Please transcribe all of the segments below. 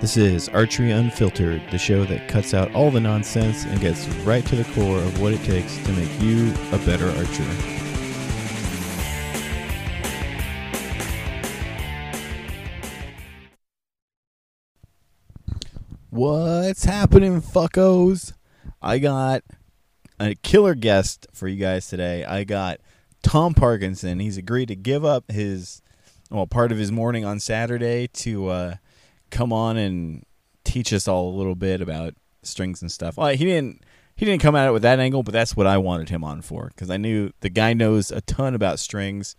This is Archery Unfiltered, the show that cuts out all the nonsense and gets right to the core of what it takes to make you a better archer. What's happening, fuckos? I got a killer guest for you guys today. I got Tom Parkinson. He's agreed to give up his, well, part of his morning on Saturday to uh, come on and teach us all a little bit about strings and stuff. Well, he didn't he didn't come at it with that angle, but that's what I wanted him on for because I knew the guy knows a ton about strings.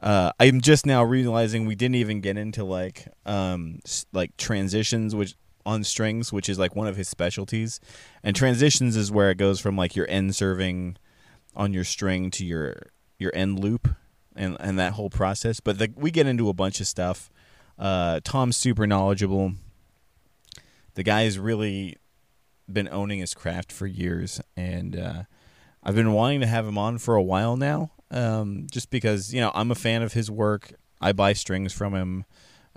Uh, I'm just now realizing we didn't even get into like um, like transitions, which on strings, which is like one of his specialties. And transitions is where it goes from like your end serving on your string to your your end loop and and that whole process. But the, we get into a bunch of stuff. Uh, Tom's super knowledgeable. The guy has really been owning his craft for years, and uh, I've been wanting to have him on for a while now. Um, just because you know I'm a fan of his work. I buy strings from him.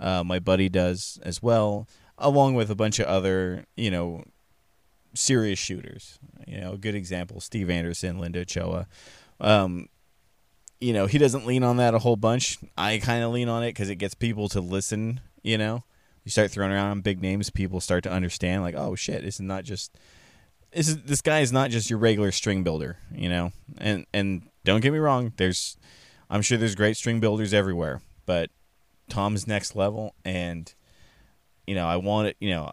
Uh, my buddy does as well along with a bunch of other, you know, serious shooters. You know, a good example, Steve Anderson, Linda Ochoa. Um, you know, he doesn't lean on that a whole bunch. I kind of lean on it because it gets people to listen. You know, you start throwing around big names, people start to understand. Like, oh shit, this is not just this is this guy is not just your regular string builder. You know, and and don't get me wrong, there's I'm sure there's great string builders everywhere, but Tom's next level, and you know, I wanted, you know,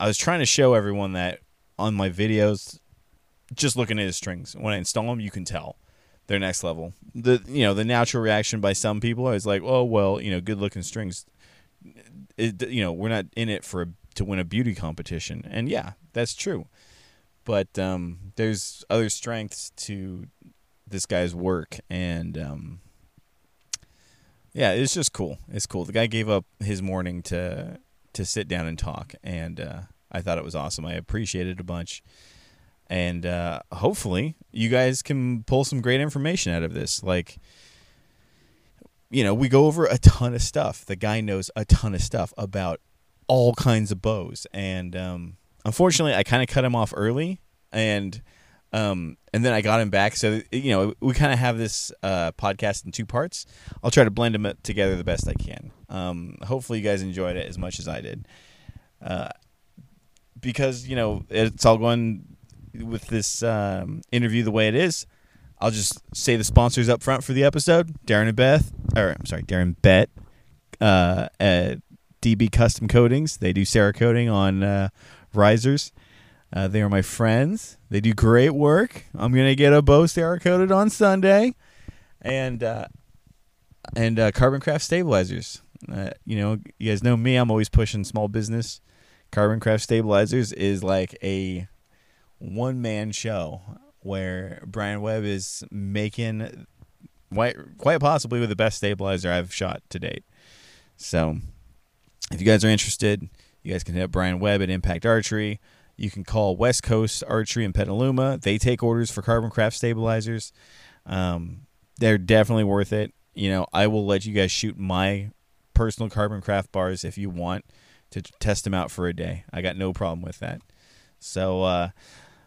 I was trying to show everyone that on my videos, just looking at his strings, when I install them, you can tell they're next level. The you know the natural reaction by some people is like, oh well, you know, good looking strings. It, you know, we're not in it for a, to win a beauty competition, and yeah, that's true. But um, there's other strengths to this guy's work, and um, yeah, it's just cool. It's cool. The guy gave up his morning to to sit down and talk, and uh, I thought it was awesome. I appreciated it a bunch, and uh, hopefully you guys can pull some great information out of this. Like, you know, we go over a ton of stuff. The guy knows a ton of stuff about all kinds of bows, and um, unfortunately, I kind of cut him off early, and um, and then I got him back. So you know, we kind of have this uh, podcast in two parts. I'll try to blend them together the best I can. Um, hopefully, you guys enjoyed it as much as I did. Uh, because you know it's all going with this um, interview the way it is. I'll just say the sponsors up front for the episode: Darren and Beth, or I'm sorry, Darren Bet uh, at DB Custom Coatings. They do Cerakoting on uh, risers. Uh, they are my friends. They do great work. I'm gonna get a bow Cerakoted on Sunday, and uh, and uh, Carbon Craft stabilizers. Uh, you know, you guys know me. I'm always pushing small business. Carbon Craft stabilizers is like a one man show where Brian Webb is making quite quite possibly with the best stabilizer I've shot to date. So, if you guys are interested, you guys can hit up Brian Webb at Impact Archery. You can call West Coast Archery in Petaluma. They take orders for Carbon Craft stabilizers. Um, they're definitely worth it. You know, I will let you guys shoot my personal Carbon Craft bars if you want to test them out for a day. I got no problem with that. So, uh,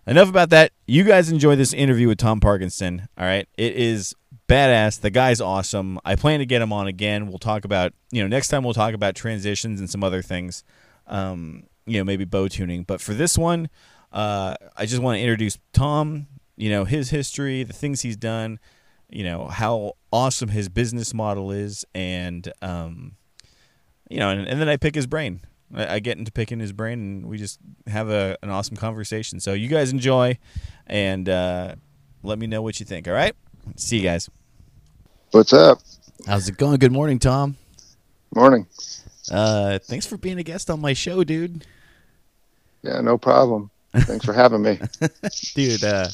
enough about that. You guys enjoy this interview with Tom Parkinson. All right. It is badass. The guy's awesome. I plan to get him on again. We'll talk about, you know, next time we'll talk about transitions and some other things. Um, you know, maybe bow tuning. But for this one, uh, I just want to introduce Tom, you know, his history, the things he's done, you know, how awesome his business model is, and, um, you know, and, and then I pick his brain. I, I, get into picking his brain, and we just have a, an awesome conversation. So you guys enjoy, and uh, let me know what you think. All right? See you guys. What's up? How's it going? Good morning, Tom. Morning. Uh, thanks for being a guest on my show, dude. Yeah, no problem. Thanks for having me. dude, uh,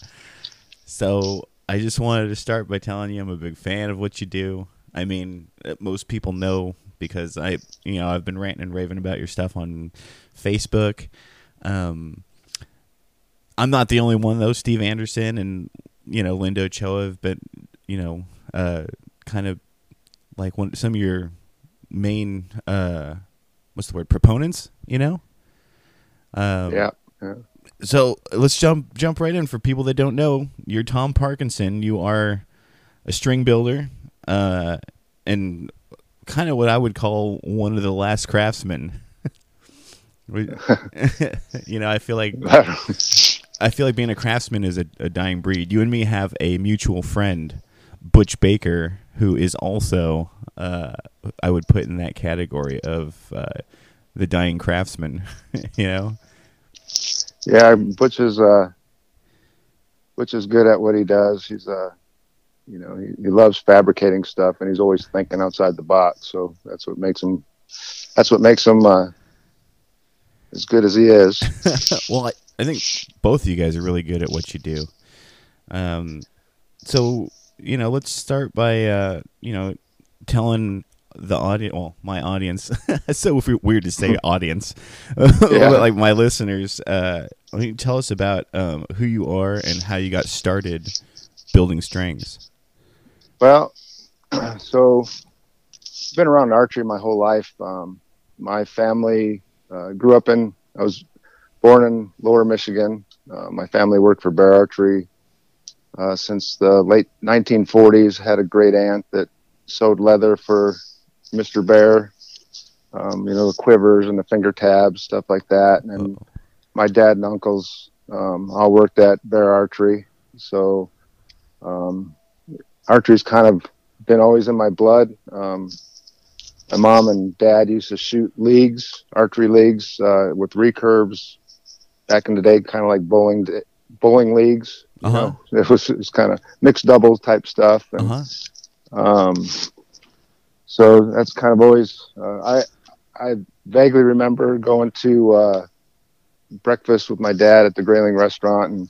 so I just wanted to start by telling you I'm a big fan of what you do. I mean, uh, most people know because I, you know, I've been ranting and raving about your stuff on Facebook. Um, I'm not the only one though. Steve Anderson and you know Linda Ochoa have been, you know, uh, kind of like one some of your main uh, what's the word proponents. You know. Um, yeah. yeah. So let's jump jump right in for people that don't know. You're Tom Parkinson. You are a string builder, uh, and kind of what I would call one of the last craftsmen. you know, I feel like I feel like being a craftsman is a, a, dying breed. You and me have a mutual friend, Butch Baker, who is also uh, I would put in that category of uh, the dying craftsman. you know. Yeah, Butch is uh, Butch is good at what he does. He's uh, you know, he, he loves fabricating stuff, and he's always thinking outside the box. So that's what makes him. That's what makes him uh, as good as he is. well, I, I think both of you guys are really good at what you do. Um, so you know, let's start by uh, you know, telling the audience, well, my audience. so it's so weird to say audience, yeah. like my listeners. Uh, tell us about um, who you are and how you got started building strings. Well, so I've been around archery my whole life. Um, my family uh, grew up in. I was born in Lower Michigan. Uh, my family worked for Bear Archery uh, since the late 1940s. Had a great aunt that sewed leather for Mr. Bear. Um, you know, the quivers and the finger tabs, stuff like that. And oh. my dad and uncles um, all worked at Bear Archery. So um, archery's kind of been always in my blood. Um, my mom and dad used to shoot leagues, archery leagues uh, with recurves back in the day, kind of like bowling bowling leagues. Uh-huh. Know? It was, it was kind of mixed doubles type stuff. And, uh-huh. um, so that's kind of always uh, I I vaguely remember going to uh, breakfast with my dad at the Grayling restaurant and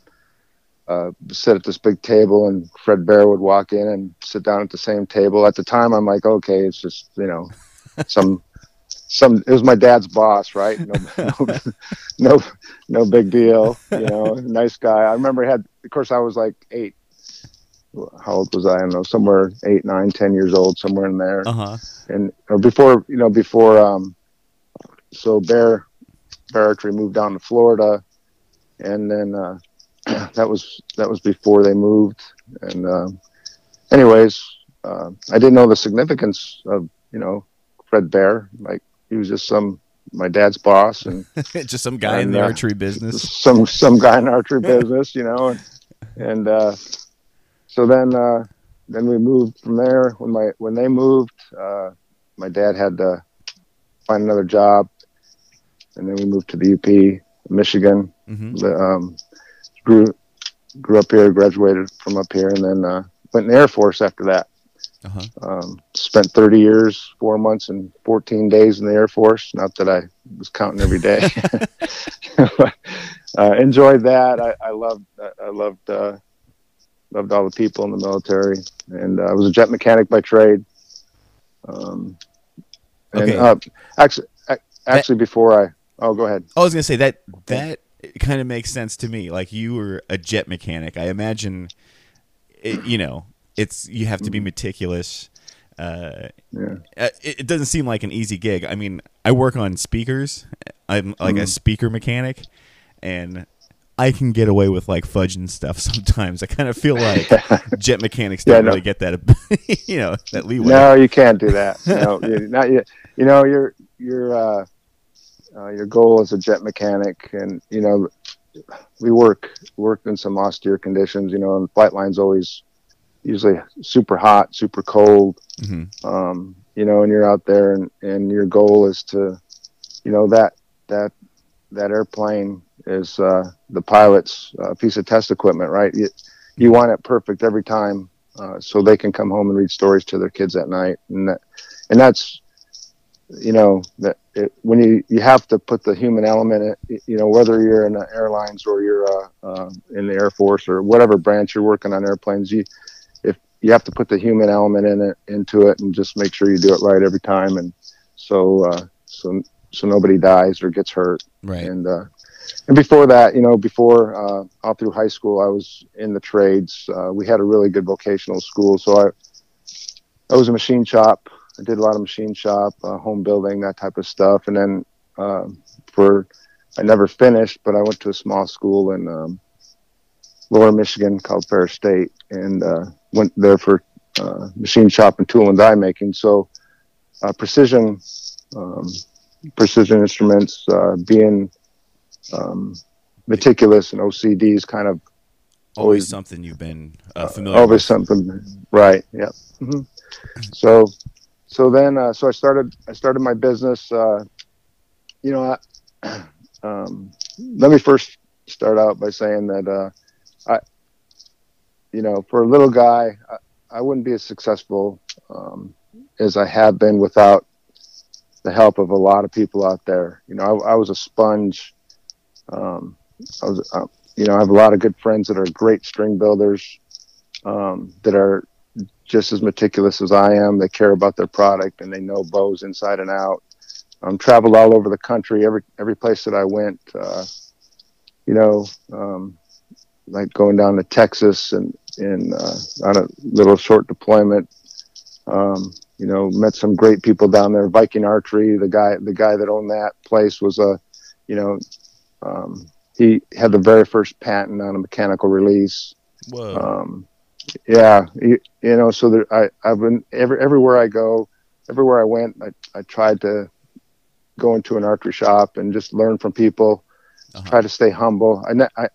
uh, sit at this big table and Fred Bear would walk in and sit down at the same table. At the time, I'm like, okay, it's just you know some some. It was my dad's boss, right? No, no, no, no big deal. You know, nice guy. I remember he had. Of course, I was like eight how old was I? I don't know, somewhere eight, nine, ten years old, somewhere in there. Uh-huh. And or before, you know, before, um, so Bear, Bear Archery moved down to Florida, and then uh, that was that was before they moved. And uh, anyways, uh, I didn't know the significance of you know Fred Bear. Like he was just some my dad's boss and just some guy and, in the uh, archery business. Some some guy in archery business, you know, and, and uh, so then uh, then we moved from there. When my when they moved, uh, my dad had to find another job, and then we moved to the UP, Michigan. Mm-hmm. Um, grew grew up here, graduated from up here, and then uh, went in the Air Force after that. Uh-huh. Um, spent 30 years, four months, and 14 days in the Air Force. Not that I was counting every day. uh, enjoyed that. I, I loved. I loved uh, loved all the people in the military, and uh, I was a jet mechanic by trade. Um, and okay. uh, actually, actually, before I oh, go ahead. I was gonna say that that kind of makes sense to me. Like you were a jet mechanic. I imagine, it, you know, it's you have to be mm-hmm. meticulous. Uh, yeah. Uh, it, it, doesn't seem like an easy gig. I mean, I work on speakers. I'm like mm. a speaker mechanic, and I can get away with like fudge and stuff sometimes. I kind of feel like jet mechanics don't yeah, no. really get that, you know, that leeway. No, you can't do that. No, not yet. You know, your your uh, uh, your goal as a jet mechanic, and you know, we work worked in some austere conditions. You know, and flight line's always usually super hot, super cold. Mm-hmm. Um, you know, and you're out there, and and your goal is to, you know, that that that airplane is uh, the pilot's uh, piece of test equipment, right? You, you want it perfect every time, uh, so they can come home and read stories to their kids at night, and that, and that's you know that it, when you you have to put the human element in, you know whether you're in the airlines or you're uh, uh, in the air force or whatever branch you're working on airplanes you if you have to put the human element in it into it and just make sure you do it right every time and so uh, so so nobody dies or gets hurt Right. and uh, and before that, you know, before uh, all through high school, I was in the trades. Uh, we had a really good vocational school, so I I was a machine shop. I did a lot of machine shop, uh, home building, that type of stuff. And then uh, for I never finished, but I went to a small school in um, Lower Michigan called Ferris State, and uh, went there for uh, machine shop and tool and die making. So uh, precision um, precision instruments, uh, being um, meticulous and OCD is kind of Always always- something you've been uh, familiar always with. something, right? Yeah. hmm So, so then, uh, so I started, I started my business. Uh, you know, I, um, let me first start out by saying that uh, I, you know, for a little guy, I, I wouldn't be as successful um, as I have been without the help of a lot of people out there. You know, I, I was a sponge. Um, I was, uh, you know, I have a lot of good friends that are great string builders um, that are just as meticulous as I am. They care about their product and they know bows inside and out. Um, traveled all over the country, every every place that I went. Uh, you know, um, like going down to Texas and in uh, on a little short deployment. Um, you know, met some great people down there. Viking Archery, the guy the guy that owned that place was a, you know, um, he had the very first patent on a mechanical release. Whoa. Um, yeah, you, you know, so there, I, I've been every, everywhere I go, everywhere I went, I, I tried to go into an archery shop and just learn from people, Uh-huh. try to stay humble. I, I,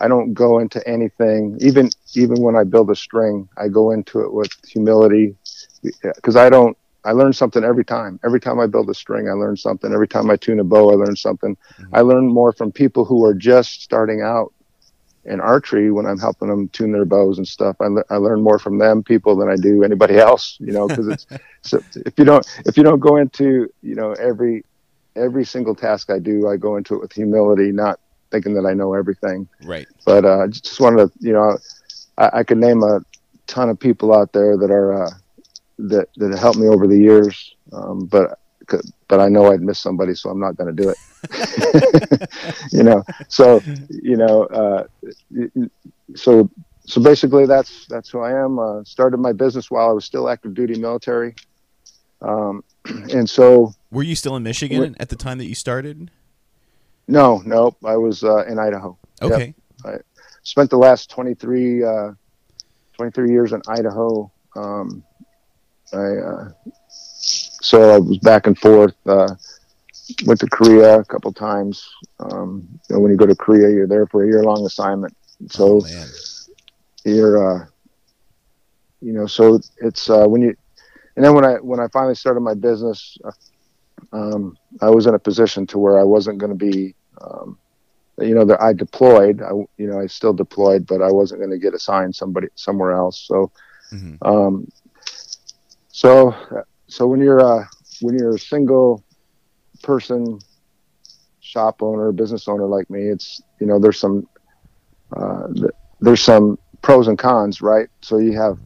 I don't go into anything, even, even when I build a string, I go into it with humility because I don't, I learn something every time. Every time I build a string, I learn something. Every time I tune a bow, I learn something. Mhm. I learn more from people who are just starting out in archery when I'm helping them tune their bows and stuff. I, le- I learn more from them people than I do anybody else, you know, because it's, so if you don't, if you don't go into, you know, every, every single task I do, I go into it with humility, not thinking that I know everything. right. But, uh, just wanted to, you know, I, I could name a ton of people out there that are, uh, that, that have helped me over the years. Um, but, but I know I'd miss somebody, so I'm not going to do it. you know, so, you know, uh, so so basically that's that's who I am. Uh, started my business while I was still active duty military, um, and so Were you still in Michigan at the time that you started? no, no, I was uh, in Idaho. Yep. Okay. Spent the last 23, uh, 23 years in Idaho. Um, I uh, so I was back and forth. Uh, went to Korea a couple times. Um, you know, when you go to Korea, you're there for a year long assignment. So oh, you're uh you know so it's uh when you and then when i when i finally started my business um i was in a position to where i wasn't going to be um you know that i deployed i you know i still deployed but i wasn't going to get assigned somebody somewhere else so Mhm. um so so when you're uh when you're a single person shop owner business owner like me it's you know there's some uh there's some pros and cons right? So you have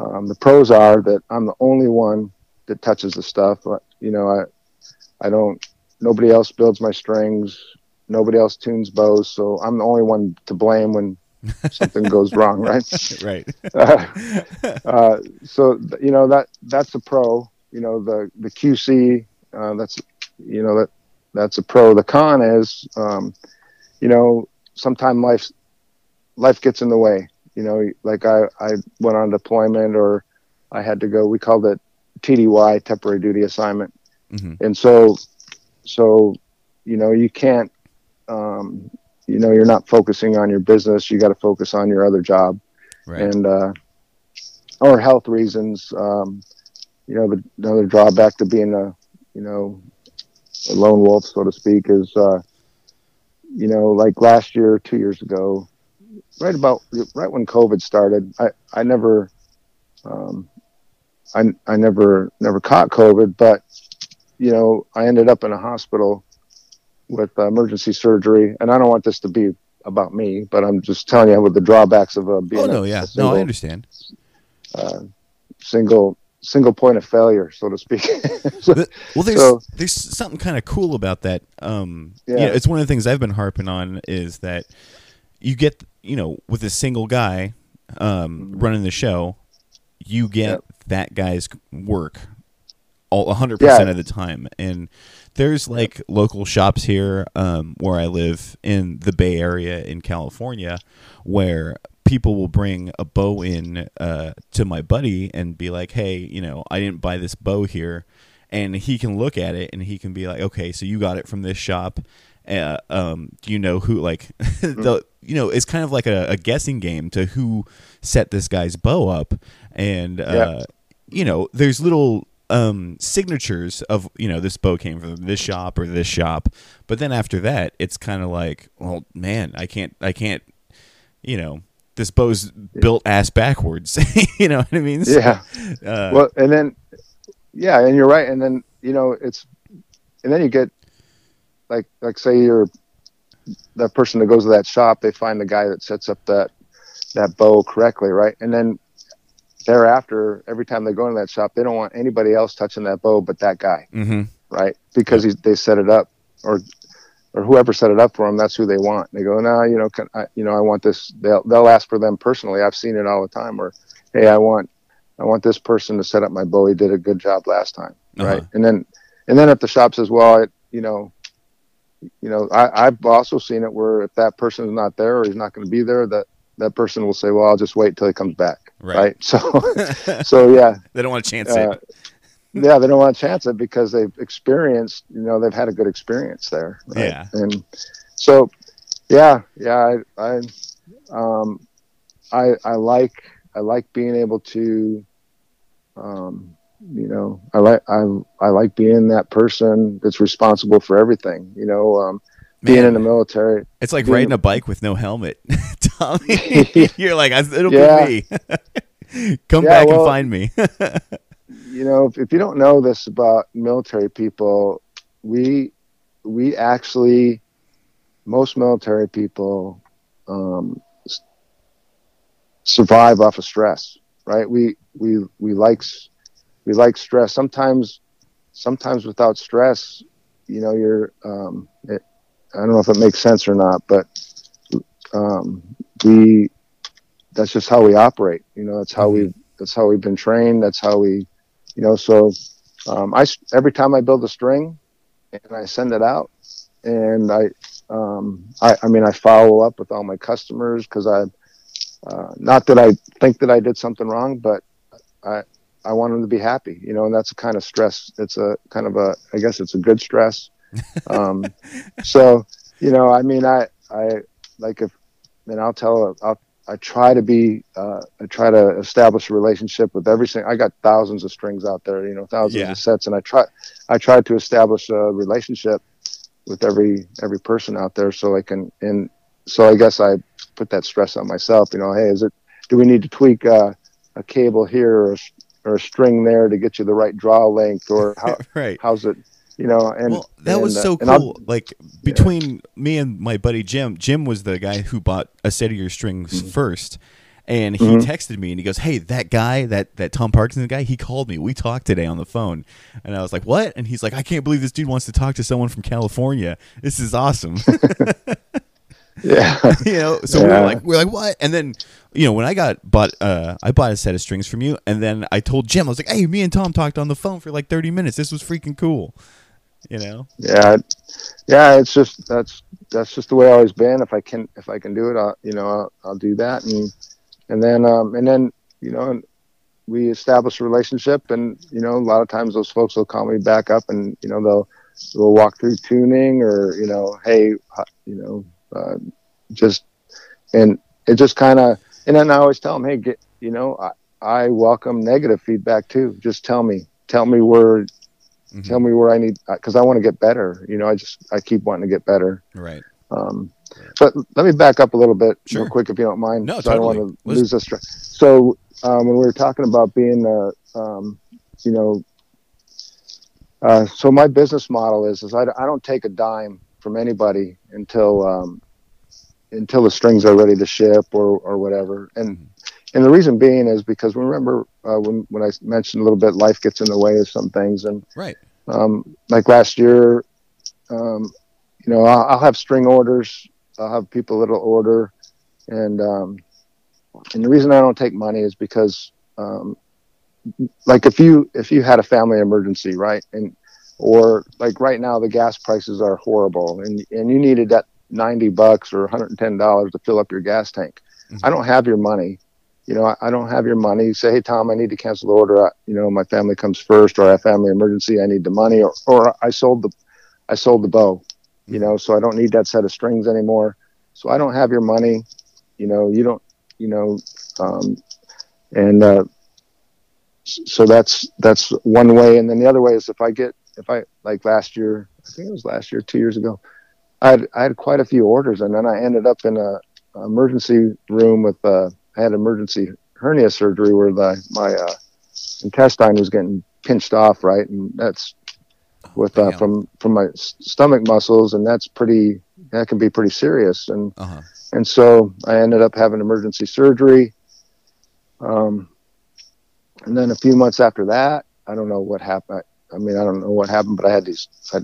um, the pros are that i'm the only one that touches the stuff you know i i don't nobody else builds my strings nobody else tunes bows so i'm the only one to blame when something goes wrong right right. uh, uh, so you know that that's a pro. You know the the QC uh, that's you know that that's a pro. The con is um, you know sometimes life life gets in the way. You know like I I went on deployment or I had to go. We called it TDY temporary duty assignment, hmm and so so you know you can't um, you know you're not focusing on your business. You got to focus on your other job Right. and uh, or health reasons. Um, you know, the, another drawback to being a you know a lone wolf, so to speak, is uh, you know like last year, two years ago, right about right when COVID started. I I never um, I I never never caught COVID, but you know, I ended up in a hospital with uh, emergency surgery, and I don't want this to be about me, but I'm just telling you what the drawbacks of uh, being. Oh no, a, yeah, a single, no, I understand. Uh, single single point of failure, so to speak. So, well, there's so, there's something kind of cool about that. Um, yeah. you know, it's one of the things I've been harping on is that you get you know with a single guy um, running the show, you get Yep. that guy's work all 100 percent Yeah. of the time, and there's like local shops here um, where I live in the Bay Area in California where people will bring a bow in uh, to my buddy and be like, "Hey, you know, I didn't buy this bow here," and he can look at it and he can be like, "Okay, so you got it from this shop." Uh, um, do you know who? Like, the you know, it's kind of like a, a guessing game to who set this guy's bow up, and uh, you know, there's little um signatures of you know this bow came from this shop or this shop but then after that it's kind of like well man i can't i can't you know this bow's built ass backwards you know what i mean So, yeah. uh, well, and then, yeah, and you're right. And then you know it's, and then you get, like like say you're, that person that goes to that shop, they find the guy that sets up that, that bow correctly, right? And then thereafter, every time they go into that shop, they don't want anybody else touching that bow but that guy, mhm. right? Because he's, they set it up, or or whoever set it up for them, that's who they want. They go, no, you know, can I, you know, I want this. They'll they'll ask for them personally. I've seen it all the time. Or, hey, I want I want this person to set up my bow. He did a good job last time, right? Uh-huh. And then and then if the shop says, well, it, you know, you know, I, I've also seen it where if that person is not there or he's not going to be there, that that person will say, well, I'll just wait till he comes back, Right. right? So, so yeah, they don't want to chance uh, it yeah, they don't want to chance it because they've experienced, you know, they've had a good experience there. Right? Yeah. And so, yeah, yeah, I, I, um, I, I like, I like being able to, um, you know, I like, I, I like being that person that's responsible for everything, you know, um, being in the military. it's like being- riding a bike with no helmet tommy you're like it'll Yeah. be me come Yeah, back well- and find me you know, if, if you don't know this about military people, we we actually most military people um, survive off of stress, right? We we we like we like stress. Sometimes sometimes without stress, you know, you're um, it, I don't know if it makes sense or not, but um, we that's just how we operate. You know, that's how we that's how we've been trained. That's how we you know so um, I every time I build a string and I send it out and I um, I, I mean I follow up with all my customers because I uh, not that I think that I did something wrong but I I want them to be happy you know and that's a kind of stress it's a kind of a I guess it's a good stress um, so you know I mean I I like if and I'll tell I'll I try to be, uh, I try to establish a relationship with every single. I got thousands of strings out there, you know, thousands Yeah. of sets, and I try, I try to establish a relationship with every every person out there, so I can. And so I guess I put that stress on myself. You know, hey, is it? Do we need to tweak uh, a cable here or or a string there to get you the right draw length, or how, right how's it? You know, and well, that was and, uh, so I'll- cool. Like between me and my buddy Jim, Jim was the guy who bought a set of your strings Mm-hmm. first, and he texted me and he goes, "Hey, that guy, that that Tom Parkinson guy, he called me. We talked today on the phone." And I was like, "What?" And he's like, "I can't believe this dude wants to talk to someone from California. This is awesome." yeah, you know, so we Yeah. were like, we are like, what? And then, you know, when I got bought, uh, I bought a set of strings from you, and then I told Jim, I was like, hey, me and Tom talked on the phone for like thirty minutes. This was freaking cool. You know, yeah yeah it's just that's that's just the way i always been. If i can if i can do it i'll you know i'll, I'll do that. And and then um and then you know we establish a relationship and you know a lot of times those folks will call me back up and you know they'll they'll walk through tuning or you know hey uh, you know uh, just and it just kind of and then i always tell them hey get you know i i welcome negative feedback too. Just tell me tell me where Mhm. tell me where I need because I want to get better. You know, I just I keep wanting to get better. right? Um, but let me back up a little bit Sure. real quick if you don't mind. No, so I don't totally. want to lose this. Tra- so um, when we were talking about being, uh, um, you know, Uh, so my business model is is I, I don't take a dime from anybody until um, until the strings are ready to ship or or whatever. And and the reason being is because remember uh, when when I mentioned a little bit, life gets in the way of some things, and Right. um, like last year, um, you know, I'll, I'll have string orders. I'll have people that'll order, and um, and the reason I don't take money is because, um, like if you if you had a family emergency, right, and or like right now the gas prices are horrible, and and you needed that ninety bucks or one hundred and ten dollars to fill up your gas tank. Mhm. I don't have your money. You know, I, I don't have your money. You say, hey Tom, I need to cancel the order. I, you know, my family comes first, or I have family emergency. I need the money, or or I sold the I sold the bow. You know, so I don't need that set of strings anymore. So I don't have your money. You know, you don't. You know, um, and uh, so that's that's one way. And then the other way is if I get if I like last year, I think it was last year, two years ago, I had I had quite a few orders, and then I ended up in a, a emergency room with uh, I had emergency hernia surgery where the my uh, intestine was getting pinched off, right, and that's with uh, from from my stomach muscles, and that's pretty that can be pretty serious, and Uh-huh. and so I ended up having emergency surgery. Um, and then a few months after that, I don't know what happened. I, I mean, I don't know what happened, but I had these. I,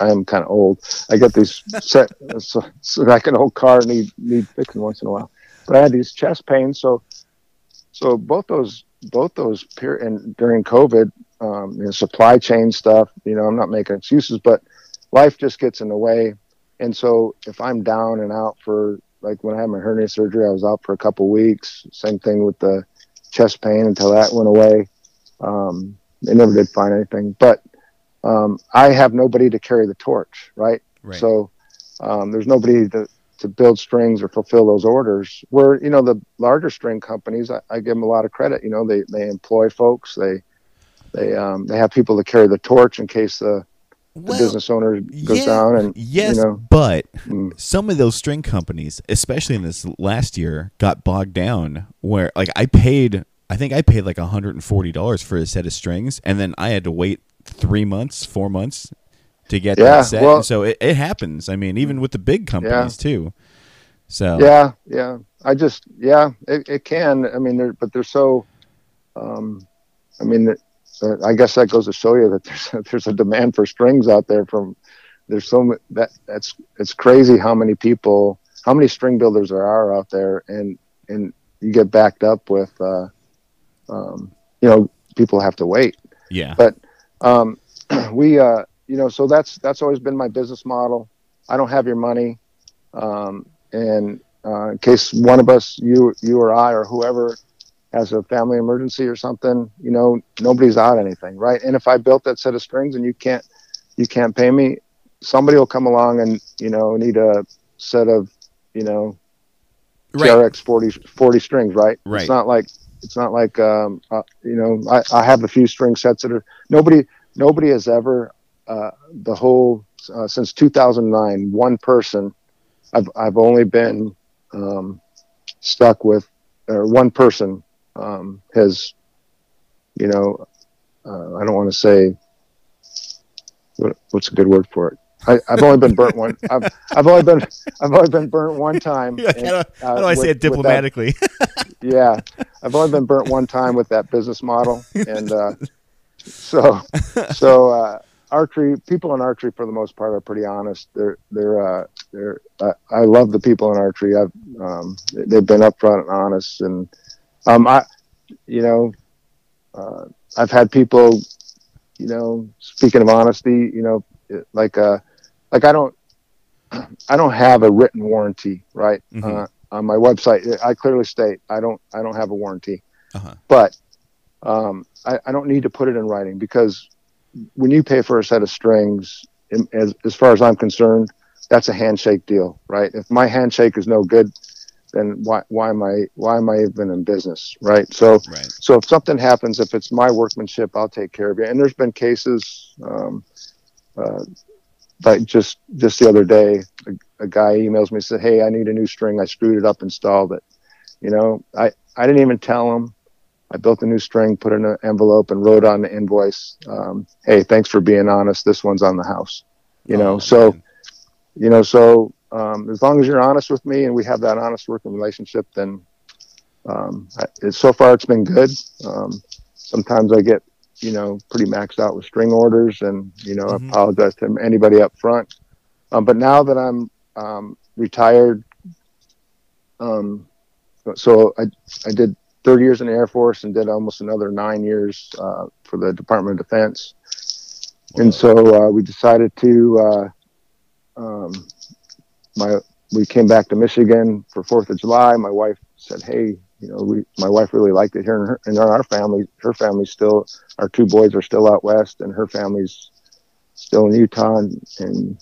I am kind of old. I get these set, so, so like an old car need need fixing once in a while. But I had these chest pains, so so both those both those period and during COVID, um, you know, supply chain stuff. You know, I'm not making excuses, but life just gets in the way. And so if I'm down and out for like when I had my hernia surgery, I was out for a couple weeks. Same thing with the chest pain until that went away. Um, they never did find anything, but um, I have nobody to carry the torch, right? Right. So um, there's nobody to, to build strings or fulfill those orders. Where you know the larger string companies, I, I give them a lot of credit. You know, they they employ folks. They they um, they have people to carry the torch in case the, the Well, business owner goes yeah, down. And yes, you know, but mm, some of those string companies, especially in this last year, got bogged down where like I paid I think I paid like $140 for a set of strings and then I had to wait 3 months, 4 months to get Yeah, that set. well- so it, it happens. I mean, even with the big companies too. So yeah, yeah. I just yeah, it, it can. I mean, they're but they're so. Um, I mean, I guess that goes to show you that there's there's a demand for strings out there. From there's so that that's it's crazy how many people, how many string builders there are out there, and and you get backed up with, uh, um, you know, people have to wait. yeah. But um, we, uh, you know, so that's that's always been my business model. I don't have your money, um, and uh, in case one of us, you, you or I, or whoever, has a family emergency or something, you know, nobody's out anything, right? And if I built that set of strings and you can't, you can't pay me, somebody will come along and you know need a set of, you know, Right. TRX 40, 40 strings, right? Right. It's not like it's not like um, uh, you know I, I have a few string sets that are nobody nobody has ever uh, the whole uh, since 2009 one person I've I've only been um, stuck with or one person um, has you know uh, I don't want to say what, what's a good word for it. I, I've only been burnt one. I've, I've only been I've only been burnt one time. Like, how, do, and, how uh, do I say it with that- diplomatically? yeah, I've only been burnt one time with that business model, and uh, so so uh, archery people in archery for the most part are pretty honest. They're they're uh, they're uh, I love the people in archery. I've um, they've been upfront and honest, and um, I you know uh, I've had people you know speaking of honesty, you know like uh like I don't I don't have a written warranty, right? Mhm. Uh, on my website, I clearly state I don't I don't have a warranty, Uh-huh. but um, I, I don't need to put it in writing because when you pay for a set of strings, as as far as I'm concerned, that's a handshake deal, right? If my handshake is no good, then why why am I why am I even in business, right? So right. so if something happens, if it's my workmanship, I'll take care of you. And there's been cases, um, uh, like just just the other day, a, a guy emails me and said, "Hey, I need a new string. I screwed it up, installed it." You know, I I didn't even tell him. I built a new string, put it in an envelope, and wrote on the invoice, um, "Hey, thanks for being honest. This one's on the house." You know, Oh, so you know, so um, as long as you're honest with me and we have that honest working relationship, then um, I, it's, so far it's been good. Um, sometimes I get, you know, pretty maxed out with string orders, and you know, Mhm. I apologize to anybody up front. Um, but now that I'm um, retired, um, so I I did 30 years in the Air Force and did almost another nine years uh, for the Department of Defense. And so uh, we decided to, uh, um, my we came back to Michigan for Fourth of July. My wife said, "Hey, you know, we my wife really liked it here, and, her, our family, her family's still, our two boys are still out west, and her family's still in Utah." And, and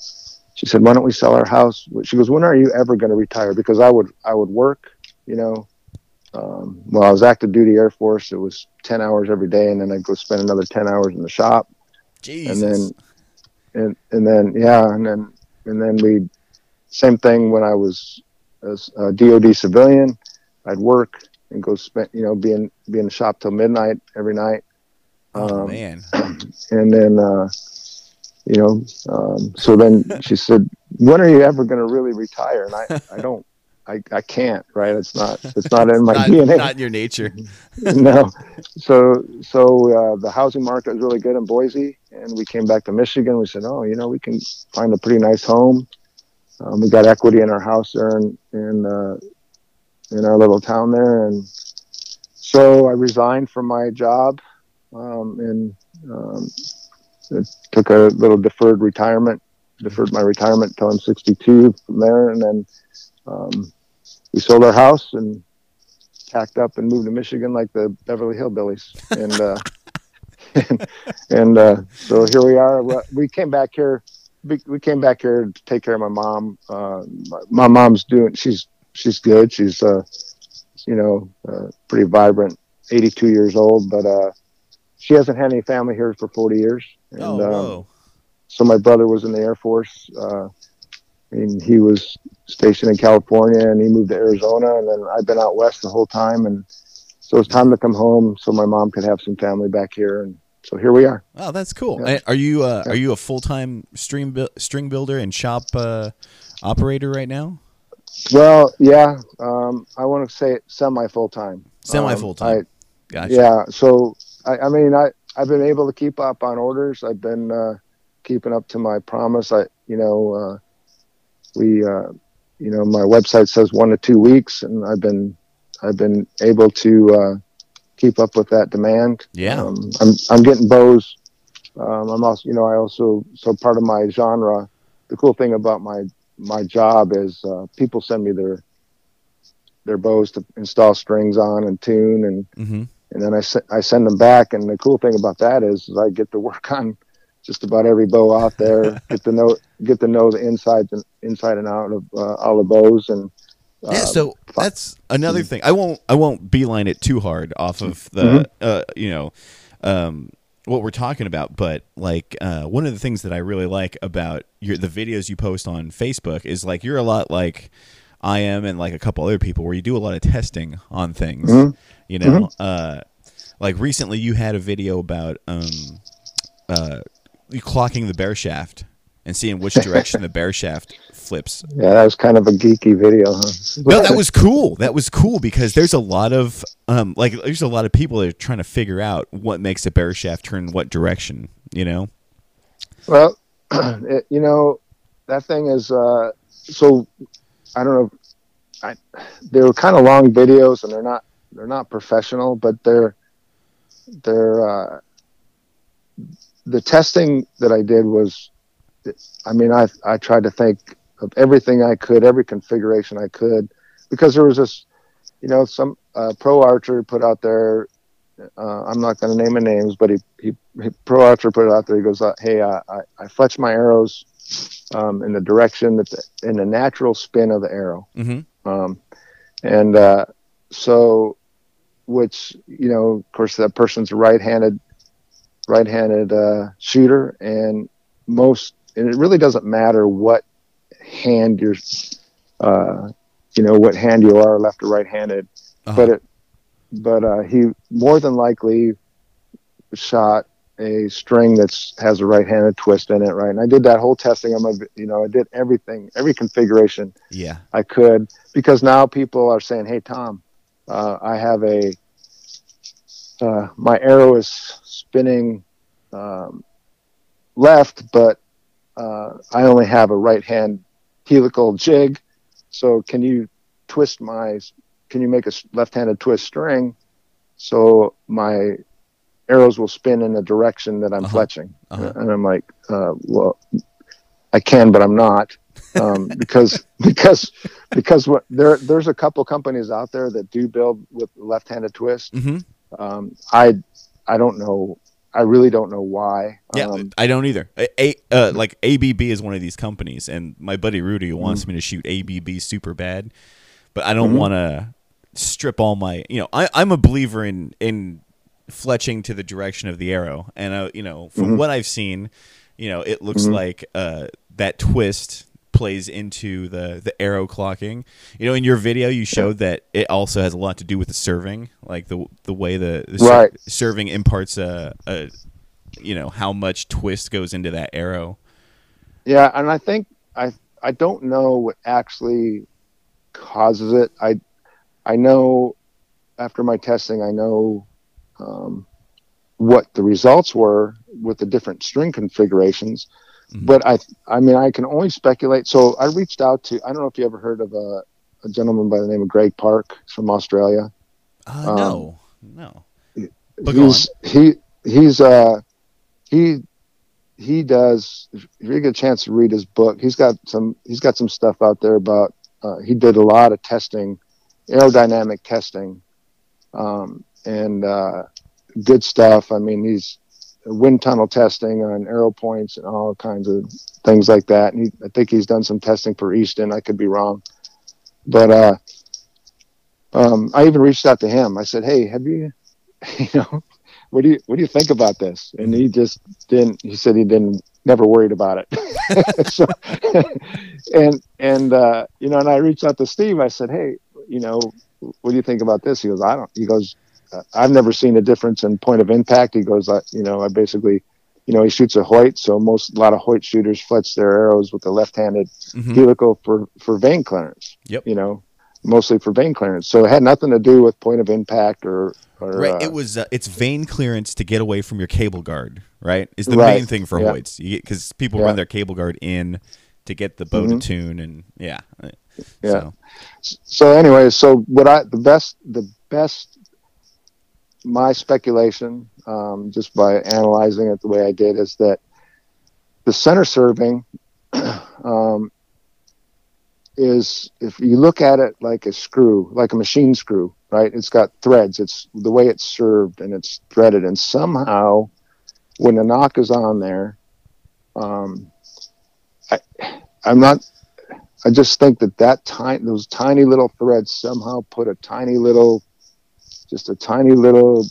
she said, "Why don't we sell our house?" She goes, "When are you ever going to retire?" Because I would I would work, you know. Um, well, I was active duty Air Force. It was ten hours every day, and then I'd go spend another ten hours in the shop Jesus. and then and and then yeah and then and then we same thing when i was a dod civilian i'd work and go spend you know be in be in the shop till midnight every night oh um, man. and then uh you know um so then she said when are you ever going to really retire and i i don't I, I can't right it's not it's not in my not, dna not in your nature. no. So so uh, the housing market was really good in Boise, and we came back to Michigan. We said, oh, you know, we can find a pretty nice home. Um, we got equity in our house there in in, uh, in our little town there, and so I resigned from my job, um, and um, took a little deferred retirement, deferred my retirement until I'm 62 from there, and then um, we sold our house and packed up and moved to Michigan like the Beverly Hillbillies, and uh, and, and uh, so here we are. We- came back here. We came back here to take care of my mom. Uh, my, my mom's doing. She's she's good. She's uh, you know, uh, pretty vibrant. 82 years old, but uh, she hasn't had any family here for 40 years. And, oh um, so my brother was in the Air Force. Uh, mean, he was stationed in California, and he moved to Arizona, and then I've been out west the whole time, and so it's time to come home so my mom could have some family back here, and so here we are. Oh, that's cool. Yeah. Are you uh, Yeah. are you a full time string bu- string builder and shop uh, operator right now? Well, yeah, um, I want to say semi full time. Semi full time. Gotcha. Yeah, so I, I mean, I I've been able to keep up on orders. I've been uh, keeping up to my promise. I you know uh, we uh, you know my website says one to two weeks, and I've been I've been able to uh, keep up with that demand. Yeah. um, I'm I'm getting bows. Um, I'm also you know I also so part of my genre. The cool thing about my my job is uh, people send me their their bows to install strings on and tune and Mm-hmm. and then I, I send them back. And the cool thing about that is, is I get to work on just about every bow out there, get to know get to know the insides and inside and out of uh, all of those And Yeah, uh, so that's another thing. I won't I won't beeline it too hard off of the Mhm. uh, you know um, what we're talking about, but like uh, one of the things that I really like about your the videos you post on Facebook is like you're a lot like I am and like a couple other people where you do a lot of testing on things. Mhm. You know, uh, like recently you had a video about um, uh, clocking the bare shaft and seeing which direction the bare shaft flips yeah, that was kind of a geeky video. Huh? no, that was cool. That was cool because there's a lot of um like there's a lot of people that are trying to figure out what makes a bare shaft turn what direction, you know? Well, it, you know, that thing is uh, so. I don't know. I they were kind of long videos, and they're not they're not professional, but they're they're uh, the testing that I did was. I mean, I I tried to think of everything I could, every configuration I could, because there was this, you know, some uh, pro archer put out there uh, I'm not going to name any names, but he, he, he pro archer put it out there. He goes, "Hey, I, I, I fletch my arrows um, in the direction that the, in the natural spin of the arrow, Mm-hmm. um, and uh, so, which you know, of course, that person's right-handed, right-handed uh, shooter, and most, and it really doesn't matter what hand you're, uh, you know, what hand you are, left or right-handed, Uh-huh. but it but uh, he more than likely shot a string that's has a right-handed twist in it, right? And I did that whole testing on my, you know, I did everything, every configuration Yeah. I could because now people are saying, "Hey, Tom, uh, I have a uh, my arrow is spinning um, left, but uh, I only have a right hand helical jig. So can you twist my? Can you make a left-handed twist string so my arrows will spin in the direction that I'm Uh-huh. fletching?" Uh-huh. And I'm like, uh, "Well, I can, but I'm not." um, because because because what there there's a couple companies out there that do build with left-handed twist. Mm-hmm. Um, I I don't know. I really don't know why. Yeah, Um, I don't either. A, uh, like ABB is one of these companies, and my buddy Rudy wants Mm-hmm. me to shoot ABB super bad, but I don't Mhm. want to strip all my. You know, I, I'm a believer in in fletching to the direction of the arrow, and uh, you know, from Mhm. what I've seen, you know, it looks Mhm. like uh, that twist plays into the the arrow clocking. You know, in your video, you showed that it also has a lot to do with the serving, like the the way the, the ser- serving imparts a, a you know how much twist goes into that arrow. Yeah, and I think I I don't know what actually causes it. I I know after my testing, I know um, what the results were with the different string configurations. Mhm. But I I mean I can only speculate. So I reached out to I don't know if you ever heard of a, a gentleman by the name of Greg Park from Australia. Uh, Um, no, no. But he's he he's uh he he does if you get a chance to read his book he's got some he's got some stuff out there about uh, he did a lot of testing aerodynamic testing um, and uh, good stuff i mean he's wind tunnel testing on arrow points and all kinds of things like that and he, i think he's done some testing for easton i could be wrong but uh um, I even reached out to him. I said, "Hey, have you, you know, what do you what do you think about this?" And he just didn't. He said he didn't, never worried about it. so, and and uh, you know, and I reached out to Steve. I said, "Hey, you know, what do you think about this?" He goes, "I don't." He goes, "I've never seen a difference in point of impact." He goes, "You know, I basically." You know, he shoots a Hoyt, so most a lot of Hoyt shooters fletch their arrows with the left-handed Mhm. helical for for vane clearance. Yep. You know, mostly for vane clearance. So it had nothing to do with point of impact or or Right, uh, it was uh, it's vane clearance to get away from your cable guard. Right, is the Right, main thing for yeah. Hoyts because people Yeah. run their cable guard in to get the bow Mhm. to tune, and yeah, uh, Yeah. So, so anyway, so what I the best the best my speculation, um, just by analyzing it the way I did, is that the center serving um, is if you look at it like a screw, like a machine screw, right? It's got threads. It's the way it's served and it's threaded, and somehow when the nock is on there, um, I, I'm not. I just think that that tiny, those tiny little threads somehow put a tiny little, just a tiny little,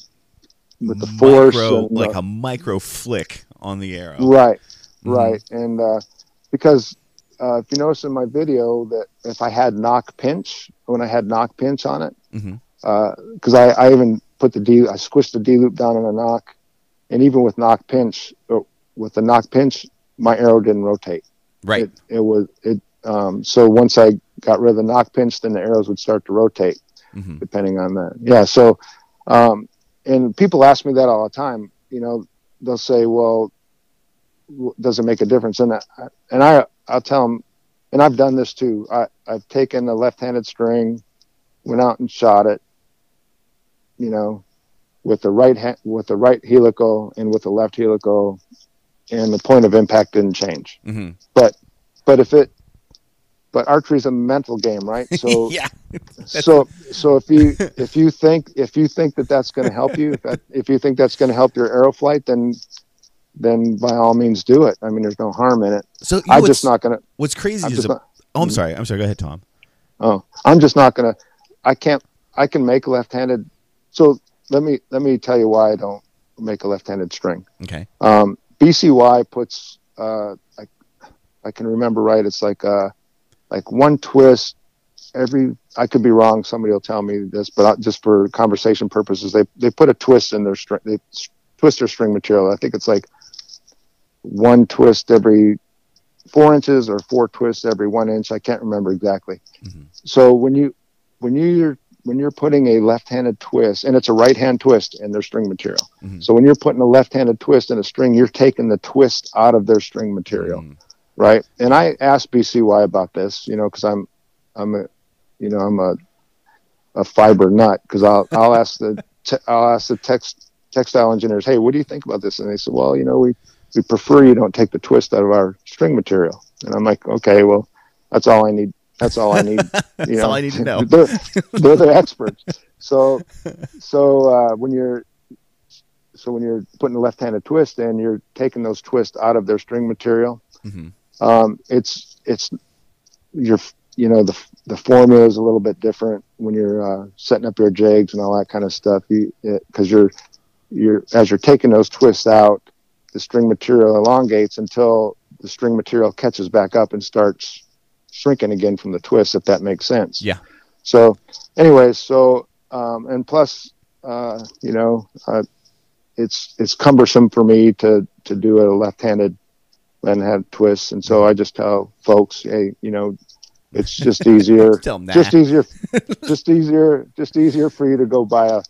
with the force, micro, and, like uh, a micro flick on the arrow. right, Mhm. right, and uh, because uh, if you notice in my video that if I had nock pinch, when I had nock pinch on it, because I, I even put the D, I squished the D loop down in a nock, and even with nock pinch, uh, with the nock pinch, my arrow didn't rotate. Right. It, it was it. Um, so once I got rid of the nock pinch, then the arrows would start to rotate, hmm depending on that. Yeah. So, um, and people ask me that all the time. You know, they'll say, "Well, w- does it make a difference?" And I, and I, I'll tell them, and I've done this too. I, I've taken a left-handed string, went out and shot it. You know, with the right hand, with the right helical and with the left helical, and the point of impact didn't change Mm-hmm. But but if it but archery is a mental game right so yeah. so so if you if you think if you think that that's going to help you if, that, if you think that's going to help your arrow flight then then by all means do it i mean there's no harm in it So i'm just not going to what's crazy i'm is a, not oh, I'm sorry. I'm sorry. Go ahead, Tom. oh i'm just not going to i can't i can make left-handed so let me let me tell you why i don't make a left-handed string Okay. um, BCY puts uh, I, I can remember right. It's like uh, like one twist every I could be wrong. Somebody will tell me this, but I, just for conversation purposes, they they put a twist in their string. They twist their string material. I think it's like one twist every four inches or four twists every one inch. I can't remember exactly. Mhm. So when you when you're when you're putting a left-handed twist, and it's a right-hand twist in their string material. Mhm. So when you're putting a left-handed twist in a string, you're taking the twist out of their string material Mm. Right? And I asked BCY about this, you know, because I'm, I'm a, you know, I'm a, a fiber nut because I'll, I'll ask the, te- I'll ask the text textile engineers, hey, what do you think about this? And they said, well, you know, we, we prefer you don't take the twist out of our string material. And I'm like, okay, well, that's all I need. That's all I need. You That's know, all I need to know. they're, they're the experts. So, so uh, when you're, so when you're putting a left-handed twist in, you're taking those twists out of their string material Mm Mhm. Um, it's it's your you know the the formula is a little bit different when you're uh, setting up your jigs and all that kind of stuff. You because you're you're as you're taking those twists out, the string material elongates until the string material catches back up and starts shrinking again from the twist. If that makes sense. Yeah. So, anyways, so um, and plus, uh, you know, uh, it's it's cumbersome for me to to do a left-handed and have twists. And so I just tell folks, hey, you know, it's just easier, Tell 'em that. just easier, just easier, just easier for you to go buy a,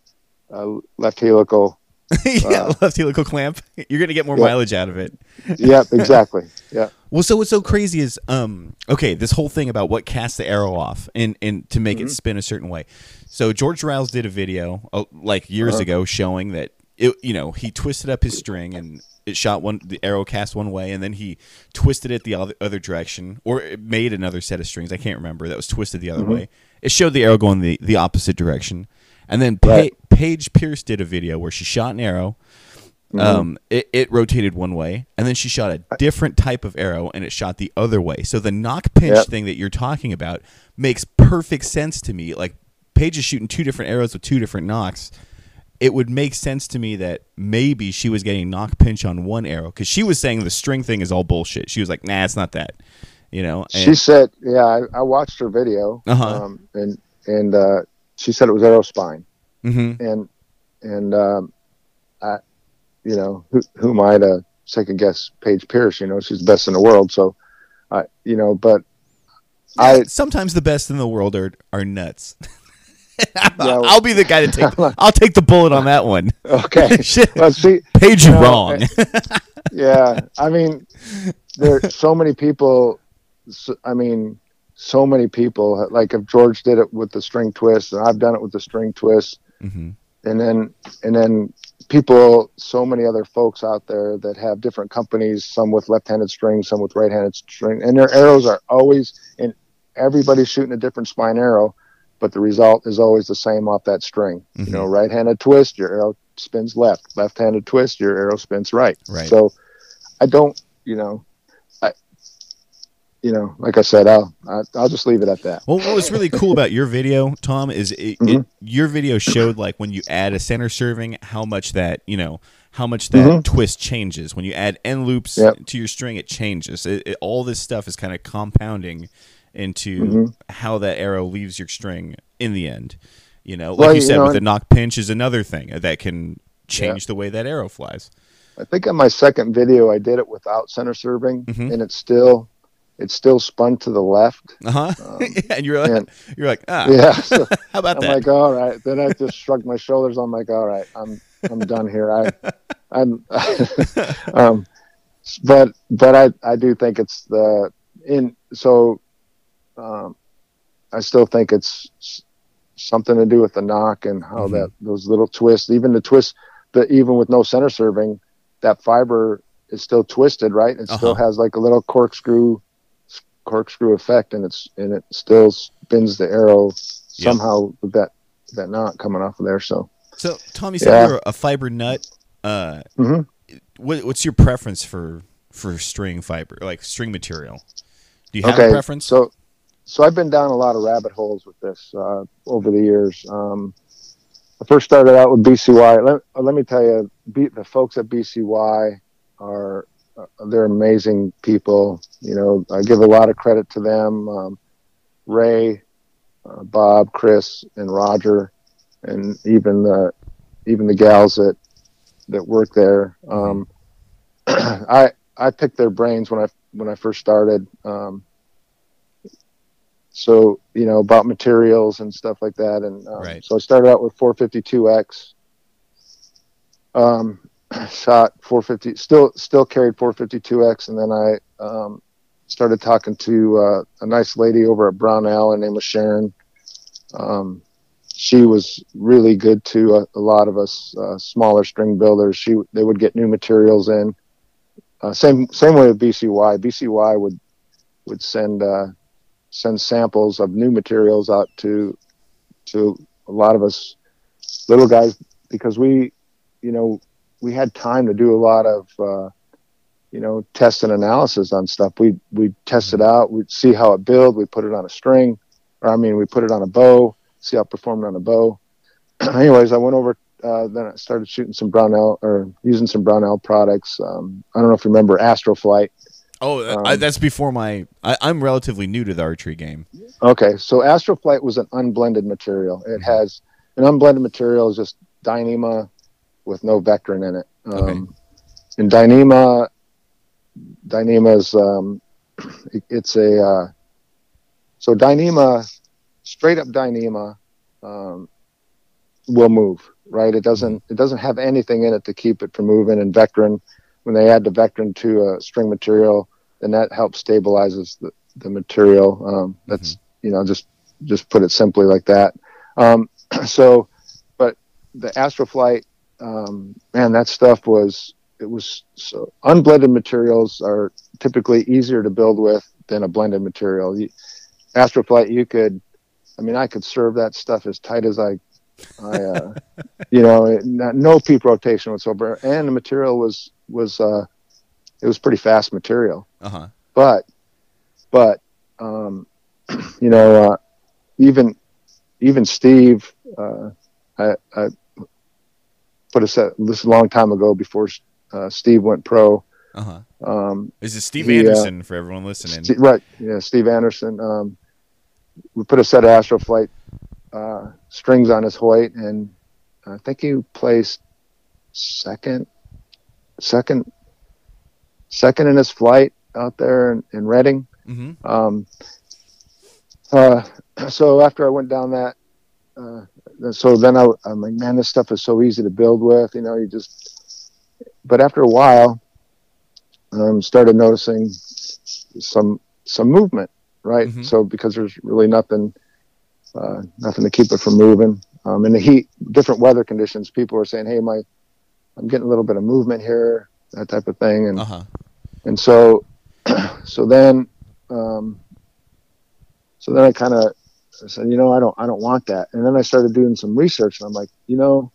a left helical. yeah, left helical clamp. You're gonna get more Yeah. mileage out of it. Yep, exactly. Yeah. Well, so what's so crazy is, um, okay, this whole thing about what casts the arrow off and and to make Mm-hmm. it spin a certain way. So George Ryals did a video uh, like years Uh-huh. ago showing that it, you know, he twisted up his string and it shot one, the arrow cast one way, and then he twisted it the other, direction, or it made another set of strings. I can't remember that was twisted the other Mm-hmm. way. It showed the arrow going the the opposite direction, and then pa- Right. Paige Pearce did a video where she shot an arrow. Mm-hmm. Um, it, it rotated one way, and then she shot a different type of arrow, and it shot the other way. So the nock pinch Yep. thing that you're talking about makes perfect sense to me. Like Paige is shooting two different arrows with two different nocks. It would make sense to me that maybe she was getting nock pinch on one arrow because she was saying the string thing is all bullshit. She was like, "Nah, it's not that," you know. She said, yeah, I, I watched her video, Uh-huh. um, and and uh, she said it was arrow spine, hmm and and um, I, you know, who who am I to second guess Paige Pearce? You know, she's the best in the world, so, I, you know, but I sometimes the best in the world are are nuts. Yeah. I'll be the guy to take. I'll take the bullet on that one. okay. Shit. well, see, Paige, you No, wrong. yeah i mean there so many people so, i mean so many people like if george did it with the string twist and i've done it with the string twist hmm and then and then people so many other folks out there that have different companies some with left-handed strings some with right-handed string and their arrows are always and everybody's shooting a different spine arrow but the result is always the same off that string you know right-handed twist your arrow spins left left-handed twist your arrow spins right Right. so i don't you know i you know like i said i'll I- i'll just leave it at that Well, what was really cool about your video, Tom, is it, it, Mhm. your video showed like when you add a center serving, how much that you know, how much that Mhm. twist changes. When you add end loops Yep. to your string, it changes. It, it- all this stuff is kind of compounding into Mhm. how that arrow leaves your string in the end. You know, like Well, you you said, know, with the nock pinch is another thing that can change the way that arrow flies. I think on my second video I did it without center serving, Mhm. and it's still it still spun to the left. Uh huh. yeah, and you're like, and- you're like, ah, Um, Yeah, so how about I'm that? like, all right. Then I just shrugged my shoulders. I'm like, all right, I'm I'm done here. I I'm um, but but I I do think it's the in so um, I still think it's something to do with the nock and how Mhm. that those little twists, even the twist, that even with no center serving, that fiber is still twisted, right? It still Uh-huh. has like a little corkscrew corkscrew effect, and it's and it still spins the arrow Yeah. somehow with that that knot coming off of there. So So, Tommy, said Yeah. you're a fiber nut. Uh, Mhm. what, what's your preference for for string fiber, like string material? Do you have okay, a preference? so so I've been down a lot of rabbit holes with this uh, over the years. Um, I first started out with BCY. Let, let me tell you, B, the folks at BCY are uh, they're amazing people. You know, I give a lot of credit to them. Um, Ray, uh, Bob, Chris, and Roger, and even the even the gals that that work there. Um, I I picked their brains when I when I first started. Um, so you know about materials and stuff like that, and um, Right. so I started out with 452x. Um, shot 450, still still carried 452x, and then I um, started talking to uh, a nice lady over at Brownell. Her name was Sharon. Um, she was really good to a, a lot of us uh, smaller string builders. She they would get new materials in. Uh, same same way with BCY. BCY would would send uh, send samples of new materials out to to a lot of us little guys because we you know we had time to do a lot of uh, you know test and analysis on stuff. We we test it out. We'd see how it build. We put it on a string, or I mean we put it on a bow. See how it performed on a bow. Anyways, I went over. Uh, then I started shooting some Brownell or using some Brownell products. Um, I don't know if you remember Astroflight. Oh, uh, I, Um, that's before my. I, I'm relatively new to the archery game. Okay, so Astroflight was an unblended material. It has an unblended material is just Dyneema with no Vectran in it. Um, Okay. And Dyneema, Dyneema is um, it- it's a uh, so Dyneema, straight up Dyneema, um, will move. Right, it doesn't it doesn't have anything in it to keep it from moving. And Vectran, when they add the Vectran to a string material, then that helps stabilizes the, the material. Um, that's you know just just put it simply like that. Um, so, but the Astroflight, um, man, that stuff was it was so unblended materials are typically easier to build with than a blended material. You, Astroflight, you could, I mean, I could serve that stuff as tight as I, I, uh, you know, not, no peep rotation whatsoever, and the material was was uh, it was pretty fast material Uh huh. but but um, you know uh, even even Steve uh, I, I put a set this a long time ago before uh, Steve went pro Uh huh. um, This is Steve He, uh, Anderson for everyone listening. Ste- right yeah Steve Anderson um, we put a set of Astroflight uh, strings on his Hoyt and I think he placed second second second in his flight out there in, in Reading hmm um, uh, so after I went down that, uh, so then I, I'm like, man, this stuff is so easy to build with, you know, you just, but after a while, um, started noticing some, some movement, right? Mhm. So because there's really nothing, uh, nothing to keep it from moving. Um, in the heat, different weather conditions, people were saying, Hey, my, I'm getting a little bit of movement here, that type of thing. And, Uh huh. And so so then um so then i kind of said you know i don't i don't want that. And then i started doing some research and i'm like you know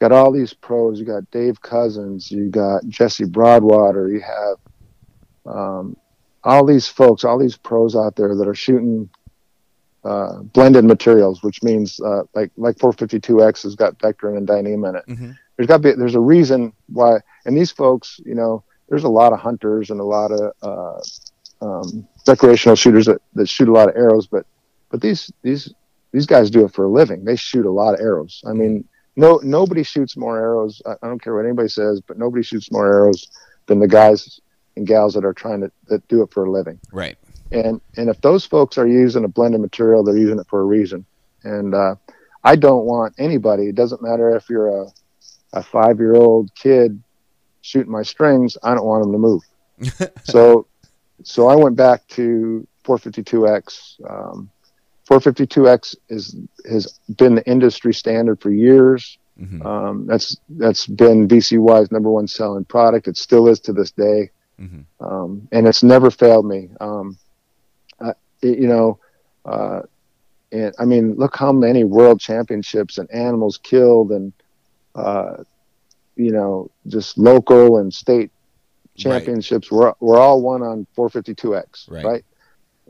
got all these pros. You got dave cousins you got jesse broadwater you have um all these folks all these pros out there that are shooting uh, blended materials, which means uh, like like 452X has got Vectran and Dyneema in it. Hmm there's got to be there's a reason why and these folks you know there's a lot of hunters and a lot of uh, um, recreational shooters that, that shoot a lot of arrows but but these these these guys do it for a living. They shoot a lot of arrows. I mean no nobody shoots more arrows. I, I don't care what anybody says but nobody shoots more arrows than the guys and gals that are trying to that do it for a living. Right. and and if those folks are using a blended material they're using it for a reason. And uh, i don't want anybody it doesn't matter if you're a, a five year old kid shooting my strings i don't want them to move. So so i went back to 452x um, 452x is has been the industry standard for years. Hmm um, that's that's been bcy's number one selling product. It still is to this day. Hmm um, and it's never failed me. Um, I, it- you know, uh, and I mean, look how many world championships and animals killed, and uh, you know, just local and state championships were were all won on 452x, Right. right?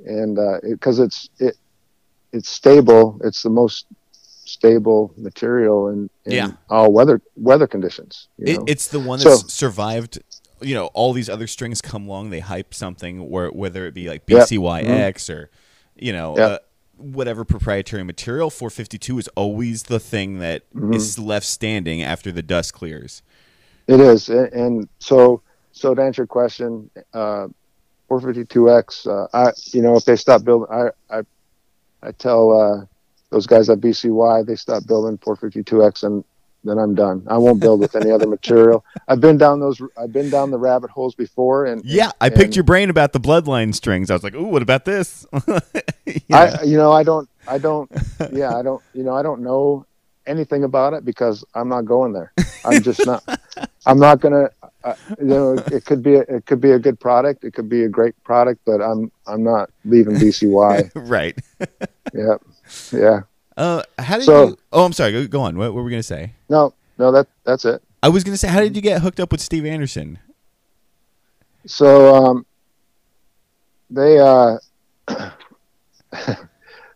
And uh, because it's it it's stable, it's the most stable material in, in Yeah. all weather weather conditions. You It, know? it's the one So- that's survived. You know, all these other strings come along. They hype something, where whether it be like Yep. BCYX mm-hmm. or, you know, Yep. Uh, whatever proprietary material, 452 is always the thing that is left standing after the dust clears. It is, and, and so so to answer your question, uh, 452X. Uh, I you know if they stop building, I I I tell uh, those guys at BCY they stop building 452X and then I'm done. I won't build with any other material. I've been down those. I've been down the rabbit holes before, and Yeah, I and picked your brain about the bloodline strings. I was like, "Ooh, what about this?" Yeah. I you know I don't I don't yeah I don't you know I don't know anything about it because I'm not going there. I'm just not. I'm not gonna. Uh, you know, it could be a, it could be a good product. It could be a great product, but I'm I'm not leaving BCY. right. yeah, yeah. Uh, how did So- you? Oh, I'm sorry. Go, go on. What, what were we gonna say? No, no. That that's it. I was gonna say, how did you get hooked up with Steve Anderson? So um, they uh,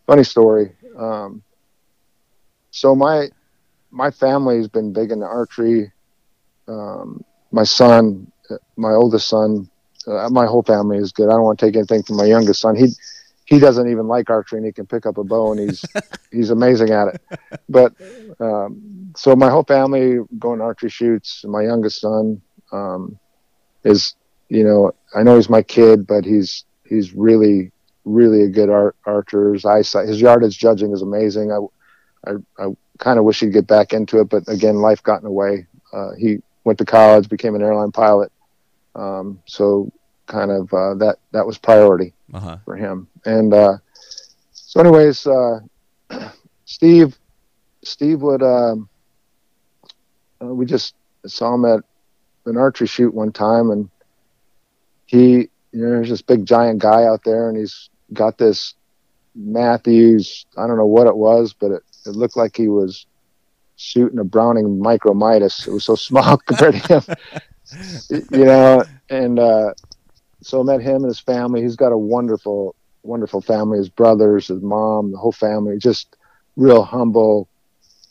funny story. Um, so my my family's been big into archery. Um, my son, my oldest son, uh, my whole family is good. I don't want to take anything from my youngest son. He he doesn't even like archery, and he can pick up a bow, and he's he's amazing at it. But um, so my whole family going to archery shoots. My youngest son um, is you know, I know he's my kid, but he's he's really really a good archer. His eyesight, his yardage judging is amazing. I I, I kind of wish he'd get back into it, but again, life got in the way. Uh, he went to college, became an airline pilot, um, so kind of uh, that that was priority Uh huh. for him. And uh, so, anyways, uh, Steve, Steve would. Um, uh, we just saw him at an archery shoot one time, and he, you know, there's this big giant guy out there, and he's got this Mathews. I don't know what it was, but it, it looked like he was shooting a Browning Micro Midas. It was so small compared to him, you know. And uh, so I met him and his family. He's got a wonderful, wonderful family. His brothers, his mom, the whole family. Just real humble,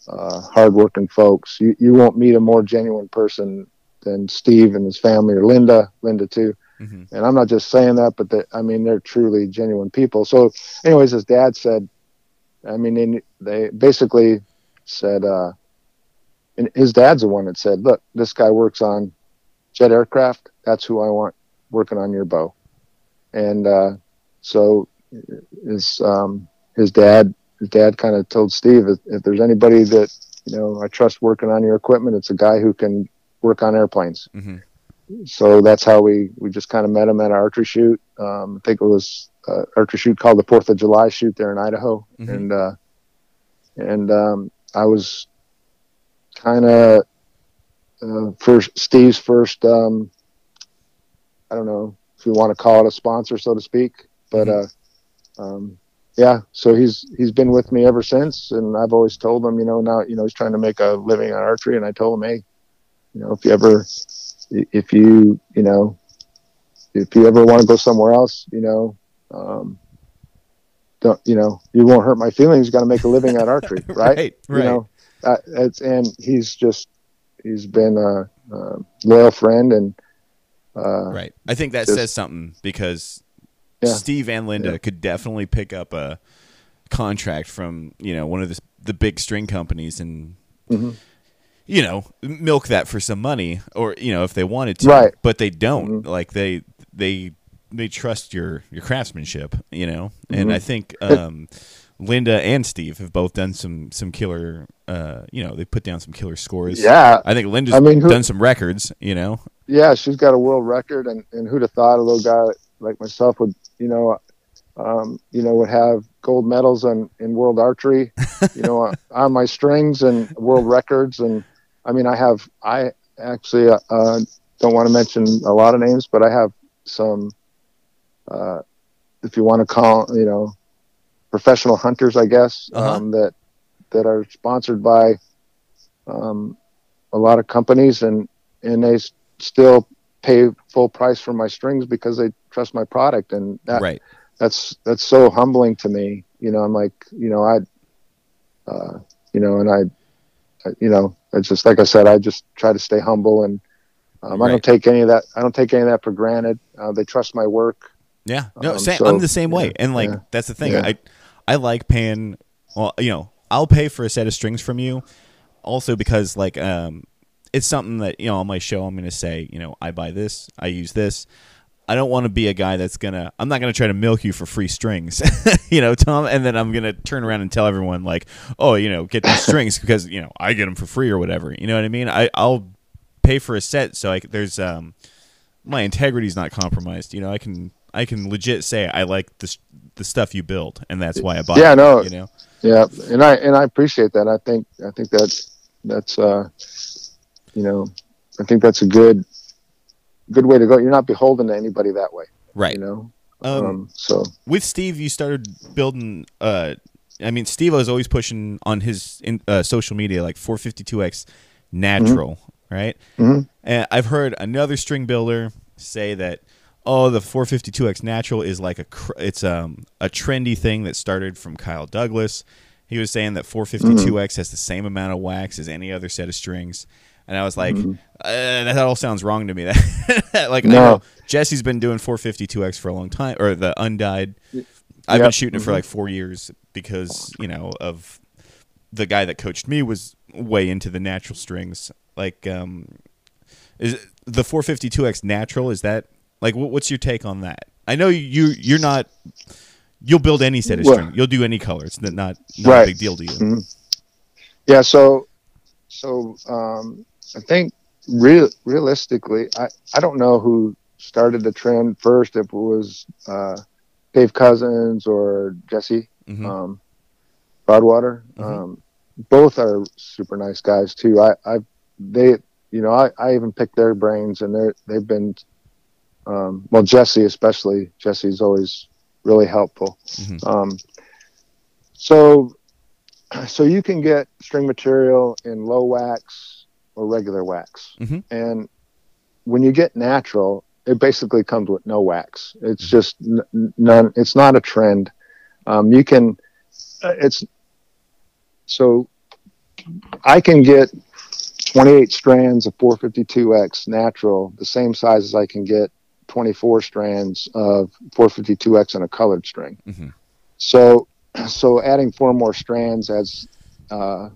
uh, hardworking folks. You you won't meet a more genuine person than Steve and his family, or Linda, Linda too. hmm And I'm not just saying that, but that I mean they're truly genuine people. So, anyways, his dad said, I mean they, they basically said, uh, and his dad's the one that said, look, this guy works on jet aircraft. That's who I want working on your bow. And uh, so his um, his dad his dad kind of told Steve if, if there's anybody that you know I trust working on your equipment, it's a guy who can work on airplanes. hmm So that's how we we just kind of met him at an archery shoot. Um, I think it was uh, archery shoot called the Fourth of July shoot there in Idaho, Mhm. and uh, and um, I was kind of uh, first Steve's first. Um, I don't know if you want to call it a sponsor, so to speak, but uh, um, yeah. So he's he's been with me ever since, and I've always told him, you know, now you know he's trying to make a living on archery, and I told him, hey, you know, if you ever, if you you know, if you ever want to go somewhere else, you know. Um, don't you know? You won't hurt my feelings. Got to make a living at archery, right? Right. you Right. know uh, it's and he's just he's been a, a loyal friend and uh, Right. I think that says something because Yeah. Steve and Linda Yeah. could definitely pick up a contract from you know one of the the big string companies and Mhm. you know milk that for some money or you know if they wanted to Right. but they don't Mhm. like they they they trust your your craftsmanship you know and Mhm. I think um Linda and Steve have both done some some killer uh you know they put down some killer scores yeah, I think Linda's I mean, who- done some records you know yeah, she's got a world record, and, and who'd have thought a little guy like myself would, you know, um, you know, would have gold medals in, in world archery, you know, on my strings and world records, and I mean, I have, I actually uh, uh, don't want to mention a lot of names, but I have some, uh, if you want to call, you know, professional hunters, I guess, Uh-huh. um, that that are sponsored by um, a lot of companies, and and they still pay full price for my strings because they trust my product, and that right that's that's so humbling to me. You know, I'm like, you know, I, uh, you know, and I, I, you know, it's just like I said, I just try to stay humble, and um, I don't take any of that. I don't take any of that for granted. Uh, they trust my work. Yeah. No, Um, same, so- I'm the same way. yeah, And like yeah, that's the thing. yeah. I I like paying. Well, you know, I'll pay for a set of strings from you. Also, because like um, it's something that you know on my show I'm going to say, you know, I buy this, I use this. I don't want to be a guy that's gonna. I'm not gonna try to milk you for free strings, you know, Tom. And then I'm gonna turn around and tell everyone like, oh, you know, get these strings because you know I get them for free or whatever. You know what I mean? I I'll pay for a set so I there's um my integrity's not compromised. You know, I can I can legit say I like the the stuff you build, and that's why I buy. Yeah, it, no. you know. Yeah, and I and I appreciate that. I think I think that that's uh, you know, I think that's a good good way to go. You're not beholden to anybody that way, Right. you know. Um, Um, so with Steve, you started building. Uh, I mean, Steve was always pushing on his in, uh, social media like 452x natural, right? Mhm. And I've heard another string builder say that oh, the 452x natural is like a cr- it's um a trendy thing that started from Kyle Douglas. He was saying that 452x has the same amount of wax as any other set of strings. And I was like, uh, that all sounds wrong to me. like, I No. know Jesse's been doing 452x for a long time, or the undyed. I've been Yep. shooting it for like four years because you know of the guy that coached me was way into the natural strings. Like, um, is the 452x natural? Is that like what's your take on that? I know you you're not. You'll build any set of Well- string. You'll do any color. It's not not, not a big deal to you. Mhm. yeah, so so um, I think real realistically, I I don't know who started the trend first. If it was uh, Dave Cousins or Jesse Mhm. um, Broadwater. Mhm. Um, both are super nice guys too. I, I, they, you know, I, I even picked their brains, and they're they've been, um, well, Jesse especially. Jesse's always really helpful. Mhm. Um, so, so you can get string material in low wax or regular wax, Mhm. and when you get natural, it basically comes with no wax. It's just n- none. It's not a trend. Um, you can. uh, It's so I can get 28 strands of 452x natural, the same size as I can get 24 strands of 452x in a colored string. Mhm. So, so adding four more strands adds uh,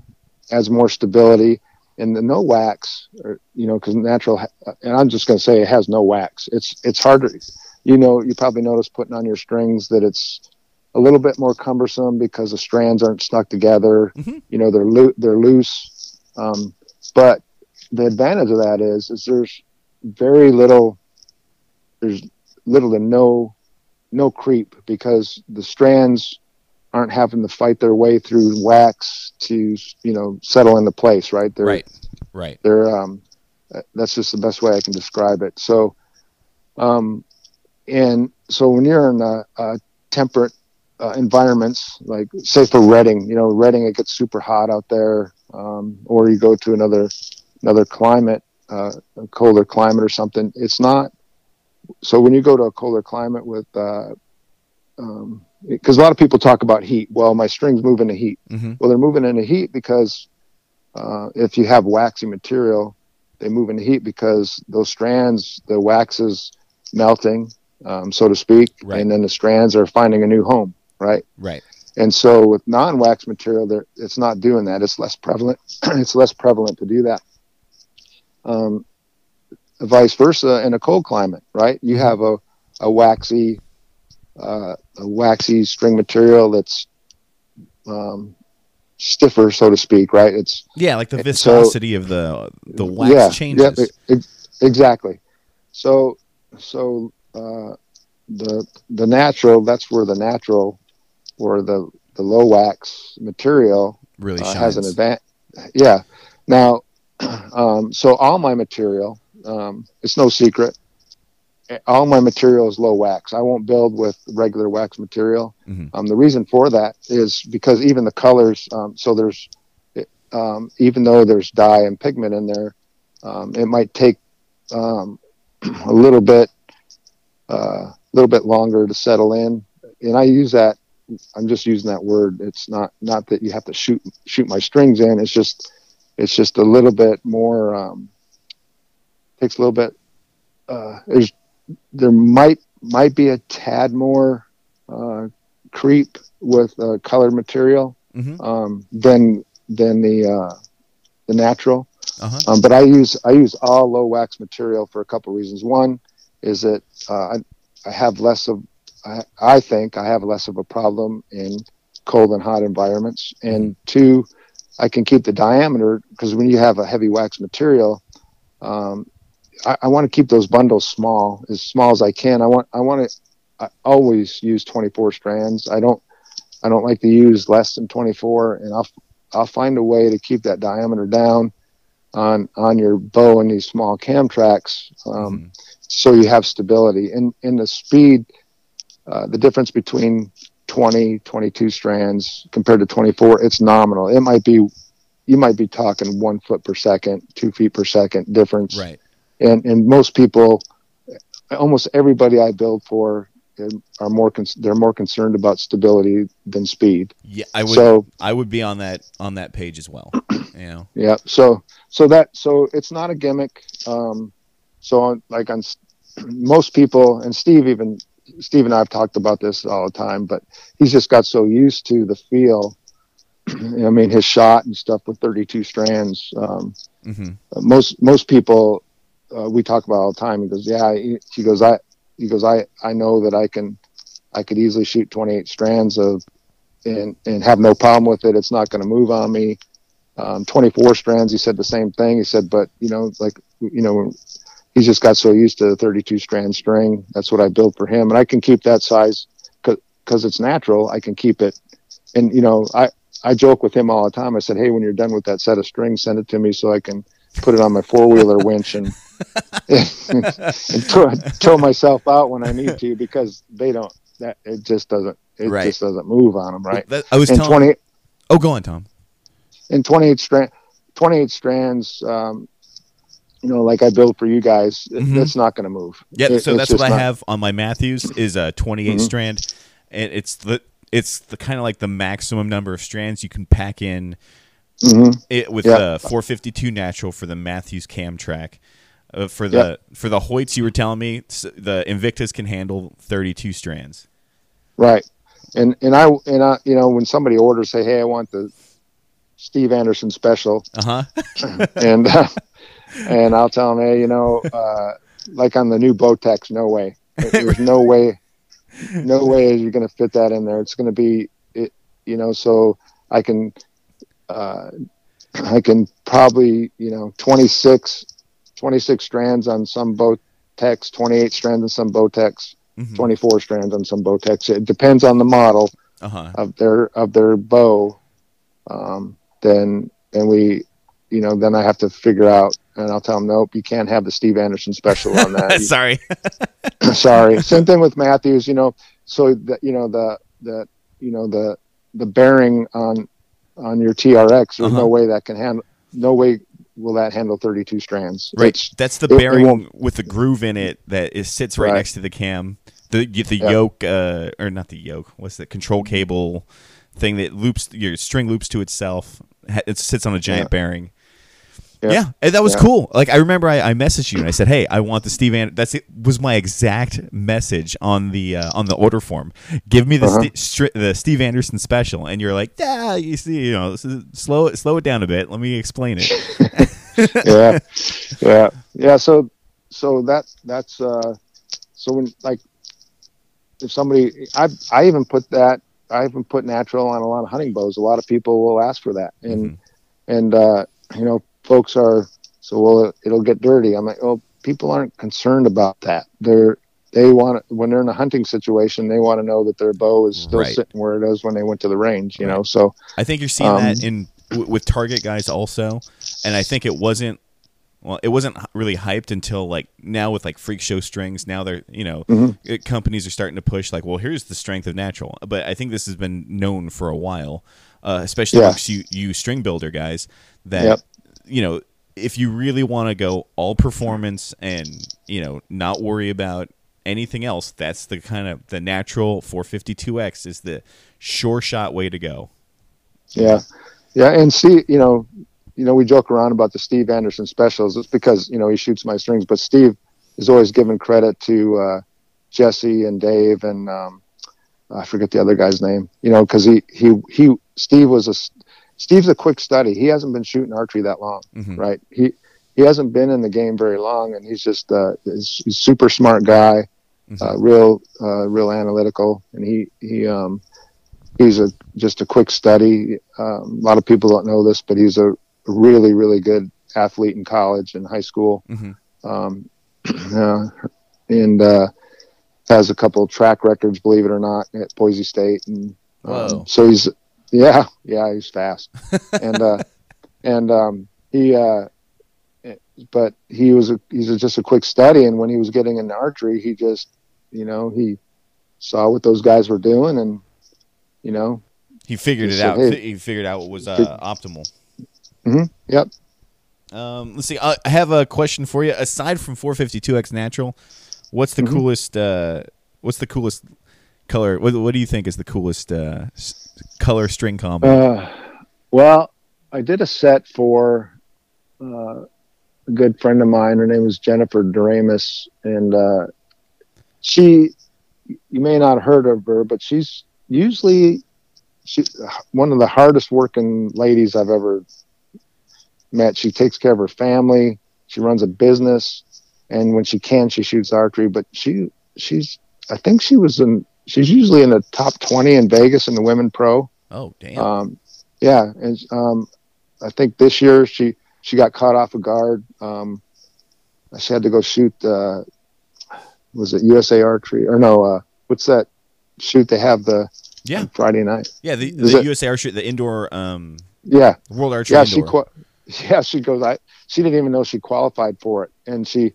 adds more stability. And the no wax, or, you know, because natural, and I'm just going to say it has no wax. It's it's harder. you know, you probably notice putting on your strings that it's a little bit more cumbersome because the strands aren't stuck together. Mhm. You know, they're loo- they're loose. Um, but the advantage of that is is there's very little there's little to no no creep because the strands aren't having to fight their way through wax to you know settle into place right they're Right. Right. they're um that's just the best way i can describe it so um and so when you're in a, a temperate uh, environments like say for reading you know reading it gets super hot out there um, or you go to another another climate uh, a colder climate or something it's not so when you go to a colder climate with uh, um, because a lot of people talk about heat well my strings move into heat hmm well, they're moving into heat because uh, if you have waxy material, they move into heat because those strands, the wax is melting, um, so to speak, Right. and then the strands are finding a new home, right? Right. And so with non-wax material, there it's not doing that. It's less prevalent. it's less prevalent to do that. Um, vice versa in a cold climate, right? You have a, a waxy, uh, a waxy string material that's um, stiffer, so to speak, right? It's Yeah, like the So- viscosity of the the wax yeah, changes. Yeah, ex- exactly. So, so uh, the the natural that's where the natural or the the low wax material really uh, shines. has an advantage. Yeah. Now, um, so all my material, um, it's no secret. All my material is low wax. I won't build with regular wax material. Mhm. Um, the reason for that is because even the colors. Um, so there's, um, even though there's dye and pigment in there, um, it might take um, a little bit, a uh, little bit longer to settle in. And I use that I'm just using that word. It's not not that you have to shoot shoot my strings in. It's just it's just a little bit more. Um, takes a little bit. Uh, there's there might might be a tad more uh, creep with uh, colored material Mm-hmm. um, than than the uh, the natural. Uh-huh. Um, but I use I use all low wax material for a couple reasons. One is that uh, I, I have less of I, I think I have less of a problem in cold and hot environments, and two, I can keep the diameter because when you have a heavy wax material, um, I, I want to keep those bundles small as small as I can. I want I want to I always use 24 strands. I don't I don't like to use less than 24, and I'll I'll find a way to keep that diameter down on on your bow and these small cam tracks, um, Mhm. so you have stability. And in the speed, uh, the difference between 20, 22 strands compared to 24, it's nominal. It might be you might be talking one foot per second, two feet per second difference Right. And and most people almost everybody i build for um, are more con- they're more concerned about stability than speed Yeah, I would. so I would be on that on that page as well. You know. yeah so so that so it's not a gimmick um so on like on most people and steve even steve and i've talked about this all the time but he's just got so used to the feel i mean his shot and stuff with 32 strands um hmm most most people uh, we talk about all the time. He goes, yeah. He, goes, I. He goes, I. I know that I can. I could easily shoot 28 strands of, and and have no problem with it. It's not going to move on me. Um, 24 strands. He said the same thing. He said, but you know, like you know, he's just got so used to the 32 strand string. That's what I built for him, and I can keep that size because it's natural. I can keep it, and you know, I. I joke with him all the time. I said, "Hey, when you're done with that set of strings, send it to me so I can put it on my four wheeler winch and and throw, throw myself out when I need to because they don't. That it just doesn't. It Right. just doesn't move on them, right? That, I was twenty oh, go on, Tom. and twenty eight strand, twenty eight strands. Um, you know, like I built for you guys, Mhm. it's not going to move. Yeah, It- so that's what I not- have on my Mathews is a 28 Mhm. strand, and it's the it's the kind of like the maximum number of strands you can pack in Mhm. it with the 452 natural for the Mathews cam track. Uh, for the for the Hoyts, you were telling me the Invictus can handle 32 strands. Right. And and I and I you know when somebody orders say hey I want the Steve Anderson special Uh huh. and uh, and I'll tell them hey you know uh, like on the new Bowtechs no way there's no way no way you're going to fit that in there it's going to be it you know so I can uh, I can probably you know 26 26 strands on some Bowtechs 28 strands on some Bowtechs Mhm. 24 strands on some Bowtechs. It depends on the model Uh huh. of their of their bow. Um, then then we, you know, then I have to figure out, and I'll tell them, nope, you can't have the Steve Anderson special on that. Sorry. Sorry. Same thing with Mathews. You know, so that you know the the you know the the bearing on on your TRX. There's Uh-huh. no way that can handle. No way will that handle 32 strands. Right. It's- That's the it- it bearing won't- with the groove in it that it sits right, Right. next to the cam. The the Yeah. yoke, uh, or not the yoke. What's the control cable thing that loops your string loops to itself? It sits on a giant Yeah. bearing. Yeah. Yeah. and that was Yeah. cool. Like I remember, I, I messaged you and I said, "Hey, I want the Steve An-. That's it. Was my exact message on the uh, on the order form. Give me the Uh-huh. Sti- stri- the Steve Anderson special." And you're like, "Yeah, you see, you know, is- slow it slow it down a bit. Let me explain it." yeah. Yeah. Yeah so so that that's uh so when like if somebody i i even put that i even put natural on a lot of hunting bows. A lot of people will ask for that. And Mhm. and uh you know folks are so well it'll get dirty. I'm like oh people aren't concerned about that. They're they want when they're in a hunting situation they want to know that their bow is still Right. sitting where it is when they went to the range you Right. know so I think you're seeing Um, that in w- with Target guys also, and I think it wasn't. Well, it wasn't really hyped until like now with like freak show strings. Now they're you know Mhm. it- companies are starting to push like, well, here's the strength of natural. But I think this has been known for a while, uh, especially Yeah. you you string builder guys that Yep. you know if you really want to go all performance and you know not worry about anything else, that's the kind of the natural 452x is the sure shot way to go. Yeah, yeah, and see, you know, you know, we joke around about the Steve Anderson specials. It's because you know he shoots my strings, but Steve is always giving credit to uh, Jesse and Dave and um, I forget the other guy's name. You know, because he he he Steve was a Steve's a quick study. He hasn't been shooting archery that long, Mhm. right? He he hasn't been in the game very long, and he's just uh, he's, he's a super smart guy, Mhm. uh, real uh, real analytical, and he he um he's a just a quick study. Um, a lot of people don't know this, but he's a really really good athlete in college and high school, Mhm. um, uh, and uh, has a couple of track records, believe it or not, at Boise State, and um, so he's yeah yeah he's fast, and uh, and um, he uh, but he was a, he's a, just a quick study, and when he was getting into archery, he just you know he saw what those guys were doing, and you know He figured He it said, out. "Hey." He figured out what was uh, optimal. Mhm, yep. Um, let's see. I have a question for you. Aside from 452x natural, what's the Mhm. coolest? Uh, what's the coolest color? What, what do you think is the coolest uh, s- color string combo? Uh, well, I did a set for uh, a good friend of mine. Her name is Jennifer Doremus, and uh, she, you may not have heard of her, but she's usually she's one of the hardest working ladies I've ever met. She takes care of her family. She runs a business, and when she can, she shoots archery. But she, she's, I think she was in. She's usually in the top twenty in Vegas in the women pro. oh, damn. Um, yeah, and um, I think this year she she got caught off a guard. Um, she had to go shoot. Uh, was it USA Archery or no? Uh, what's that shoot they have the Yeah. Friday night? yeah, the, the USA archery, the indoor um, Yeah, World Archery yeah. She Indoor. qua- yeah she goes. I she didn't even know she qualified for it, and she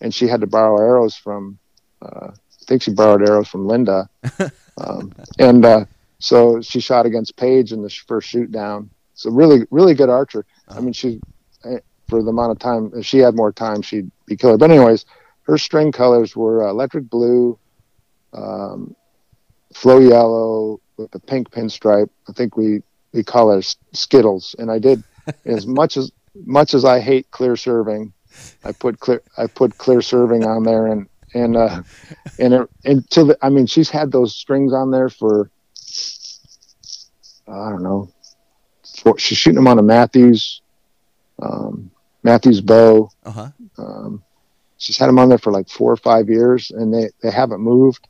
and she had to borrow arrows from. Uh, I think she borrowed arrows from Linda, um, and uh, so she shot against Paige in the sh- first shoot down. So really, really good archer. I mean, she eh, for the amount of time if she had more time, she'd be killer. But anyways, her string colors were uh, electric blue, um, flow yellow with a pink pinstripe. I think we we call her Skittles. And I did as much as much as I hate clear serving, I put clear I put clear serving on there and and uh and it, until the, I mean she's had those strings on there for I don't know. For, she's shooting them on a Mathews, um, Mathews bow. Uh huh. Um, she's had them on there for like four or five years, and they they haven't moved.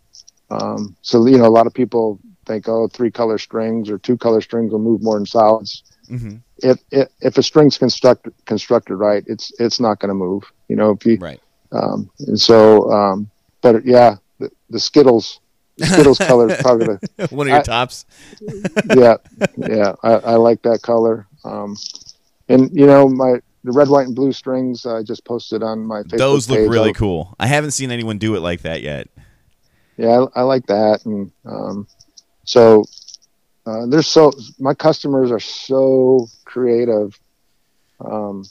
Um, so you know, a lot of people think, oh, three color strings or two color strings will move more than solids. hmm If if, if a string's constructed constructed right, it's it's not going to move. You know, if you Right. um, and so, um, but yeah, the, the Skittles, Skittles color is probably the One of your I- tops. yeah, yeah, I, I like that color. Um, and you know, my the red, white, and blue strings I just posted on my Facebook Those look page. really I'll- cool. I haven't seen anyone do it like that yet. Yeah, I, I like that, and um, so uh, there's so my customers are so creative um,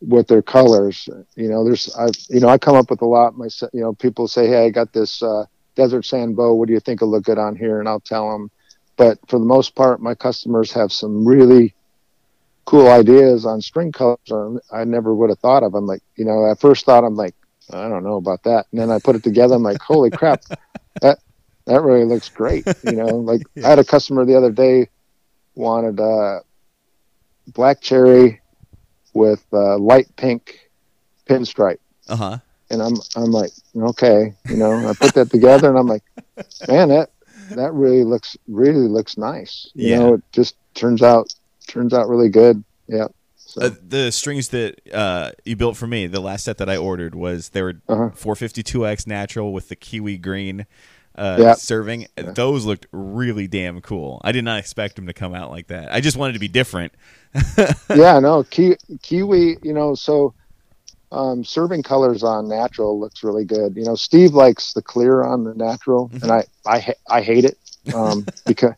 with their colors. You know, there's I you know I come up with a lot. My you know people say, hey, I got this uh, desert sand bow. What do you think will look good on here? And I'll tell them. But for the most part, my customers have some really cool ideas on string colors or I never would have thought of. I'm like, you know, at first thought I'm like, I don't know about that. And then I put it together. I'm like, holy crap, that that really looks great. You know, like I had a customer the other day wanted uh, black cherry with uh, light pink pinstripe, Uh huh. and I'm I'm like, okay, you know, I put that together, and I'm like, man, that that really looks really looks nice. You Yeah. know, it just turns out turns out really good. Yeah. So, Uh, the strings that uh, you built for me, the last set that I ordered was they were Uh-huh. 452x natural with the kiwi green uh, Yeah. serving. Those looked really damn cool. I did not expect them to come out like that. I just wanted to be different. yeah, no, ki- kiwi, you know, so um, serving colors on natural looks really good. You know, Steve likes the clear on the natural, Mm-hmm. and I I ha- I hate it um, because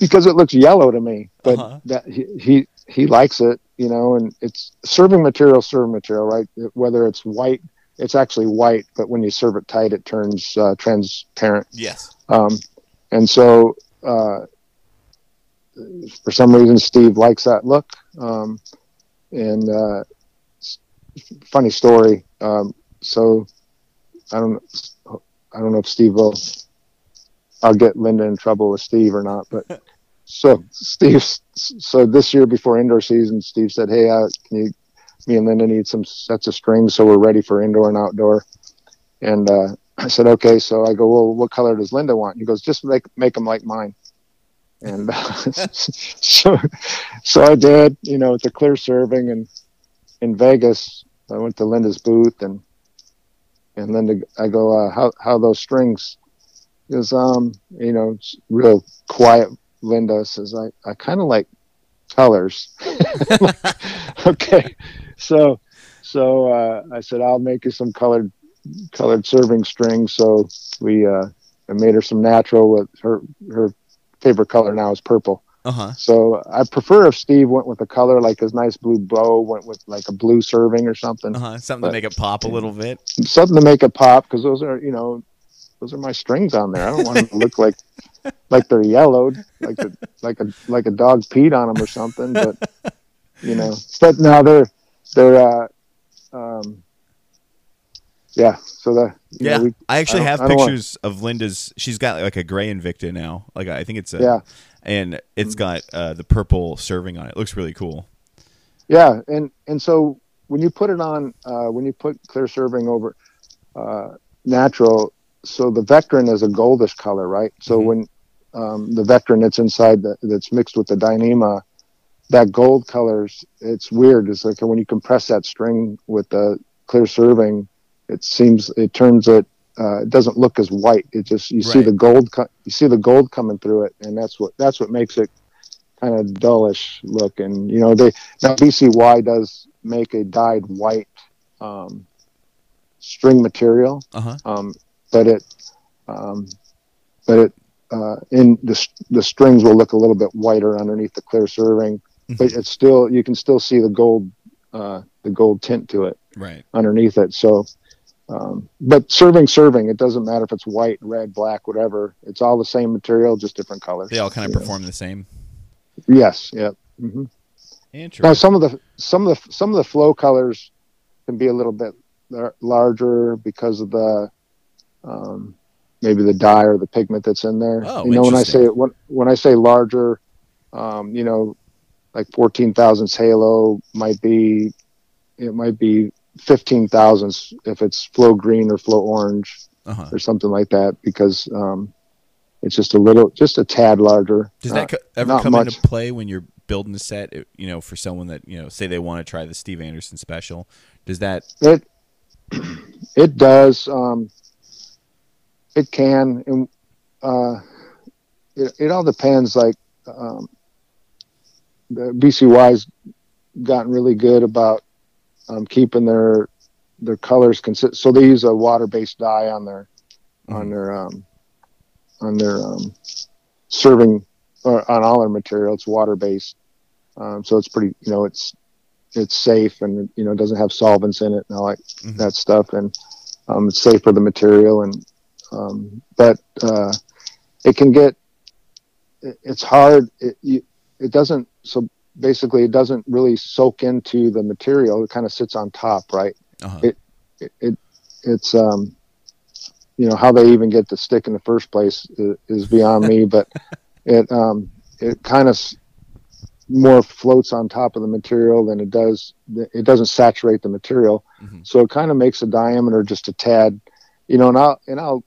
because it looks yellow to me. But Uh-huh. that he, he he likes it, you know, and it's serving material, serving material, right? Whether it's white, it's actually white, but when you serve it tight, it turns uh, transparent. Yes. Um, and so, uh, for some reason, Steve likes that look. Um, and uh, funny story. Um, so I don't, I don't know if Steve will I'll get Linda in trouble with Steve or not. But so Steve, so this year before indoor season, Steve said, "Hey, uh, can you, and Linda need some sets of strings so we're ready for indoor and outdoor." And uh, I said, "Okay." So I go, "Well, what color does Linda want?" He goes, "Just make make them like mine." And uh, so, so I did. You know, it's a clear serving, and in Vegas, I went to Linda's booth and and Linda, I go, uh, how how those strings? Is um, you know, real quiet. Linda says, I I kind of like colors. okay, so so uh, I said I'll make you some colored colored serving strings. So we uh, I made her some natural with her her favorite color now is purple. Uh-huh. So I prefer if Steve went with a color like his nice blue bow went with like a blue serving or something. Uh-huh. Something But- to make it pop a little bit. Something to make it pop because those are you know those are my strings on there. I don't want them to look like like they're yellowed like a, like a like a dog peed on them or something. But you know, but now they're they're uh, um, yeah. So the you Yeah. know, we, I actually I have I don't want- pictures of Linda's. She's got like a gray Invicta now. Like I think it's a Yeah. and it's got uh, the purple serving on it. Looks really cool. Yeah, and and so when you put it on, uh, when you put clear serving over uh, natural, so the Vectran is a goldish color, right? So Mhm. when um, the Vectran that's inside the, that's mixed with the Dyneema, that gold colors, it's weird. It's like when you compress that string with the clear serving, it seems it turns it. Uh, it doesn't look as white. It just you see the gold. Co- you see the gold coming through it, and that's what that's what makes it kind of dullish look. And you know they now BCY does make a dyed white um, string material, Uh huh. um, but it um, but it uh, in the the strings will look a little bit whiter underneath the clear serving, but it's still you can still see the gold uh, the gold tint to it Right. underneath it. So. Um, but serving, serving, it doesn't matter if it's white, red, black, whatever. It's all the same material, just different colors. They all kind of perform the same. Yes, yeah. hmm Now some of the some of the some of the flow colors can be a little bit larger because of the um, maybe the dye or the pigment that's in there. Oh, you know, when I say when when I say larger, um, you know, like fourteen thousandths halo might be it might be fifteen thousandths if it's flow green or flow orange Uh-huh. or something like that because um, it's just a little just a tad larger. Does Uh, that co- ever not come into play when you're building a set? You know, for someone that you know, say they want to try the Steve Anderson special. Does that? It it does. Um, it can, and uh, it, it all depends. Like um, BCY's gotten really good about um, keeping their their colors consistent. So they use a water based dye on their on Mhm. their um, on their um, serving or on all their material. It's water based, um, so it's pretty. You know, it's it's safe and you know doesn't have solvents in it and all that, Mhm. that stuff and um, it's safe for the material and um, but uh, it can get it, it's hard it, you, it doesn't so basically it doesn't really soak into the material it kind of sits on top right Uh-huh. It- it, it it's um you know how they even get the stick in the first place is, beyond me but it um it kind of more floats on top of the material than it does it doesn't saturate the material Mhm. so it kind of makes a diameter just a tad you know and i'll and i'll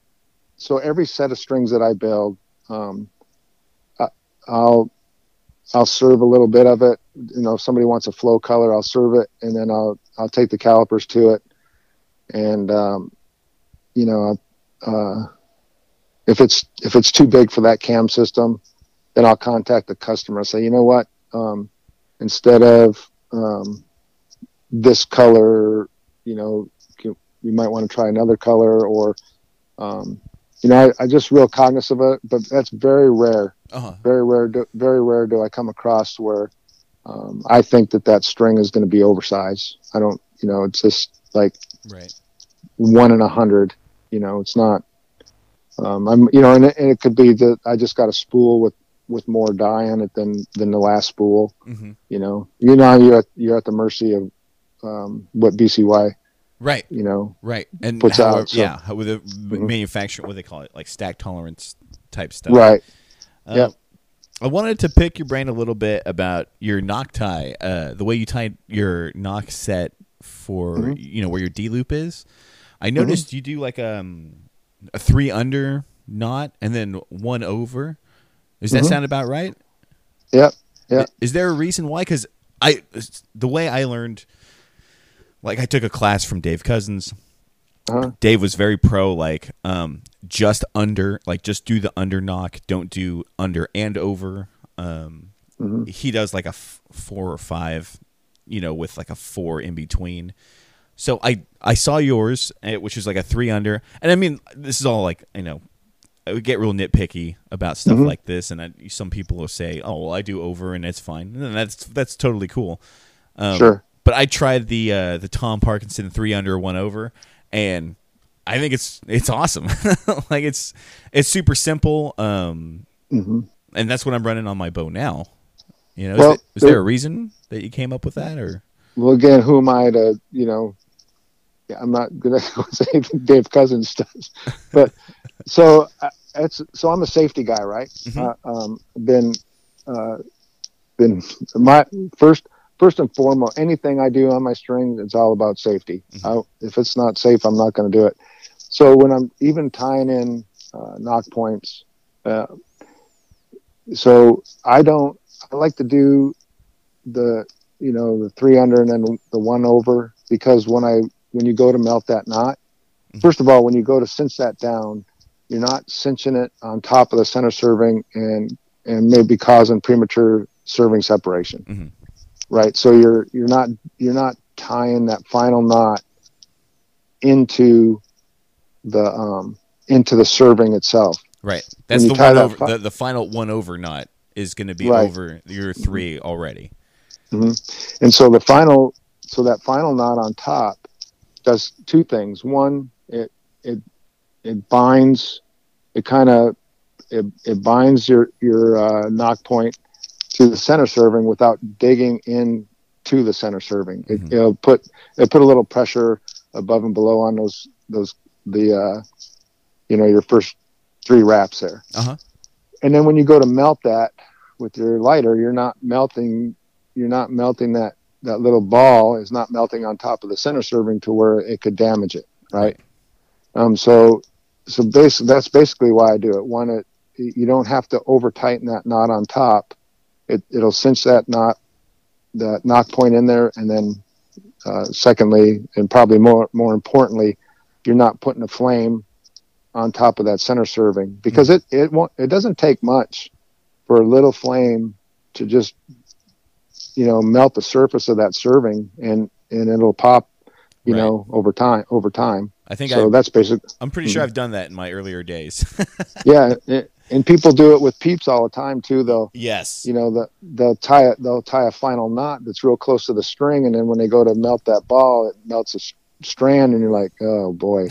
so every set of strings that i build um I, i'll i'll serve a little bit of it. You know if somebody wants a flow color i'll serve it and then i'll i'll take the calipers to it. And um you know uh if it's if it's too big for that cam system then i'll contact the customer and say you know what? Um instead of um this color you know you, might want to try another color or um you know I, I just real cognizant of it but that's very rare Uh-huh. very rare do, very rare do i come across where um, i think that that string is going to be oversized i don't you know it's just like Right. one in a hundred you know it's not um, i'm you know and it, and it could be that i just got a spool with with more dye on it than than the last spool hmm you know you know you're at, you're at the mercy of um, what bcy Right. you know Right. And Puts how, out, so- yeah, how with the Mhm. manufacturer, what they call it, like stack tolerance type stuff. Right. Uh, Yep. I wanted to pick your brain a little bit about your nock tie, uh, the way you tied your nock set for Mm-hmm. you know where your D loop is. I noticed you do like um, a three under knot and then one over. Does that Mhm. sound about right? Yep. Yep. Is there a reason why? Because I, the way I learned, like I took a class from Dave Cousins. Uh-huh. Dave was very pro, like um, just under, like just do the under knock, don't do under and over. Um, Mhm. He does like a f- four or five, you know, with like a four in between. So I I saw yours, eh, which is like a three under, and I mean this is all like you know I would get real nitpicky about stuff Mhm. like this, and I, some people will say, "Oh, well, I do over, and it's fine." And that's that's totally cool. Um, Sure. But I tried the uh, the Tom Parkinson three under one over, and I think it's it's awesome. like it's it's super simple, um, hmm and that's what I'm running on my bow now. You know, Well, is, it- is there there- a reason that you came up with that, or Well, again, who am I to, you know, I'm not going to say anything Dave Cousins does, but so uh, it's, so I'm a safety guy, right? Mhm. Uh, um, been, uh, been my first, first and foremost, anything I do on my string, it's all about safety. Mhm. I, if it's not safe, I'm not going to do it. So when I'm even tying in uh, nock points, uh, so I don't, I like to do the, you know, the three under and then the one over because when I, when you go to melt that knot, Mhm. first of all, when you go to cinch that down, you're not cinching it on top of the center serving and, and maybe causing premature serving separation. Mhm. Right. So you're, you're not, you're not tying that final knot into the, um, into the serving itself. right? That's the one that over. fi- the, the final one over knot is going to be Right. over your three already. And so the final, so that final knot on top does two things. One, it it it binds, it kind of it, it binds your your uh, nock point to the center serving without digging in to the center serving. It, Mhm. It'll put it put a little pressure above and below on those those the uh, you know your first three wraps there. Uh huh. And then when you go to melt that with your lighter, you're not melting, you're not melting that, that little ball is not melting on top of the center serving to where it could damage it. Right. Um, so, so basically that's basically why I do it. One, it, you don't have to over tighten that knot on top. It, it'll cinch that knot, that nock point in there. And then, uh, secondly, and probably more, more importantly, you're not putting a flame on top of that center serving because it it won't it doesn't take much for a little flame to just you know melt the surface of that serving and and it'll pop you Right. know over time over time I think so I, that's basic I'm pretty sure I've done that in my earlier days. yeah it, and people do it with peeps all the time too they'll yes. you know the, they'll tie it they'll tie a final knot that's real close to the string and then when they go to melt that ball it melts a strand and you're like oh boy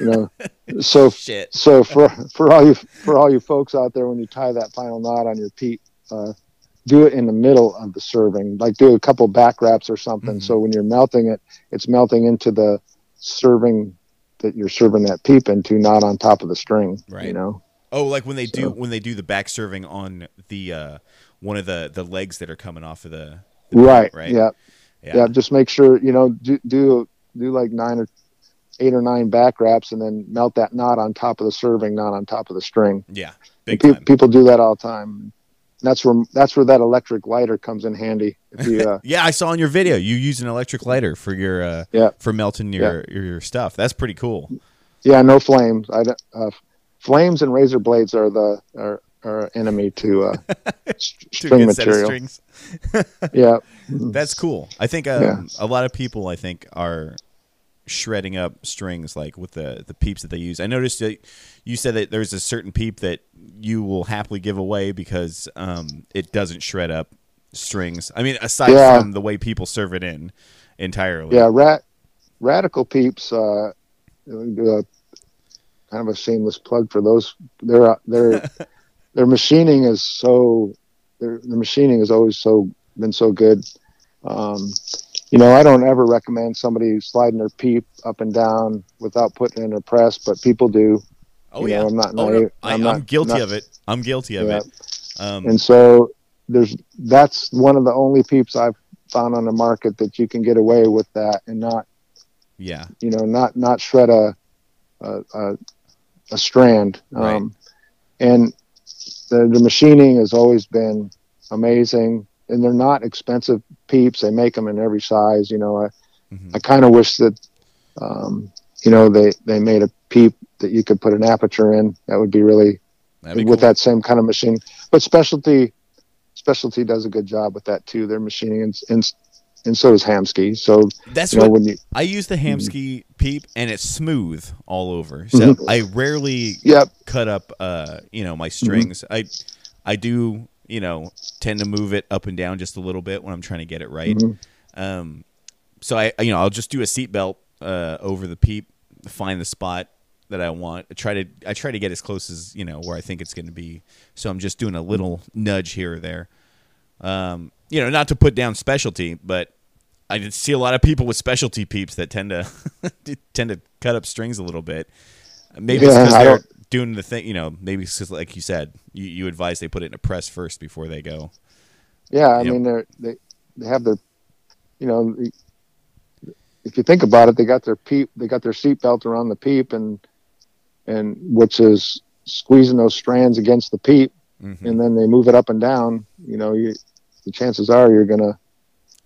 you know so Shit. so for for all you for all you folks out there when you tie that final knot on your peep uh, do it in the middle of the serving like do a couple back wraps or something Mhm. so when you're melting it it's melting into the serving that you're serving that peep into not on top of the string Right. you know Oh, like when they do when they do the back serving on the uh one of the the legs that are coming off of the, the right right. yeah yeah just make sure you know do do do like nine or eight or nine back wraps and then melt that knot on top of the serving not on top of the string Yeah. Pe- people do that all the time that's where that's where that electric lighter comes in handy if you uh, Yeah, I saw in your video you use an electric lighter for your uh Yeah. for melting your, your your stuff. That's pretty cool. yeah no flames i don't- uh, flames and razor blades are the are, are enemy to uh string material strings. yeah That's cool. I think um, Yeah. a lot of people I think are shredding up strings like with the the peeps that they use. I noticed that you said that there's a certain peep that you will happily give away because um, it doesn't shred up strings. I mean, aside Yeah. from the way people serve it in entirely. yeah rat radical peeps uh, uh kind of a shameless plug for those their their their machining is so their the machining has always so been so good um you know i don't ever recommend somebody sliding their peep up and down without putting in a press but people do Oh You yeah, know, I'm not oh, no, naive. I, I'm I'm, not- guilty not- of it. I'm guilty of Yeah. it. Um, And so there's that's one of the only peeps I've found on the market that you can get away with that and not yeah, you know not not shred a a, a, a strand. Right. Um, and the, the machining has always been amazing, and they're not expensive peeps. They make them in every size. You know, I Mhm. I kind of wish that um, you know they they made a peep that you could put an aperture in. That would be really be with cool. that same kind of machine. But specialty specialty does a good job with that too. Their machining and and, and so does Hamskea. So That's you know what you I use the Mm-hmm. Peep, and it's smooth all over. So Mhm. I rarely yep cut up, uh, you know, my Mm-hmm. strings. I, I do, you know, tend to move it up and down just a little bit when I'm trying to get it right. Mhm. Um, so I, you know, I'll just do a seatbelt uh, over the peep, find the spot that I want. I try to, I try to get as close as you know where I think it's going to be. So I'm just doing a little nudge here or there. Um, you know, not to put down specialty, but I did see a lot of people with specialty peeps that tend to tend to cut up strings a little bit. Maybe it's because they're doing the thing. You know, maybe it's 'cause like you said, you, you advise they put it in a press first before they go. yeah. I mean they're they they have their you know if you think about it, they got their peep they got their seat belt around the peep and and which is squeezing those strands against the peep Mhm. and then they move it up and down. You know you the chances are you're gonna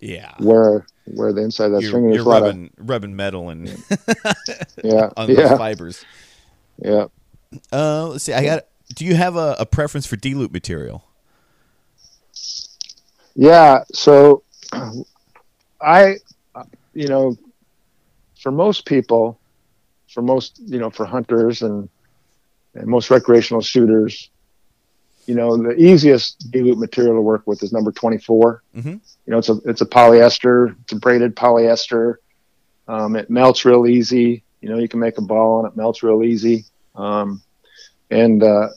Yeah, where where the inside of that string. you're, There's a lot of rubbing rubbing metal and yeah on those yeah fibers. yeah. Uh, let's see. I got. Do you have a, a preference for D loop material? Yeah. So I, you know, for most people, for most, you know, for hunters and, and most recreational shooters, you know, the easiest D loop material to work with is number 24. Mhm. You know, it's a, it's a polyester, it's a braided polyester. Um, it melts real easy. You know, you can make a ball and it melts real easy. Um, and, uh,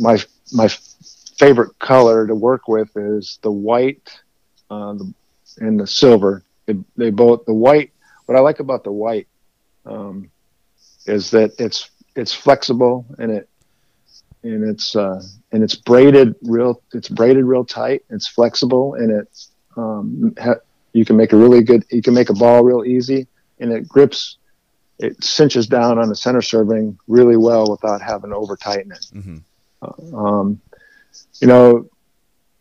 my, my favorite color to work with is the white uh, the, and the silver. They, they both the white. What I like about the white um, is that it's it's flexible and it and it's uh, and it's braided real. It's braided real tight. It's flexible and it um, ha- you can make a really good. You can make a ball real easy and it grips. It cinches down on the center serving really well without having to over tighten it Mm-hmm. um, you know,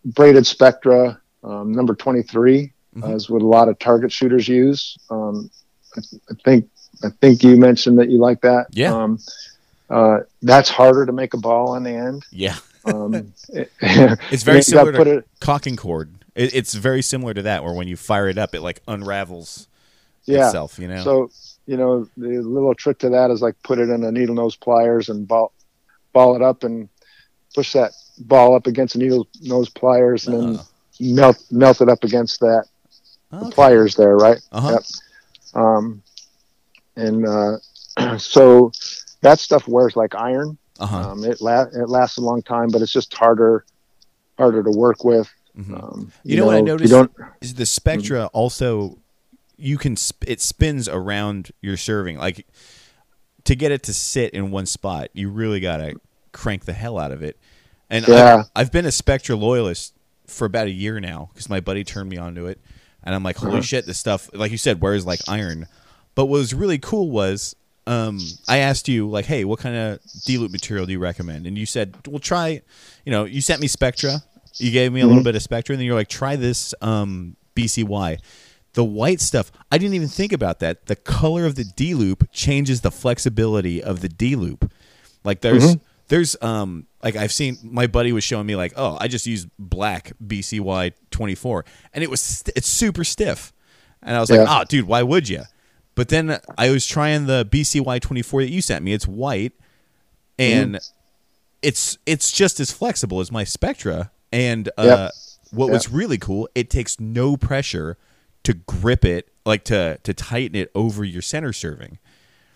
braided spectra, um, number 23 Mhm. is what a lot of target shooters use. Um, I, I think, I think you mentioned that you like that. Yeah. Uh, that's harder to make a ball on the end. Yeah, Um, it- it's very similar to it, cocking cord. It, it's very similar to that, where when you fire it up, it like unravels yeah. itself. You know. So, you know, the little trick to that is like put it in a needle nose pliers and ball, ball it up and push that ball up against the needle nose pliers and then Oh. melt, melt it up against that Okay. pliers there, right? Uh-huh. Yep. Um, and uh, so that stuff wears like iron. Uh-huh. Um, it la- it lasts a long time, but it's just harder harder to work with. Mhm. Um, You know what I you noticed? don't, Is the Spectra also you can sp- it spins around your serving like to get it to sit in one spot. You really gotta crank the hell out of it. And Yeah. I've, I've been a Spectra loyalist for about a year now because my buddy turned me onto it, and I'm like, holy Uh-huh. shit, this stuff like you said wears like iron. But what was really cool was um, I asked you like, hey, what kind of D loop material do you recommend? And you said, well, try. You know, you sent me Spectra. You gave me a Mm-hmm. little bit of Spectra, and then you're like, try this um, BCY. The white stuff, I didn't even think about that. The color of the D loop changes the flexibility of the D loop. Like there's Mm-hmm. there's um like I've seen my buddy was showing me like oh I just used black BCY 24 and it was st- it's super stiff and I was like Yeah. oh dude why would you but then I was trying the BCY 24 that you sent me it's white and Mm-hmm. it's it's just as flexible as my Spectra and uh Yep. what was really cool it takes no pressure to grip it like to to tighten it over your center serving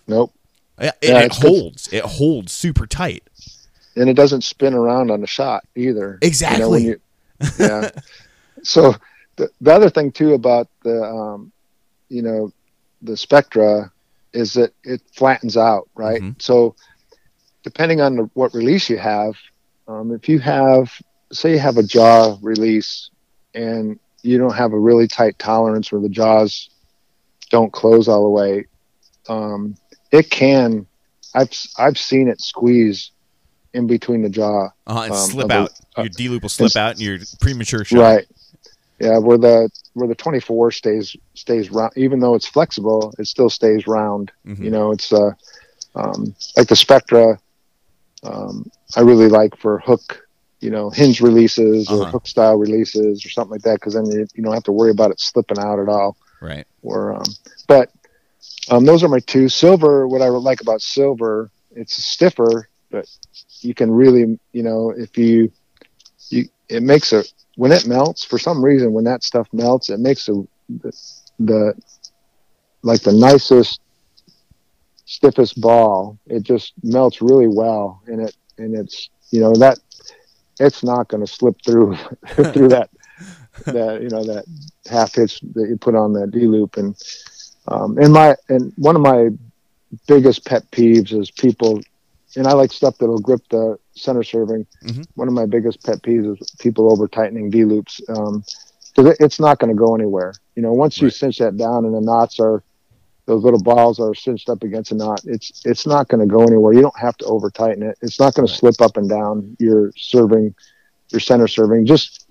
nope. it, Yeah, it good. holds it holds super tight And it doesn't spin around on the shot either. Exactly. You know, you- yeah. so the, the other thing too about the, um, you know, the Spectra is that it flattens out, right? Mhm. So depending on the, what release you have, um, if you have, say, you have a jaw release and you don't have a really tight tolerance where the jaws don't close all the way, um, it can. I've I've seen it squeeze in between the jaw. Uh-huh, and Um, slip out. uh, your D loop will slip out, and your premature shot. Right. Yeah, where the where the 24 stays stays round, even though it's flexible, it still stays round. Mhm. You know, it's uh, um, like the Spectra. Um, I really like for hook, you know, hinge releases or Uh-huh. hook style releases or something like that, because then you, you don't have to worry about it slipping out at all. Right. Or, um, but um, those are my two. Silver. What I like about silver, it's stiffer, but you can really, you know, if you, you, it makes a when it melts for some reason when that stuff melts, it makes a the, the like the nicest stiffest ball. It just melts really well, and it and it's you know that it's not going to slip through through that that you know that half hitch that you put on that D loop and um, and my and one of my biggest pet peeves is people and I like stuff that'll grip the center serving. Mhm. One of my biggest pet peeves is people over tightening D loops because it, it's not going to go anywhere. You know, once you cinch that down and the knots are those little balls are cinched up against a knot, it's it's not going to go anywhere. You don't have to over tighten it. It's not going Right. to slip up and down your serving, your center serving. Just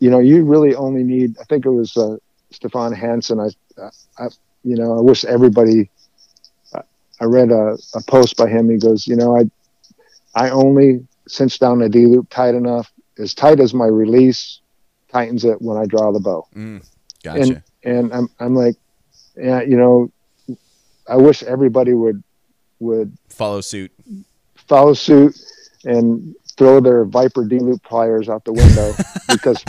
you know, you really only need. I think it was uh, Stephan Hansen. I, I, you know, I wish everybody. I- read a, a post by him. He goes, you know, I, I only cinch down the D loop tight enough, as tight as my release tightens it when I draw the bow. Mm, gotcha. And I'm, I'm like, yeah, you know, I wish everybody would, would Follow suit. follow suit and throw their Viper D loop pliers out the window because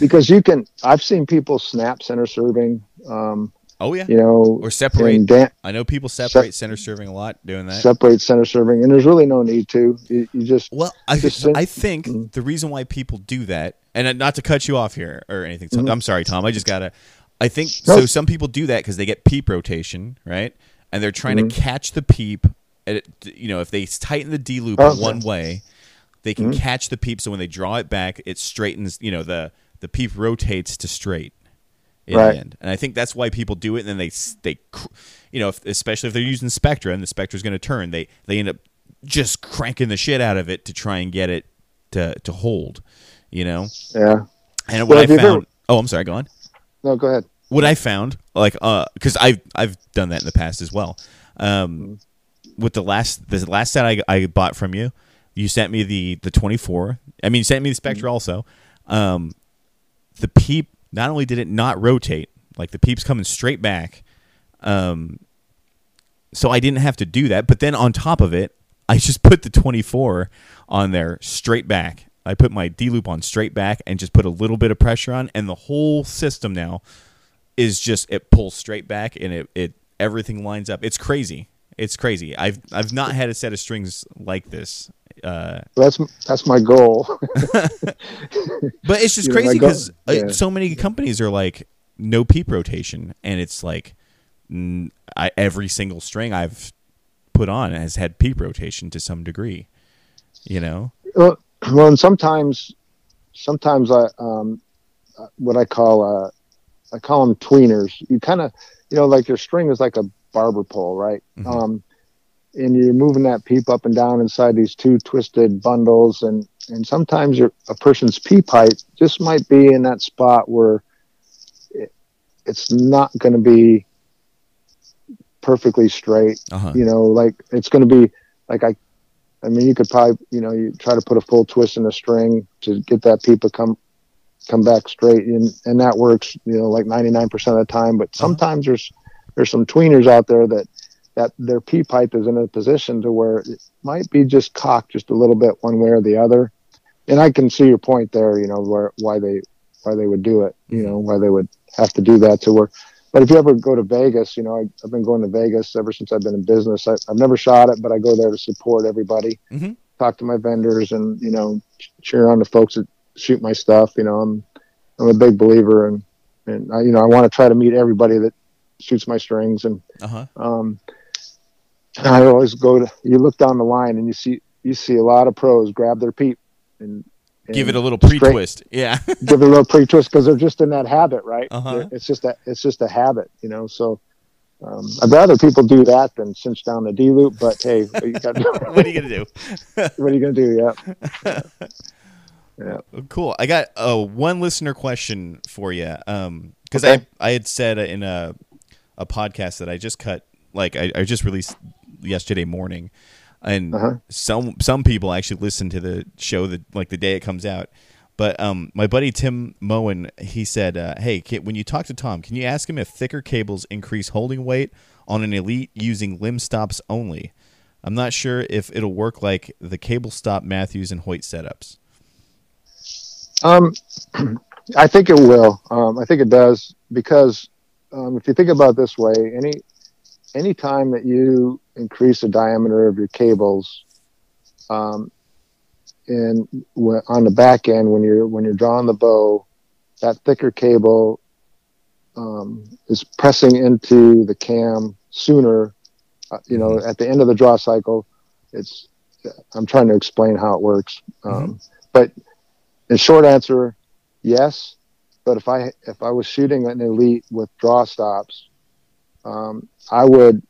because you can. I've seen people snap center serving, um, Oh yeah. you know, Or separate. dan- I know people separate center serving a lot doing that. separate center serving, and there's really no need to. You, you just Well, I, Just I think Mhm. the reason why people do that, and uh, not to cut you off here or anything, Tom, Mhm. I'm sorry, Tom. I just gotta. I think No. so. Some people do that because they get peep rotation, right? And they're trying Mhm. to catch the peep. At you know, if they tighten the D loop Okay. one way, they can Mhm. catch the peep. So when they draw it back, it straightens. You know, the the peep rotates to straight in Right. the end. And I think that's why people do it. And then they they, you know, if, especially if they're using Spectra and the Spectra's going to turn, they they end up just cranking the shit out of it to try and get it to to hold. You know, yeah. and what Well, I found. ever- oh, I'm sorry. Go on. No, go ahead. What I found, like, uh, because I've I've done that in the past as well. Um, with the last the last set I I bought from you, you sent me the the 24. I mean, you sent me the Spectra also. Um, the peep not only did it not rotate, like the peep's coming straight back. Um, so I didn't have to do that. But then on top of it, I just put the 24 on there straight back. I put my D loop on straight back and just put a little bit of pressure on, and the whole system now is just it pulls straight back and it, it everything lines up. It's crazy. It's crazy. I've I've not had a set of strings like this. Uh, That's that's my goal. but it's just You crazy because yeah. so many companies are like no peep rotation, and it's like I, every single string I've put on has had peep rotation to some degree. You know, well, well, and sometimes, sometimes I um, uh, what I call uh, I call them tweeners. You kind of, you know, like your string is like a barber pole, right? Mhm. Um, and you're moving that peep up and down inside these two twisted bundles, and and sometimes your a person's peep pipe just might be in that spot where it, it's not going to be perfectly straight uh huh. you know like it's going to be like i i mean you could probably you know you try to put a full twist in a string to get that peep to come come back straight and and that works you know like 99% of the time but sometimes there's there's some tweeners out there that that their p pipe is in a position to where it might be just cocked just a little bit one way or the other and i can see your point there you know where why they why they would do it you know why they would have to do that to where but if you ever go to Vegas, you know, I, I've been going to Vegas ever since I've been in business. I, I've never shot it, but I go there to support everybody, Mhm. talk to my vendors, and you know, cheer on the folks that shoot my stuff. You know, I'm I'm a big believer, and and I, you know, I want to try to meet everybody that shoots my strings, and Uh huh. um, I always go to you look down the line and you see you see a lot of pros grab their peep and, and Give it a little pre-twist. Yeah. give it a little pre-twist because they're just in that habit, right? Uh-huh. It's just a it's just a habit, you know. So um, I'd rather people do that than cinch down the D loop. But hey, what, you what are you gonna do? what are you gonna do? Yeah, yeah. Cool. I got uh, one listener question for you. Um, because Okay. I I had said in a a podcast that I just cut, like I, I just released yesterday morning, and Uh-huh. some some people actually listen to the show that like the day it comes out. But um, my buddy Tim Moen, he said, uh, "Hey, ca- when you talk to Tom, can you ask him if thicker cables increase holding weight on an elite using limb stops only? I'm not sure if it'll work like the cable stop Mathews and Hoyt setups." Um, I think it will. Um, I think it does because um, if you think about it this way, any any time that you increase the diameter of your cables, um, and w- on the back end when you're when you're drawing the bow, that thicker cable um, is pressing into the cam sooner. Uh, you know, at the end of the draw cycle, it's. I'm trying to explain how it works, um, but in short answer, yes. But if I if I was shooting an elite with draw stops, um, I would.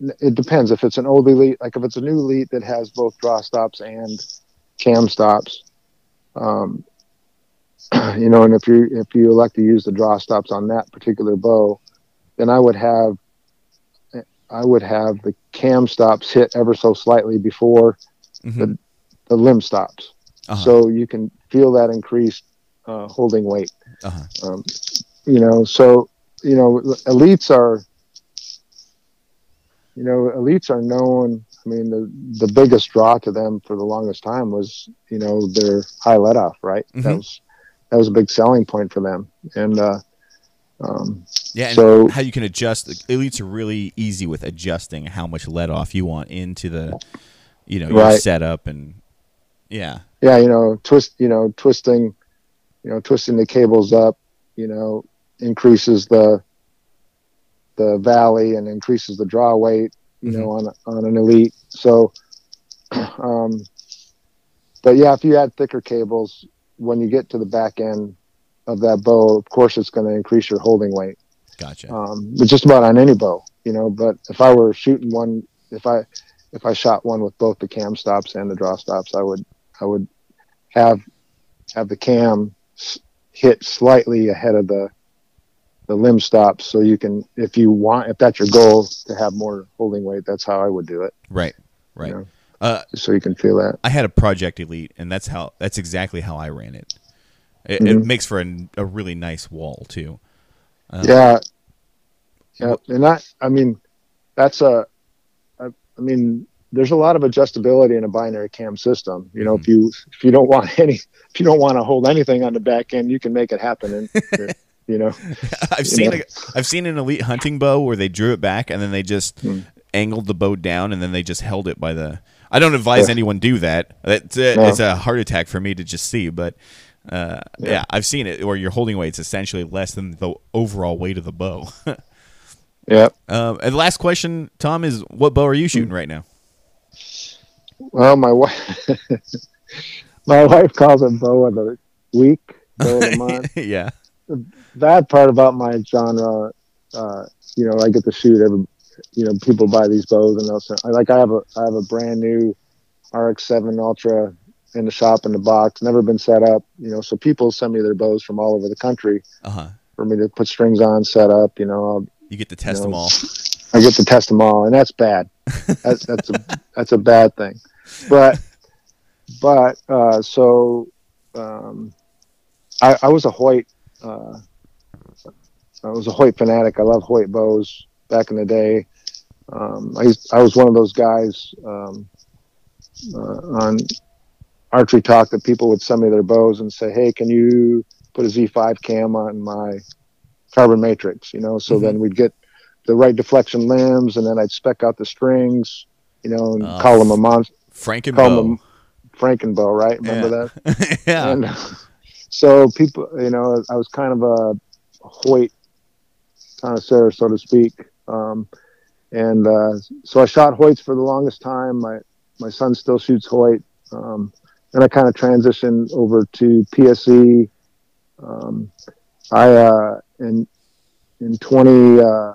It depends if it's an old elite, like if it's a new elite that has both draw stops and cam stops. Um, you know, and if you if you elect to use the draw stops on that particular bow, then I would have I would have the cam stops hit ever so slightly before Mhm. the limb stops Uh-huh. so you can feel that increased uh, holding weight. Uh-huh. Um, you know, so you know, elites are, you know, elites are known. I mean, the the biggest draw to them for the longest time was, you know, their high let off, right? That Mhm. was that was a big selling point for them, and uh, um, Yeah, and So- how you can adjust. Elites are really easy with adjusting how much let off you want into the, you know, your Right. setup and yeah, yeah, you know, twist, you know, twisting, you know, twisting the cables up, you know, increases the the valley and increases the draw weight, you know, on on an elite. So, um, but yeah, if you add thicker cables, when you get to the back end of that bow, of course, it's going to increase your holding weight. gotcha. Um, but just about on any bow, you know. But if I were shooting one, if I if I shot one with both the cam stops and the draw stops, I would I would have have the cam hit slightly ahead of the the limb stops, so you can, if you want, if that's your goal to have more holding weight, that's how I would do it. right, right. know. Uh, So you can feel that. I had a Project Elite, and that's how that's exactly how I ran it. It, it Mhm. makes for a, a really nice wall too. Uh, yeah, yeah, and that I mean, that's a, I, I mean, there's a lot of adjustability in a binary cam system. You know, if you if you don't want any, if you don't want to hold anything on the back end, you can make it happen. And you know, I've You seen know? a, I've seen an elite hunting bow where they drew it back and then they just Hmm. angled the bow down and then they just held it by the. I don't advise Yeah. anyone do that. It's a, No. it's a heart attack for me to just see, but uh, yeah. Yeah. I've seen it where your holding weight's essentially less than the overall weight of the bow. yeah. um, and the last question, Tom, is what bow are you shooting right now? Well, my wife, my wife calls it bow of the week, bow of the month. yeah, That part about my genre, uh, you know, I get to shoot every, you know, people buy these bows and they'll say, like I have a, I have a brand new RX-7 Ultra in the shop in the box, never been set up, you know, so people send me their bows from all over the country uh huh. for me to put strings on, set up, you know, I'll, You get to test No. them all. I get to test them all, and that's bad. That's that's a that's a bad thing. But but uh, so um, I, I was a Hoyt. Uh, I was a Hoyt fanatic. I love Hoyt bows back in the day. Um, I used, I was one of those guys um, uh, on archery talk that people would send me their bows and say, "Hey, can you put a Z5 cam on my carbon matrix?" You know, so Mhm. then we'd get the right deflection limbs, and then I'd spec out the strings, you know, and Oh. call them a monster Franken call them Frankenbow, right? Remember Yeah. that? yeah. And so people, you know, I was kind of a Hoyt connoisseur, so to speak. Um, and uh, so I shot Hoyts for the longest time. My my son still shoots Hoyt, um, and I kind of transitioned over to PSE. Um, I uh, in in twenty uh,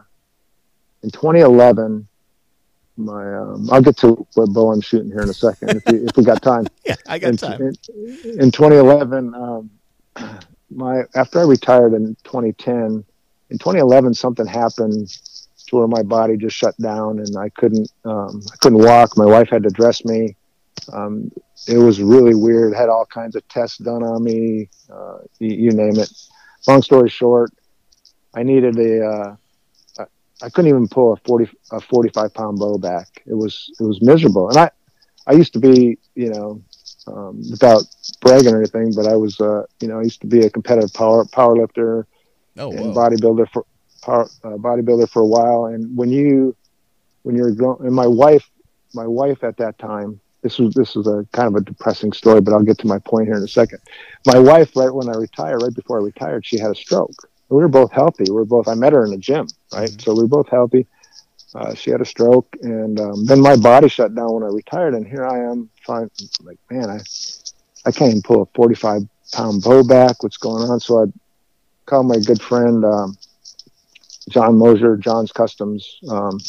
in 2011. My um, I'll get to what bow I'm shooting here in a second if, you, if we got time. Yeah, I got in, time. In, in 2011, um, my after I retired in 2010, in 2011 something happened to where my body just shut down and I couldn't um, I couldn't walk. My wife had to dress me. Um, it was really weird. Had all kinds of tests done on me. Uh, you, you, name it. Long story short, I needed a. Uh, I couldn't even pull a 40 a 45 pound bow back. It was it was miserable. And I I used to be you know um, without bragging or anything, but I was uh, you know I used to be a competitive power power lifter oh, and bodybuilder for power, uh, bodybuilder for a while. And when you when you're going, and my wife my wife at that time this was this was a kind of a depressing story, but I'll get to my point here in a second. My wife, right when I retired, right before I retired, she had a stroke. We were both healthy. We were both. I met her in the gym, right? Mm-hmm. So we were both healthy. Uh, she had a stroke, and um, then my body shut down when I retired. And here I am, trying like, man, I I can't even pull a 45 pound bow back. What's going on? So I called my good friend um, John Mosier, John's Customs. Um,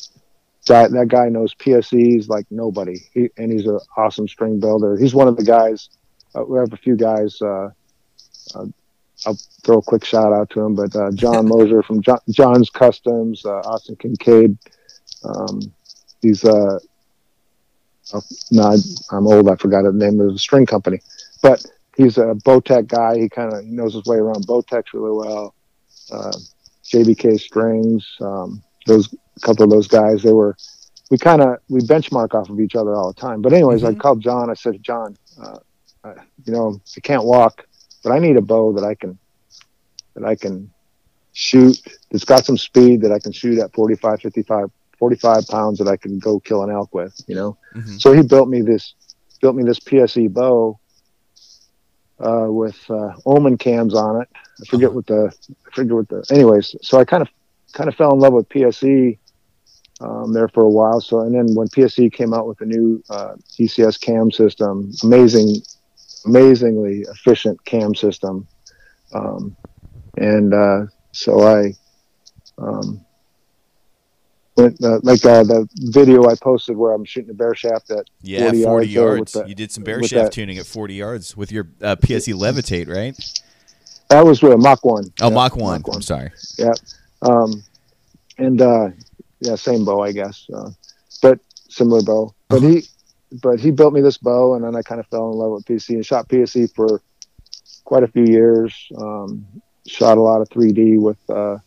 that that guy knows PSEs like nobody, he, and he's an awesome string builder. He's one of the guys. Uh, we have a few guys. Uh, uh, I'll throw a quick shout out to him, but uh, John Mosier from John, John's Customs, uh, Austin Kincaid. Um, he's uh, oh, no, I'm old. I forgot the name of the string company, but he's a Bowtech guy. He kind of knows his way around Bowtech really well. Uh, JBK strings. Um, those a couple of those guys, they were. We kind of we benchmark off of each other all the time. But anyways, mm-hmm. I called John. I said, John, uh, you know, I can't walk but I need a bow that I can that I can shoot It's got some speed that I can shoot at 45, 55, 45 pounds that I can go kill an elk with, you know? Mm-hmm. So he built me this, built me this PSE bow, uh, with, uh, Omen cams on it. I forget uh-huh. what the, I forget what the, anyways. So I kind of, kind of fell in love with PSE, um, there for a while. So, and then when PSE came out with the new, uh, ECS cam system, amazing, amazingly efficient cam system. Um, and uh, so I um, uh, like uh, the video I posted where I'm shooting a bare shaft at yeah 40, 40 yards. The, you did some bare shaft that. tuning at 40 yards with your uh, PSE Levitate, right? That was with a Mach one. Oh, yeah, Mach one. Mach one. I'm sorry. Yeah, um, and uh, yeah, same bow, I guess, uh, but similar bow. But he but he built me this bow, and then I kind of fell in love with PSE and shot PSE for quite a few years. Um, shot a lot of 3D with uh,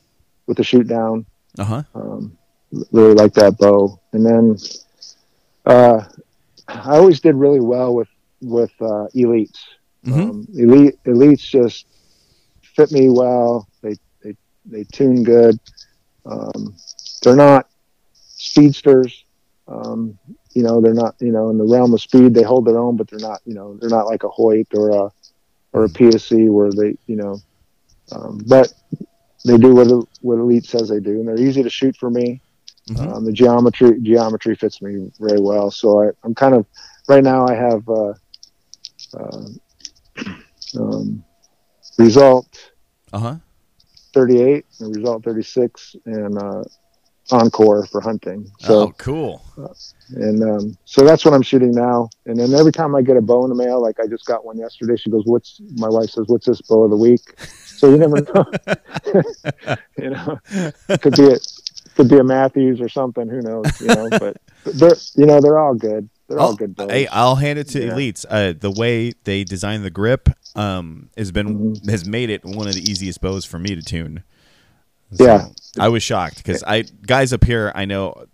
with the shoot down. Uh-huh. Um, really like that bow, and then uh, I always did really well with with uh, elites. Mm-hmm. Um, elite elites just fit me well. They they they tune good. Um, they're not speedsters. Um, you know, they're not, you know, in the realm of speed, they hold their own, but they're not, you know, they're not like a Hoyt or a, or a PSE where they, you know, um, but they do what, what Elite says they do. And they're easy to shoot for me. Mm-hmm. Um, the geometry, geometry fits me very well. So I, I'm kind of, right now I have, uh, uh, um, result uh-huh 38 and result 36 and uh Enkore for hunting. So, oh, cool. Uh, and um, so that's what I'm shooting now. And then every time I get a bow in the mail, like I just got one yesterday, she goes, "What's?" My wife says, "What's this bow of the week?" So you never know. you know, could be a could be a Mathews or something. Who knows? You know, but they're you know they're all good. They're all good bows. Hey, I'll hand it to yeah. Elites. Uh, the way they design the grip um, has been mm-hmm. has made it one of the easiest bows for me to tune. So yeah, I was shocked because I guys up here I know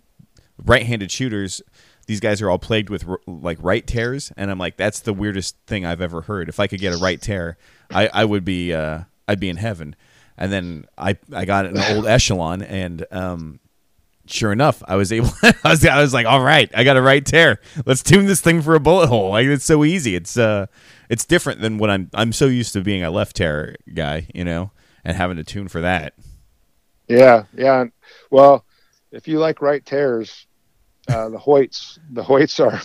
right-handed shooters. These guys are all plagued with like right tears, and I'm like, that's the weirdest thing I've ever heard. If I could get a right tear, I, I would be uh, I'd be in heaven. And then I I got an old echelon, and um, sure enough, I was able. I was I was like, all right, I got a right tear. Let's tune this thing for a bullet hole. Like it's so easy. It's uh, it's different than what I'm. I'm so used to being a left tear guy, you know, and having to tune for that. Yeah, yeah. Well, if you like right tears, uh, the Hoyts, the Hoyts are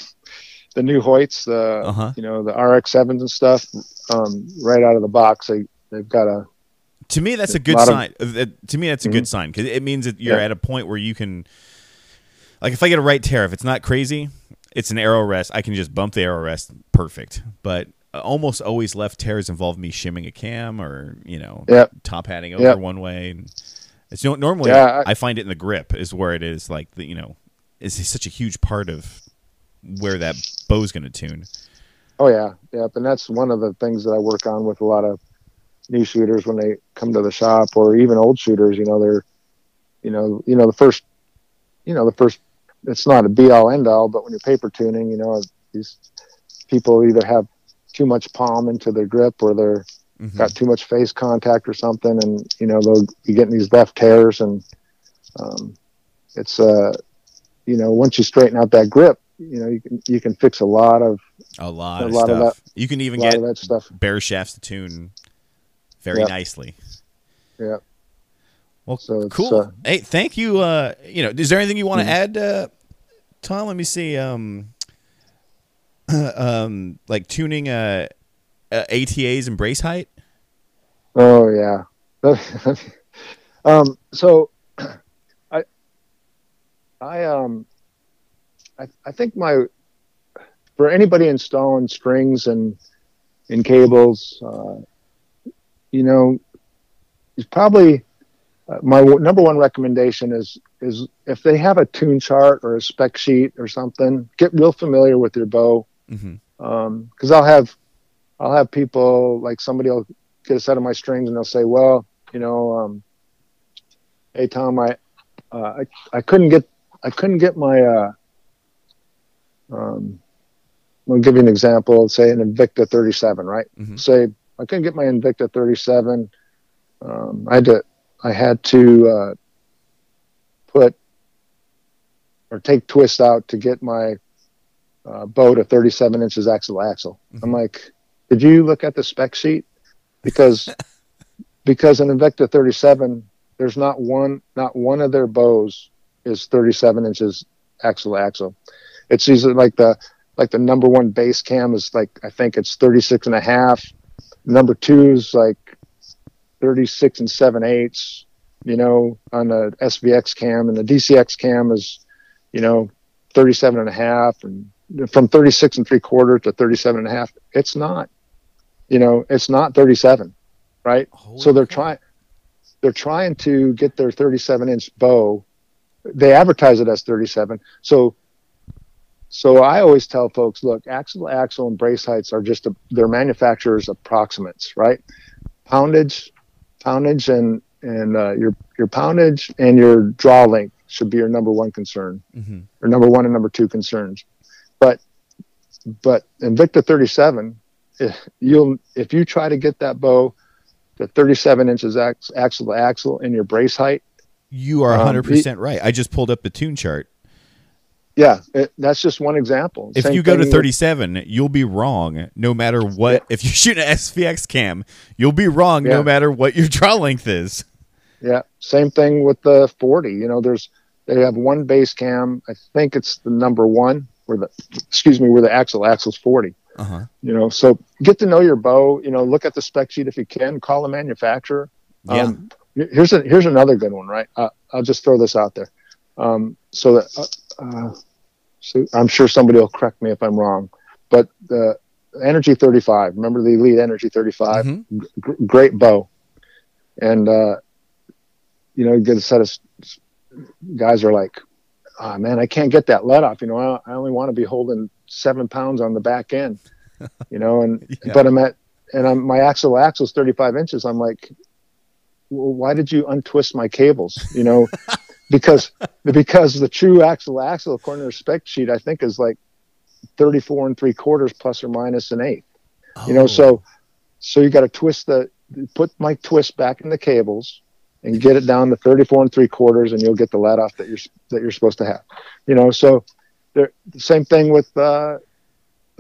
the new Hoyts, the Uh-huh. you know the RX sevens and stuff. Um, right out of the box, they they've got a To me, that's a good lot of- sign. Uh, To me, that's a good sign because it means that you're Yeah. at a point where you can, like, if I get a right tear, if it's not crazy, it's an arrow rest. I can just bump the arrow rest, perfect. But uh, almost always left tears involve me shimming a cam or you know Yep. top hatting over Yep. one way. And it's no, normally Yeah, I, I- find it in the grip is where it is. Like the you know is such a huge part of where that bow's going to tune. Oh yeah, yep. And that's one of the things that I work on with a lot of new shooters when they come to the shop, or even old shooters. You know, they're, you know, you know the first, you know, the first. It's not a be all end all, but when you're paper tuning, you know, these people either have too much palm into their grip, or they're Mhm. got too much face contact or something, and you know they'll be getting these left tears, and um, it's uh, you know, once you straighten out that grip, you know, you can you can fix a lot of A lot A of lot of stuff. you can even get of that stuff. bare shafts to tune very Yep. nicely. Yeah. Well, So cool. uh, hey, thank you. Uh, you know, is there anything you want to Mhm. add, uh, Tom? Let me see. Um, um, like tuning uh, uh, ATAs and brace height. Oh yeah. um, so I I um I I think my for anybody installing strings and and cables, uh, you know, is probably uh, my w- number one recommendation is is if they have a tune chart or a spec sheet or something, get real familiar with your bow Mm-hmm. because I'll have I'll have people like somebody will get a set of my strings and they'll say, well, you know, um, hey Tom, I, uh, I I couldn't get I couldn't get my uh, um, I'll give you an example. Say an Invicta 37, right? Mhm. Say I couldn't get my Invicta 37. Um, I had to I had to uh, put or take twist out to get my uh, bow to 37 inches axle to axle. I'm like, did you look at the spec sheet? Because because an Invicta 37, there's not one not one of their bows is 37 inches axle to axle. It's usually like the like the number one base cam is like I think it's 36 and a half. Number two is like 36 and seven eighths. You know, on the SVX cam and the DCX cam is, you know, 37 and a half and from 36 and three quarter to 37 and a half. It's not, you know, it's not 37, right? so they're trying, they're trying to get their 37 inch bow. They advertise it as 37. So, so I always tell folks, look, axle to axle and brace heights are just a, they're manufacturers approximates, right? Poundage, poundage, and and uh, your your poundage and your draw length should be your number one concern Mm-hmm. or number one and number two concerns. But but Invicta 37, if you'll if you try to get that bow to 37 inches ax, axle to axle in your brace height, You are Um, 100 percent right. I just pulled up the tune chart. Yeah, it, that's just one example. If Same you go to thing with- 37, you'll be wrong no matter what. If you shoot an SVX cam, you'll be wrong no matter what your draw length is. Yeah, same thing with the 40. You know, there's they have one base cam. I think it's the number one where the excuse me where the axle axle's 40. Uh huh. You know, so get to know your bow. You know, look at the spec sheet if you can. Call the manufacturer. Yeah. Um, here's a, here's another good one, right? Uh, I'll just throw this out there. Um, so that uh, uh, so I'm sure somebody will correct me if I'm wrong, but the Energy 35. Remember the Elite Energy 35? Mhm. Gr- great bow, and uh, you know, you get a set of guys are like, oh man, I can't get that let off. You know, I, I only want to be holding seven pounds on the back end. You know, and Yeah. but I'm at and I'm my axle axle is 35 inches. I'm like, well, why did you untwist my cables? You know, because because the true axle axle according to the spec sheet, I think is like 34 and three quarters plus or minus an eighth. You know, Oh. so so you got to twist the put my twist back in the cables and get it down to 34 and three quarters, and you'll get the let off that you're that you're supposed to have. You know, so there the same thing with uh,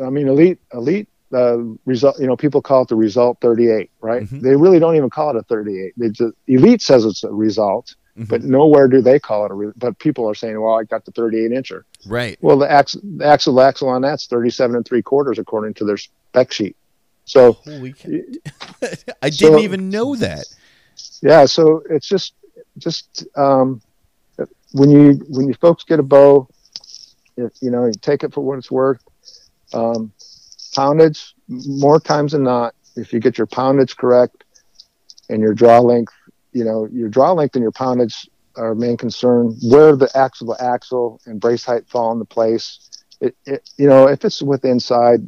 I mean, elite elite uh, result. You know, people call it the result 38, right? Mhm. They really don't even call it a 38. They just elite says it's a result, but nowhere do they call it a. Re- but people are saying, "Well, I got the 38 incher." Right. Well, the axle, the axle axle on that's 37 and three quarters according to their spec sheet. So Holy cow. I So- didn't even know that. yeah, so it's just just um, when you when you folks get a bow, if, you know, you take it for what it's worth. Um, poundage more times than not, if you get your poundage correct and your draw length, you know, your draw length and your poundage are main concern. Where the axle to axle and brace height fall into place. It, it you know, if it's with inside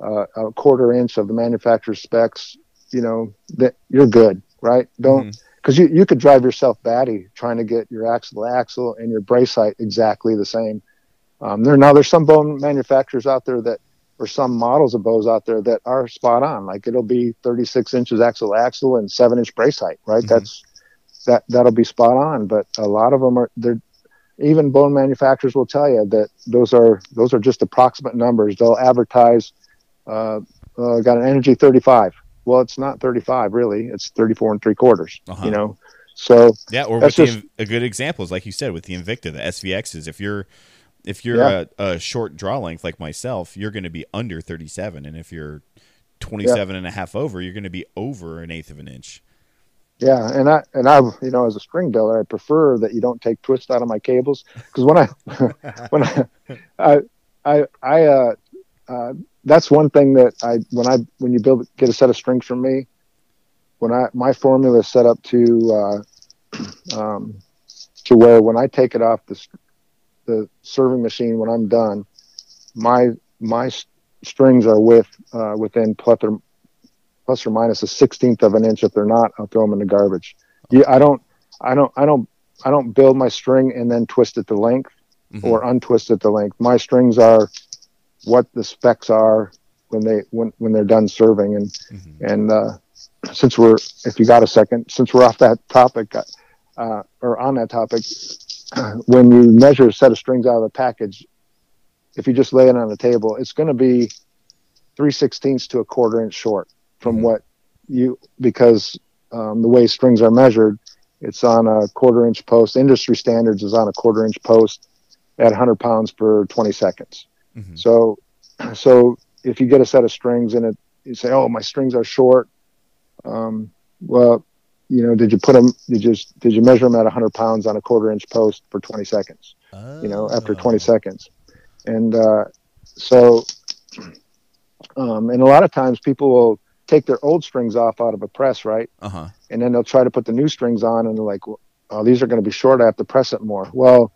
uh, a quarter inch of the manufacturer's specs, you know, that you're good, right? Don't because you, you could drive yourself batty trying to get your axle to axle and your brace height exactly the same. Um, there now there's some bone manufacturers out there that or some models of bows out there that are spot on. Like it'll be 36 inches axle axle and seven inch brace height, right? Mhm. That's that that'll be spot on. But a lot of them are they're even bone manufacturers will tell you that those are those are just approximate numbers. They'll advertise uh, uh, got an energy 35. Well, it's not 35 really. It's 34 and three quarters. Uh-huh. You know, so Yeah, or with the, just- a good example is like you said with the Invicta, the SVXs. If you're if you're Yeah. a, a short draw length like myself, you're going to be under 37, and if you're 27 and a half over, you're going to be over an eighth of an inch. Yeah, and I and I you know as a string builder, I prefer that you don't take twist out of my cables because when I when I I I, I uh, uh, that's one thing that I when I when you build get a set of strings from me, when I my formula is set up to uh, um, to where when I take it off the the serving machine when I'm done, my my strings are with uh, within plus or, plus or minus a sixteenth of an inch. If they're not, I'll throw them in the garbage. Yeah, I don't, I don't, I don't, I don't build my string and then twist it to length Mhm. or untwist it to length. My strings are what the specs are when they when when they're done serving. And Mhm. and uh, since we're, if you got a second, since we're off that topic, uh, or on that topic, when you measure a set of strings out of the package, if you just lay it on the table, it's going to be three sixteenths to a quarter inch short from Mhm. what you because um, the way strings are measured, it's on a quarter inch post. Industry standards is on a quarter inch post at 100 pounds per 20 seconds. Mhm. So, so if you get a set of strings and it, you say, "Oh, my strings are short," um, well, you know, did you put them? Did you did you measure them at 100 pounds on a quarter inch post for 20 seconds? You know, after 20 Oh. seconds, and uh, so, um, and a lot of times people will take their old strings off out of a press, right? Uh-huh. and then they'll try to put the new strings on and they're like oh these are going to be short i have to press it more well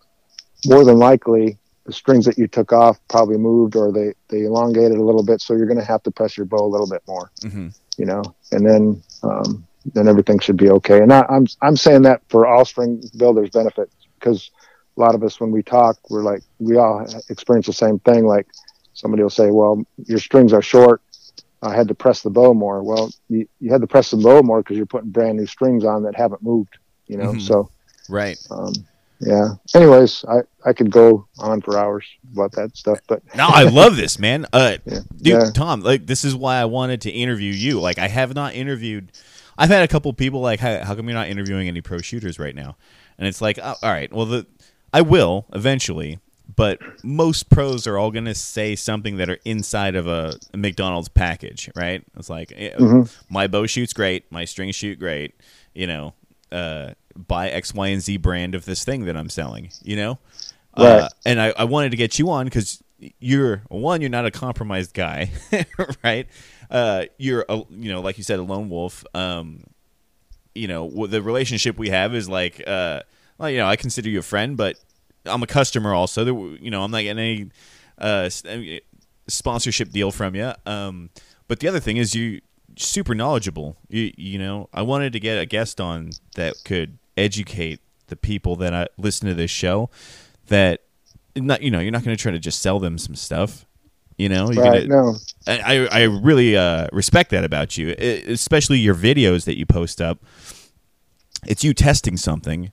more than likely the strings that you took off probably moved or they they elongated a little bit so you're going to have to press your bow a little bit more hmm you know and then um, then everything should be okay and I, i'm i'm saying that for all string builders benefit because a lot of us when we talk we're like we all experience the same thing like somebody will say well your strings are short I had to press the bow more. Well, you, you had to press the bow more because you're putting brand new strings on that haven't moved, you know? Mhm. So, Right. um, yeah. Anyways, I, I could go on for hours about that stuff, but No, I love this, man. Uh, Yeah. dude, Yeah. Tom, like this is why I wanted to interview you. Like I have not interviewed. I've had a couple people like, how, how come you're not interviewing any pro shooters right now? And it's like, oh, all right, well, the I will eventually, but most pros are all gonna say something that are inside of a, a McDonald's package, right? It's like, Mhm. my bow shoots great, my strings shoot great, you know. Uh, buy X, Y, and Z brand of this thing that I'm selling, you know. Uh, and I, I wanted to get you on because you're one, you're not a compromised guy, right? Uh, you're a, you know, like you said, a lone wolf. Um, you know, the relationship we have is like, uh, well, you know, I consider you a friend, but I'm a customer also. You know, I'm not getting any uh, uh, sponsorship deal from you. Um, but the other thing is you super knowledgeable. You, you know, I wanted to get a guest on that could educate the people that I listen to this show. That not, you know, you're not going to try to just sell them some stuff. You know, you're right. No, I, I really uh, respect that about you, especially your videos that you post up. It's you testing something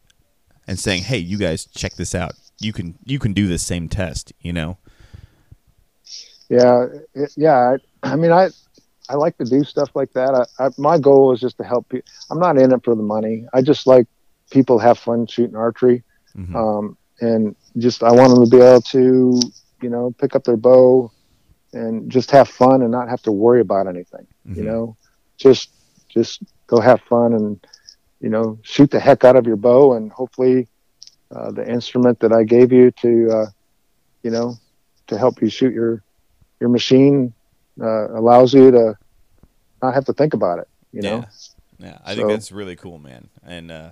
and saying, "Hey, you guys, check this out. You can you can do this same test." You know. yeah. It, yeah. I, I mean, I, I like to do stuff like that. I, I, my goal is just to help people. I'm not in it for the money. I just like, people have fun shooting archery. Mhm. Um, and just I want them to be able to, you know, pick up their bow and just have fun and not have to worry about anything. You Mhm. know, just just go have fun and you know shoot the heck out of your bow and hopefully uh, the instrument that I gave you to uh, you know to help you shoot your your machine uh, allows you to not have to think about it. You know. Yeah. Yeah, I think that's really cool, man. And uh,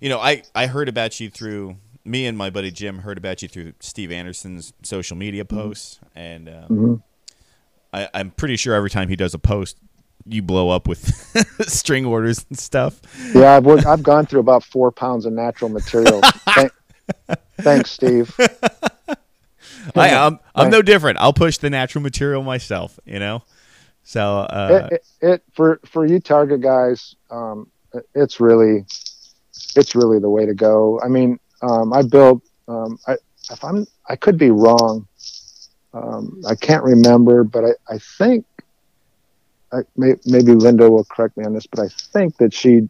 you know, I I heard about you through me and my buddy Jim heard about you through Steve Anderson's social media posts, and um, Mhm. I, I'm pretty sure every time he does a post, you blow up with string orders and stuff. Yeah, I've worked, I've gone through about four pounds of natural material. Thank, thanks, Steve. I, I'm I'm no different. I'll push the natural material myself, you know. So uh, it, it, it for for you target guys, um, it's really it's really the way to go. I mean, um, I built. Um, I if I'm I could be wrong. Um, I can't remember, but I I think. I, may, maybe Linda will correct me on this, but I think that she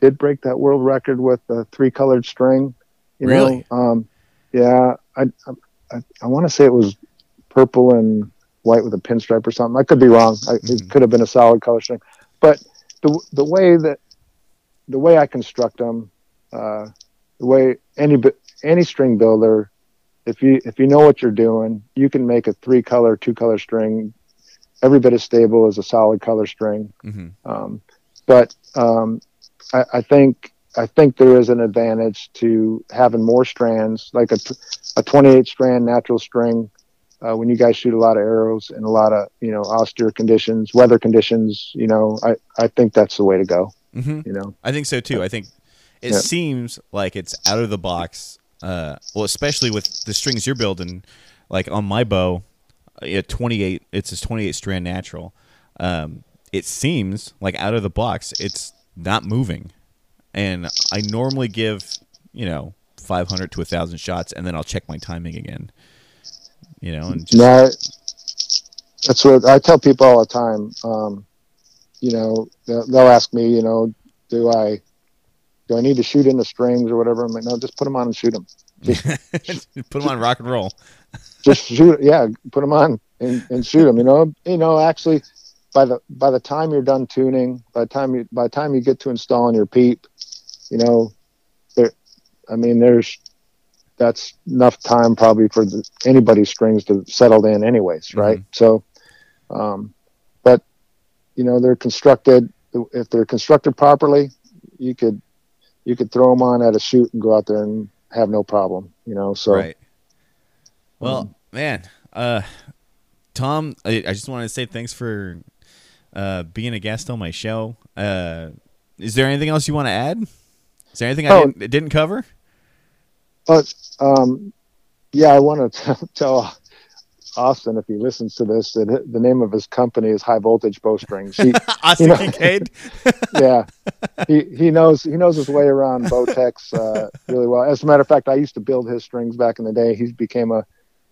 did break that world record with the three colored string. You Really? Know? Um, yeah, I I, I want to say it was purple and white with a pinstripe or something. I could be wrong. I, Mhm. It could have been a solid color string, but the the way that the way I construct them, uh, the way any any string builder, if you if you know what you're doing, you can make a three color, two color string every bit as stable as a solid color string. mhm. Um, but um, I, I think I think there is an advantage to having more strands, like a, a 28 strand natural string. Uh, when you guys shoot a lot of arrows in a lot of you know austere conditions, weather conditions, you know, I, I think that's the way to go. Mhm. You know, I think so too. I think it Yeah. seems like it's out of the box. Uh, well, especially with the strings you're building, like on my bow, a 28. It's a 28 strand natural. Um, it seems like out of the box, it's not moving, and I normally give you know 500 to 1,000 shots, and then I'll check my timing again. You know, and just, no, that's what I tell people all the time. Um, you know, they'll ask me, you know, do I do I need to shoot in the strings or whatever? I'm like, no, just put them on and shoot them. put them on rock and roll. just shoot yeah put them on and, and shoot them you know you know actually by the by the time you're done tuning by the time you by the time you get to installing your peep you know there i mean there's that's enough time probably for the, anybody's strings to settle in anyways right so um but you know they're constructed if they're constructed properly you could you could throw them on at a shoot and go out there and have no problem you know so Right. Well, Um, man, uh, Tom, I, I just wanted to say thanks for uh, being a guest on my show. Uh, is there anything else you want to add? Is there anything I Oh. didn't, didn't cover? But um, yeah, I want to tell Austin if he listens to this that the name of his company is High Voltage Bowstrings. He, Austin Kincaid. yeah, he he knows he knows his way around Bowtechs uh, really well. As a matter of fact, I used to build his strings back in the day. He became a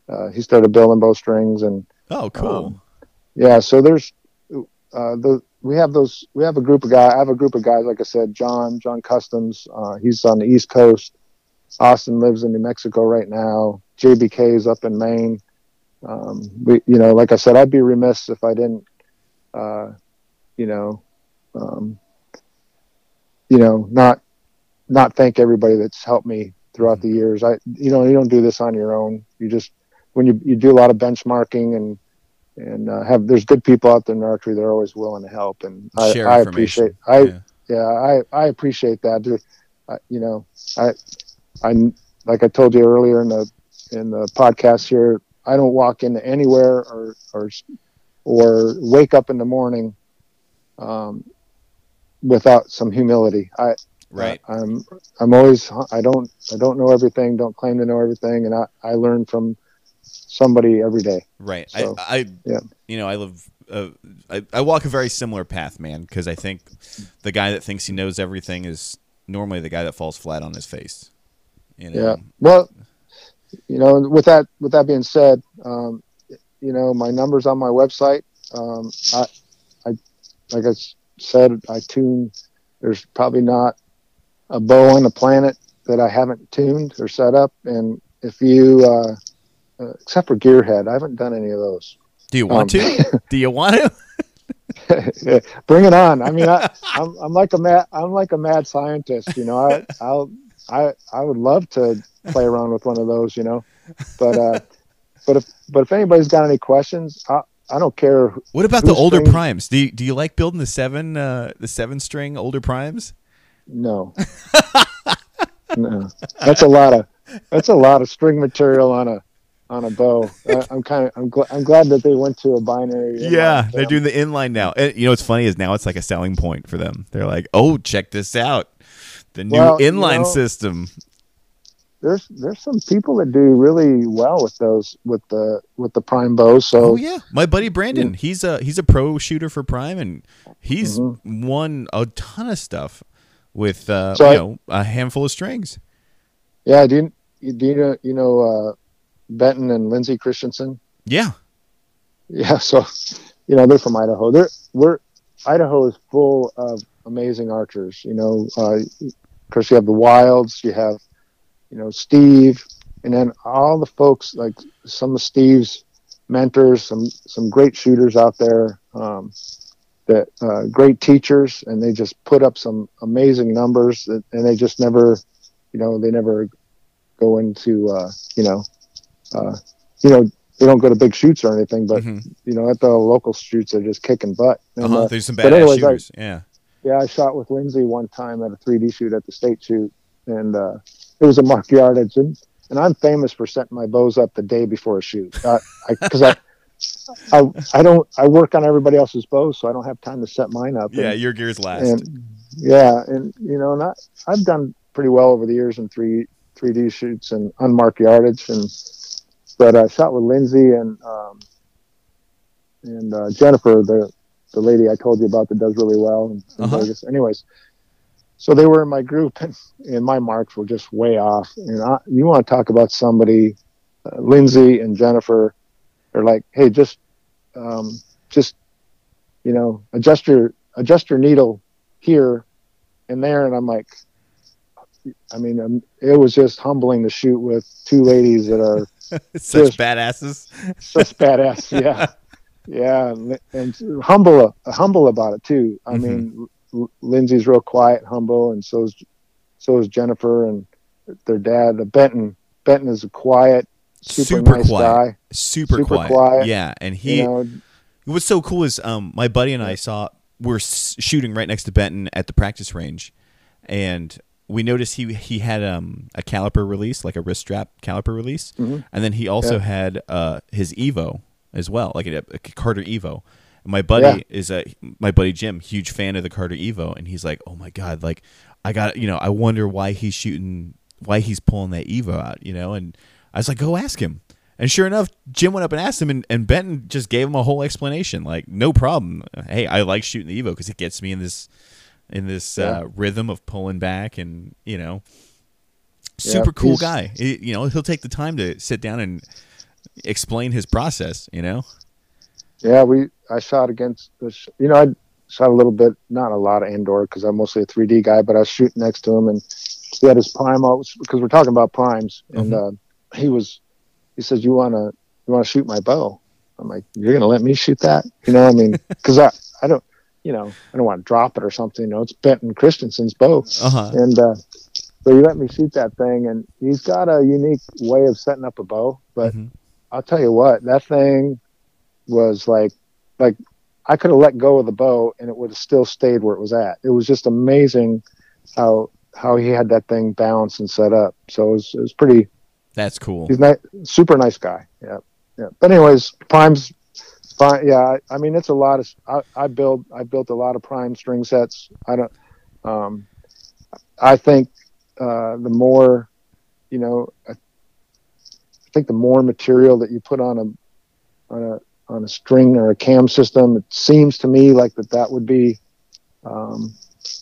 uh, he started building bowstrings and Oh, cool. Um, yeah. So there's uh, the we have those we have a group of guys. I have a group of guys like I said, John John Customs. Uh, he's on the East Coast. Austin lives in New Mexico right now. JBK is up in Maine. Um, we, you know, like I said, I'd be remiss if I didn't, uh, you know, um, you know, not not thank everybody that's helped me throughout the years. I, you know, you don't do this on your own. You just when you you do a lot of benchmarking and and uh, have there's good people out there in archery. They're always willing to help, and I, I appreciate. I Yeah. yeah, I, I appreciate that. I, you know, I, I, like I told you earlier in the, in the podcast here, I don't walk into anywhere or, or, or wake up in the morning, um, without some humility. I, Right. I, I'm, I'm always, I don't, I don't know everything, don't claim to know everything. And I, I learn from somebody every day. Right. So, I, I yeah. you know, I live, uh, I, I walk a very similar path, man, because I think the guy that thinks he knows everything is normally the guy that falls flat on his face. You know? Yeah. Well, you know, with that with that being said, um, you know, my numbers on my website. Um, I, I, like I said, I tune. There's probably not a bow on the planet that I haven't tuned or set up. And if you, uh, uh, except for Gearhead, I haven't done any of those. Do you want Um, to? Do you want to? Bring it on. I mean, I, I'm, I'm like a mad, I'm like a mad scientist, you know, I, I'll, I, I would love to play around with one of those, you know, but, uh, but if, but if anybody's got any questions, I, I don't care. What about the older string- primes? Do you, do you like building the seven uh, the seven string older primes? No, no, that's a lot of, that's a lot of string material on a, on a bow. I, I'm kind of, I'm, gl- I'm glad that they went to a binary. Yeah, they're doing the inline now. And, you know what's funny is now it's like a selling point for them. They're like, "Oh, check this out, the new Well, you inline know- system." there's there's some people that do really well with those with the with the prime bows. So Oh yeah, my buddy Brandon, he's a he's a pro shooter for Prime, and he's won a ton of stuff with uh, Mm-hmm. So you I- know a handful of strings. yeah, do you do you know you know uh, Benton and Lindsay Christensen? Yeah, Yeah, so you know they're from Idaho. They're we're Idaho is full of amazing archers. You know, uh, of course you have the Wilds, you have you know Steve, and then all the folks like some of Steve's mentors, some some great shooters out there. Um, that uh, great teachers, and they just put up some amazing numbers, that, and they just never, you know, they never go into, uh, you know, uh, you know, they don't go to big shoots or anything, but Mhm. you know, at the local shoots, they're just kicking butt. And, uh-huh. uh, there's some badass anyways, I- shooters. yeah, yeah, I shot with Lindsay one time at a 3D shoot at the state shoot, and uh, it was a mark yardage, and, and I'm famous for setting my bows up the day before a shoot, because I, 'cause I, I, I don't, I work on everybody else's bows, so I don't have time to set mine up. yeah, and, your gear's last. and yeah, and you know, not I've done pretty well over the years in three 3D shoots and unmarked yardage, and but I shot with Lindsay and um, and uh, Jennifer, the the lady I told you about that does really well in, in Uh-huh. Vegas. Anyways, so they were in my group, and, and my marks were just way off. And I, you want to talk about somebody, uh, Lindsay and Jennifer, they're like, hey, just um, just you know, adjust your adjust your needle here and there, and I'm like. I mean, um, it was just humbling to shoot with two ladies that are Such just- badasses. such badass. Yeah, yeah, and, humble, humble about it too. I Mhm. mean, L- Lindsay's real quiet, humble, and so is so is Jennifer and their dad, uh, Benton. Benton is a quiet, super, Super nice quiet. guy. Super, Super quiet. quiet. Yeah, and he you know, What's so cool is um, my buddy and I saw we're shooting right next to Benton at the practice range, and we noticed he he had um, a caliper release, like a wrist strap caliper release, Mhm. and then he also Yeah. had uh, his Evo as well, like a, a Carter Evo. And my buddy Yeah. is a my buddy Jim, huge fan of the Carter Evo, and he's like, "Oh my god, like I got you know, I wonder why he's shooting, why he's pulling that Evo out, you know?" And I was like, "Go ask him." And sure enough, Jim went up and asked him, and, and Benton just gave him a whole explanation. Like, no problem. Hey, I like shooting the Evo because it gets me in this in this Yeah. uh, rhythm of pulling back, and you know, Yeah, super cool guy. He- you know, he'll take the time to sit down and explain his process. You know, yeah, we I shot against the, you know, I shot a little bit, not a lot of indoor because I'm mostly a 3D guy, but I was shooting next to him and he had his prime out because we're talking about primes, and uh, he was, he says, "You wanna, you wanna shoot my bow?" I'm like, "You're gonna let me shoot that?" You know, what I mean, because I, I don't, you know, I don't want to drop it or something. You know, it's Benton Christensen's bow, uh huh. and uh, so he let me shoot that thing, and he's got a unique way of setting up a bow. But Mhm. I'll tell you what, that thing was like, like I could have let go of the bow, and it would have still stayed where it was at. It was just amazing how how he had that thing balanced and set up. So it was, it was pretty. That's cool. He's nice, super nice guy. Yeah, yeah. But anyways, primes. Fine. Yeah, I, I mean it's a lot of. I, I build. I built a lot of prime string sets. I don't. Um, I think uh, the more, you know, think the more material that you put on a on a on a string or a cam system, it seems to me like that that would be, um,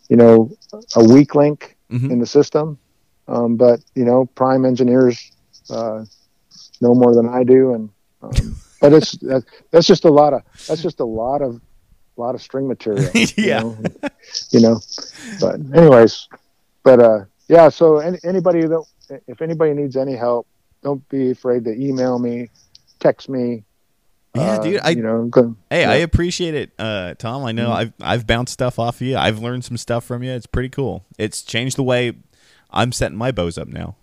you know, a weak link Mhm. in the system. Um, but you know, prime engineers uh, know more than I do, and um, but it's that, that's just a lot of that's just a lot of a lot of string material. you Yeah. know, you know. But anyways, but uh, yeah. So any, anybody that if anybody needs any help, don't be afraid to email me, text me. Yeah, uh, dude. I you know, hey, yeah. I appreciate it, uh, Tom. I know Mhm. I've I've bounced stuff off you. I've learned some stuff from you. It's pretty cool. It's changed the way I'm setting my bows up now.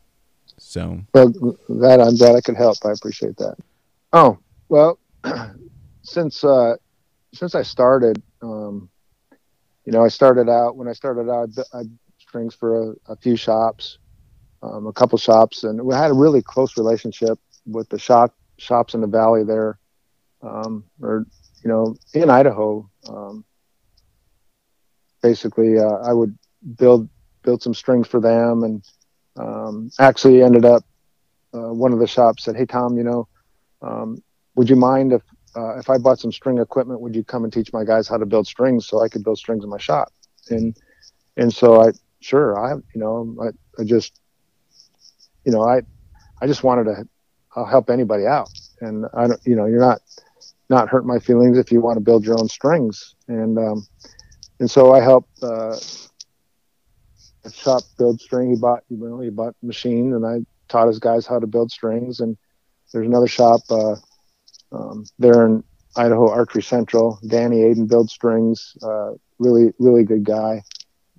So Well, that I'm glad I could help. I appreciate that. Oh well, since uh, since I started, um, you know, I started out when I started out, I had strings for a, a few shops, um, a couple shops, and we had a really close relationship with the shop shops in the valley there, um, or you know, in Idaho. Um, basically, uh, I would build build some strings for them, and um, actually ended up uh, one of the shops said, "Hey Tom, you know, um, would you mind if uh, if I bought some string equipment, would you come and teach my guys how to build strings so I could build strings in my shop?" And and so I sure I you know I, I just you know I I just wanted to I'll help anybody out, and I don't you know you're not not hurt my feelings if you want to build your own strings, and um, and so I helped. Uh, a shop build string. He bought, you know, he bought machine, and I taught his guys how to build strings. And there's another shop uh, um, there in Idaho Archery Central. Danny Aiden builds strings. Uh, really, really good guy.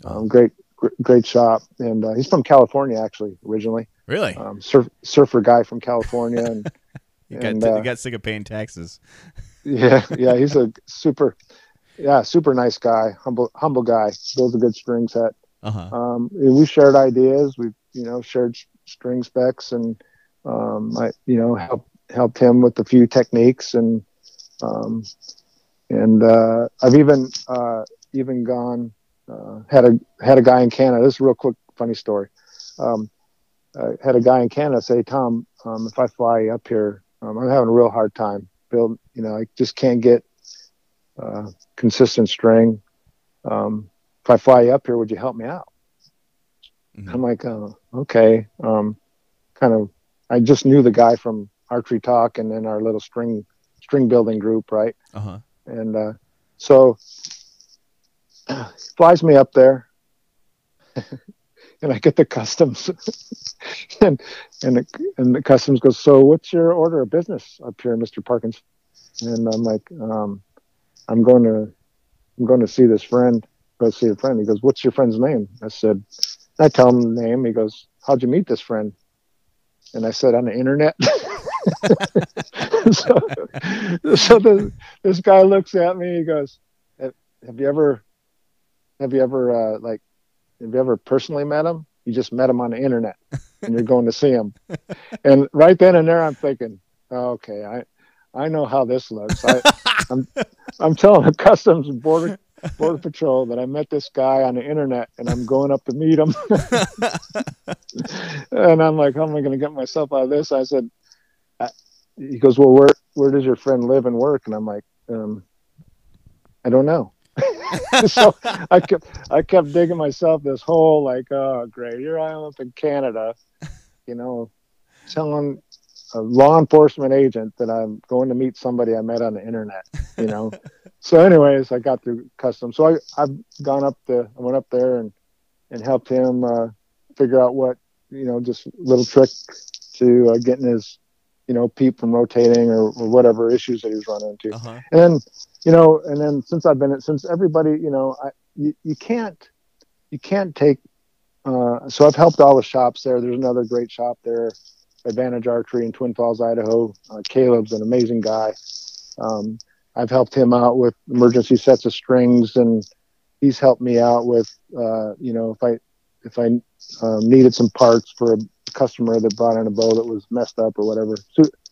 Um, great, gr- great shop, and uh, he's from California actually originally. really, Um, surf, surfer guy from California, and you got and, you uh, got sick of paying taxes. yeah, yeah, he's a super, yeah, super nice guy, humble, humble guy. Builds a good string set. Uh huh. um, we shared ideas. We, you know, shared string specs, and um, I, you know, helped helped him with a few techniques, and um, and uh, I've even uh, even gone uh, had a had a guy in Canada. This is a real quick funny story. Um, I had a guy in Canada say, "Tom, um, if I fly up here, um, I'm having a real hard time. Build, you know, I just can't get uh, consistent string." Um, if I fly up here, would you help me out? Mhm. I'm like, oh, okay. Um, kind of, I just knew the guy from Archery Talk and then our little string string building group, right? Uh huh. And uh, so flies me up there, and I get the customs, and and the, and the customs goes, so what's your order of business up here, Mister Parkins? And I'm like, um, I'm going to I'm going to see this friend. Go see a friend. He goes, what's your friend's name? I said, I tell him the name. He goes, how'd you meet this friend? And I said, on the internet. so, so the, this guy looks at me. He goes, have you ever, have you ever, uh, like, have you ever personally met him? You just met him on the internet and you're going to see him. And right then and there, I'm thinking, oh, okay, I, I know how this looks. I, I'm, I'm telling the customs and border border patrol that I met this guy on the internet and I'm going up to meet him. and I'm like, how am I going to get myself out of this? I said, I, he goes, well, where, where does your friend live and work? And I'm like, um, I don't know. so I kept, I kept digging myself this hole like, oh, great. Here I am up in Canada, you know, telling a law enforcement agent that I'm going to meet somebody I met on the internet, you know? so anyways, I got through customs. So I, I've gone up to, I went up there and, and helped him, uh, figure out what, you know, just little trick to uh, getting his, you know, peep from rotating or, or whatever issues that he was running into. Uh huh. And then, you know, and then since I've been, since everybody, you know, I, you, you can't, you can't take, uh, so I've helped all the shops there. There's another great shop there, Advantage Archery in Twin Falls, Idaho. Uh, Caleb's an amazing guy. Um, I've helped him out with emergency sets of strings, and he's helped me out with, uh, you know, if I if I um, needed some parts for a customer that brought in a bow that was messed up or whatever.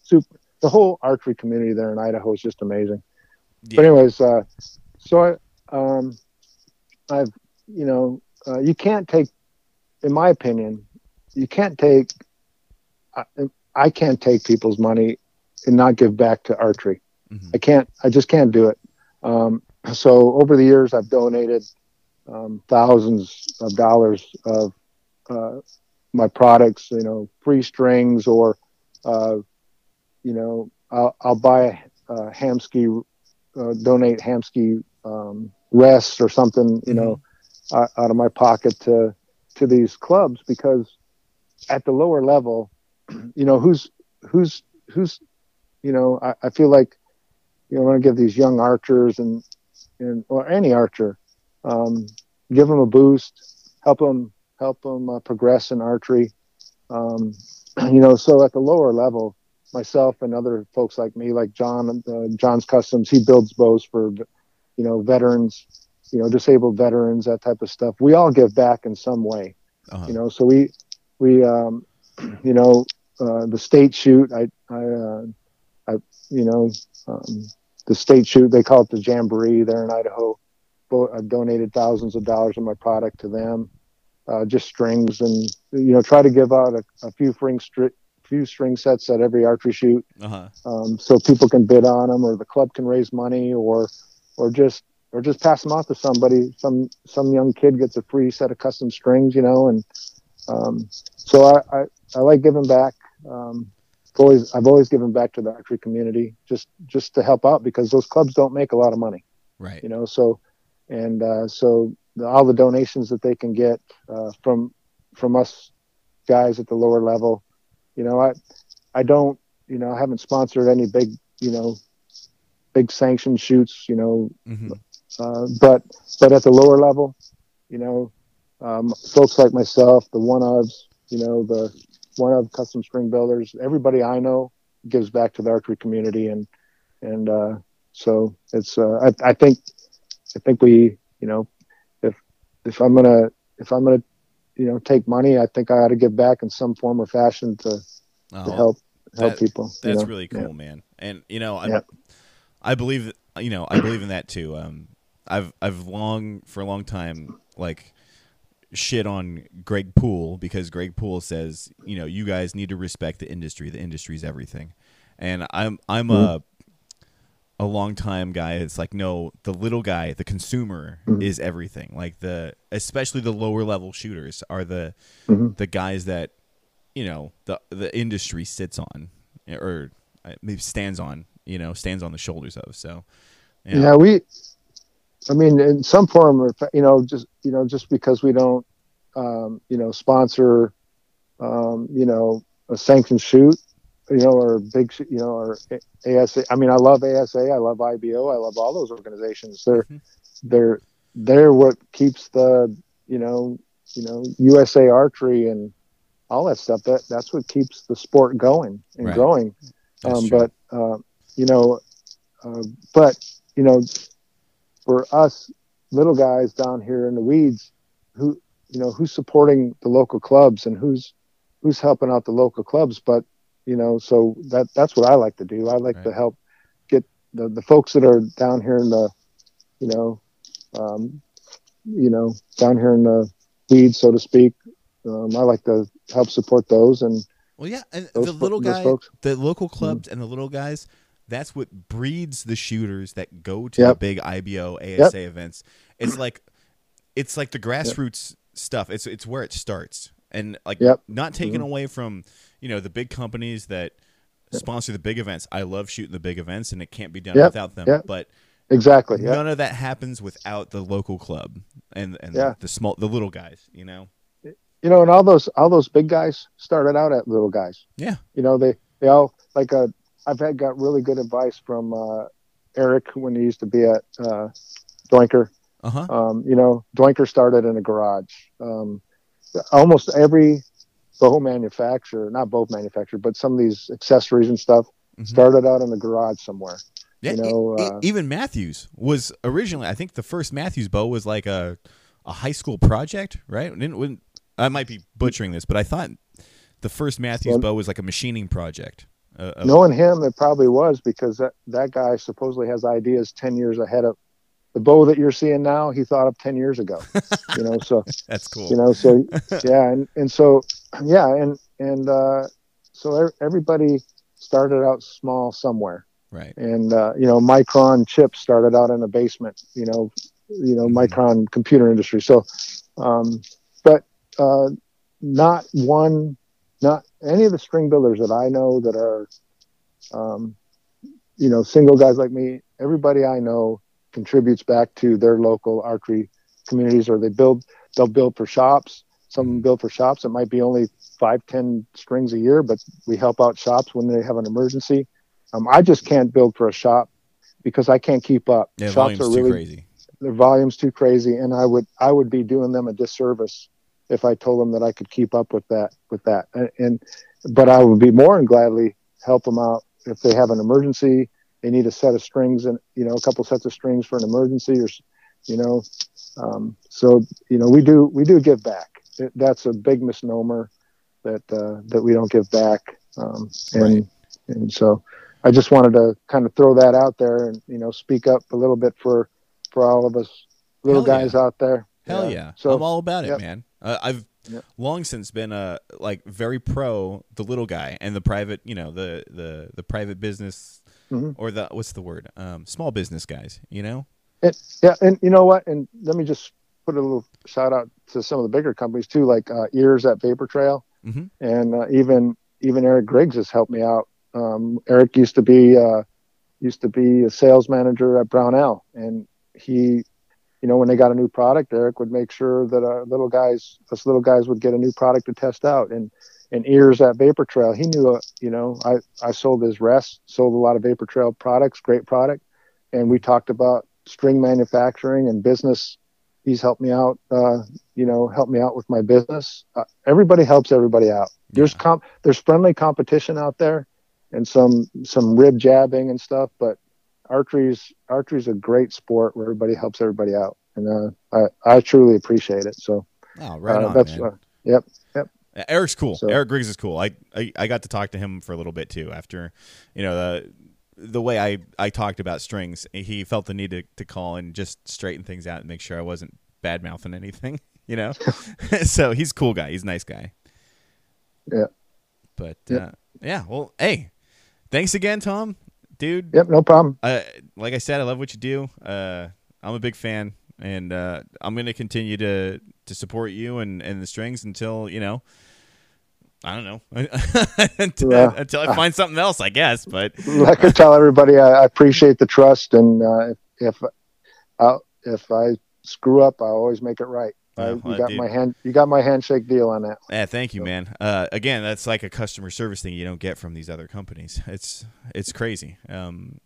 So the whole archery community there in Idaho is just amazing. But anyways, uh, so I, um, I've, you know, uh, you can't take, in my opinion, you can't take, I, I can't take people's money and not give back to archery. Mhm. I can't, I just can't do it. Um, so over the years, I've donated um, thousands of dollars of uh, my products, you know, free strings or, uh, you know, I'll, I'll buy a, a Hamskea, uh, donate Hamskea um, rests or something, you know, uh, out of my pocket to to these clubs because at the lower level, you know, who's who's who's you know, I, I feel like you know, I want to give these young archers and and or any archer, um, give them a boost, help them help them uh, progress in archery. Um, you know, so at the lower level, myself and other folks like me, like John, uh, John's Customs, he builds bows for, you know, veterans, you know, disabled veterans, that type of stuff. We all give back in some way, Uh-huh. you know. So we, we, um, you know, uh, the state shoot, I, I, uh, I, you know, um, the state shoot, they call it the Jamboree there in Idaho. Bo- I've donated thousands of dollars of my product to them, uh, just strings, and you know, try to give out a, a few string stri- few string sets at every archery shoot, Uh-huh. um, so people can bid on them, or the club can raise money, or or just or just pass them out to somebody. Some some young kid gets a free set of custom strings, you know, and um, so I, I I like giving back. Um, I've always I've always given back to the archery community just just to help out because those clubs don't make a lot of money Right. you know so and uh, so the, all the donations that they can get uh, from from us guys at the lower level you know i i don't you know i haven't sponsored any big you know big sanction shoots you know hmm uh, but but at the lower level you know um, folks like myself the one ofs you know the one of custom string builders everybody i know gives back to the archery community. And and uh, so it's uh, I, I think I think we you know if if I'm gonna if I'm gonna you know take money I think I ought to give back in some form or fashion to, to Oh, help help that- people. you That's know? really Yeah. cool, man. And you know, I Yeah. I believe you know, I believe in that too. Um I've I've long for a long time like shit on Greg Poole because Greg Poole says, you know, you guys need to respect the industry. The industry's everything. And I'm I'm a a long time guy it's like no the little guy the consumer Mhm. is everything like the especially the lower level shooters are the Mhm. the guys that you know the the industry sits on or uh, maybe stands on you know stands on the shoulders of so Yeah. we. I mean, in some form, or you know, just you know, just because we don't, um, you know, sponsor, um, you know, a sanctioned shoot, you know, or big, you know, or ASA. I mean, I love ASA. I love IBO. I love all those organizations. They're Mhm. they're they're what keeps the you know you know USA Archery and all that stuff. That that's what keeps the sport going and Right. growing. Um, but uh, you know, uh, but you know, for us little guys down here in the weeds, who you know who's supporting the local clubs and who's who's helping out the local clubs. But you know, so that that's what I like to do. I like to help get the the folks that are down here in the you know, um, you know, down here in the weeds, so to speak. Um, I like to help support those and well yeah and those the little guy folks. the local clubs and the little guys that's what breeds the shooters that go to the big IBO ASA events it's like it's like the grassroots stuff it's it's where it starts and like Yep. not taken Mhm. away from you know the big companies that sponsor the big events I love shooting the big events and it can't be done Yep. without them Yep. but Exactly. Yeah. none of that happens without the local club and and Yeah. the small the little guys you know you know, and all those all those big guys started out at little guys. Yeah. You know, they they all like uh I've had got really good advice from uh Eric when he used to be at uh Doinker. uh-huh Um, you know, Doinker started in a garage. Um almost every bow manufacturer, not bow manufacturer, but some of these accessories and stuff Mhm. started out in the garage somewhere. Yeah, you know, e- e- uh, even Mathews was originally. I think the first Mathews bow was like a a high school project, right? Didn't, wouldn't, I might be butchering this, but I thought the first Mathews Well- bow was like a machining project. Uh, Knowing him, it probably was because that, that guy supposedly has ideas 10 years ahead of the bow that you're seeing now. He thought of 10 years ago, you know, so, that's cool. you know, so yeah. And, and so, yeah. And, and, uh, so everybody started out small somewhere right. and, uh, you know, Micron chips started out in a basement, you know, you know, Mhm. Micron computer industry. So, um, but, uh, not one, not any of the string builders that I know that are, um, you know, single guys like me, everybody I know contributes back to their local archery communities or they build, they'll build for shops. Some build for shops. It might be only five, ten strings a year, but we help out shops when they have an emergency. Um, I just can't build for a shop because I can't keep up. Yeah, shops are really crazy. their volume's too crazy, and I would I would be doing them a disservice if I told them that I could keep up with that with that. And, and but I would be more than gladly help them out if they have an emergency. They need a set of strings and you know a couple sets of strings for an emergency, or you know. Um, so you know we do we do give back. It, that's a big misnomer that uh, that we don't give back. Um, and Right. and so I just wanted to kind of throw that out there and you know speak up a little bit for for all of us little Hell yeah. guys out there. Hell yeah! So I'm all about it, yep. man. Uh, I've Yep. long since been uh like very pro the little guy and the private, you know, the the the private business Mhm. or the what's the word? Um, small business guys. You know. And, yeah, and you know what? And let me just put a little shout out to some of the bigger companies too, like uh, Ears at Vapor Trail, Mhm. and uh, even even Eric Griggs has helped me out. Um, Eric used to be uh, used to be a sales manager at Brownell, and he, you know, when they got a new product, Eric would make sure that our little guys, us little guys, would get a new product to test out. And and Ears at Vapor Trail, he knew, uh, you know, I I sold his rest, sold a lot of Vapor Trail products, great product, and we talked about string manufacturing and business. He's helped me out, uh, you know, helped me out with my business. Uh, everybody helps everybody out. There's comp, there's friendly competition out there, and some some rib jabbing and stuff. But archery's archery's a great sport where everybody helps everybody out, and uh, I I truly appreciate it. So Oh, right uh, on, that's man. uh, yep, Eric's cool. So- Eric Griggs is cool. I, I I got to talk to him for a little bit too. After, you know the the way I I talked about strings, he felt the need to, to call and just straighten things out and make sure I wasn't bad mouthing anything. You know, so he's a cool guy. He's a nice guy. Yeah. But Yep. uh, yeah, well, hey, thanks again, Tom, dude. Yep, no problem. Uh, like I said, I love what you do. Uh, I'm a big fan, and uh, I'm going to continue to to support you and, and the strings until you know. I don't know until, Yeah. until I find something else, I guess. But like I tell everybody, I, I appreciate the trust, and uh, if I if I screw up, I always make it right. Uh, you got dude. my hand, you got my handshake deal on that. yeah, thank you, So- man. Uh, again, that's like a customer service thing you don't get from these other companies. It's it's crazy. Um,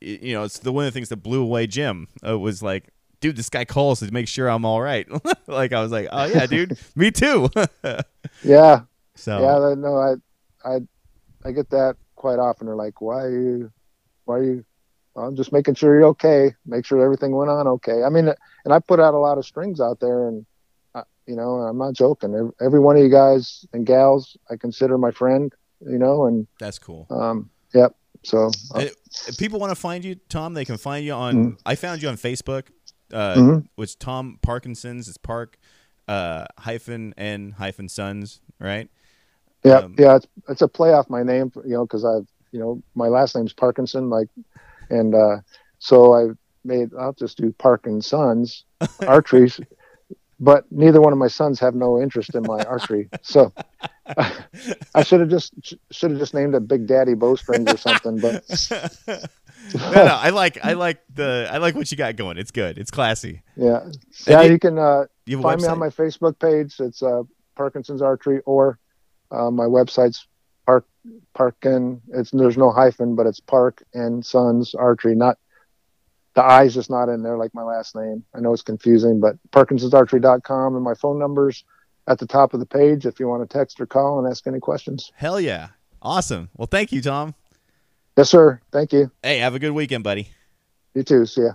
it- you know, it's the one of the things that blew away Jim. Uh, was like, dude, this guy calls to make sure I'm all right. like I was like, oh yeah, dude, me too. Yeah, so yeah. No, I, I, I get that quite often. They're like, "Why are you? Why are you?" Well, I'm just making sure you're okay. Make sure everything went on okay. I mean, and I put out a lot of strings out there, and uh, you know, I'm not joking. Every, one of you guys and gals, I consider my friend. You know, and that's cool. um, yep. So uh, if people want to find you, Tom, they can find you on. Mhm. I found you on Facebook. Uh, Mhm. Which Tom Parkinson's It's Park uh, hyphen N hyphen Sons, right? Yeah, Um, yeah, it's it's a play off my name, you know, because I've you know my last name's Parkinson, like, and uh, so I made I'll just do Parkinson's archery, but neither one of my sons have no interest in my archery, so I should have just should have just named it Big Daddy Bowstrings or something, but no, no, I like I like the I like what you got going. It's good. It's classy. yeah, yeah, you- you can uh, You find me on my Facebook page. It's uh, Parkinson's Archery, or uh, my website's Park Parkin. It's there's no hyphen, but it's Park and Sons Archery. Not the I's just not in there like my last name. I know it's confusing, but Parkinson'sArchery.com and my phone numbers at the top of the page if you want to text or call and ask any questions. Hell yeah, awesome. Well, thank you, Tom. Yes, sir. Thank you. Hey, have a good weekend, buddy. You too. See ya.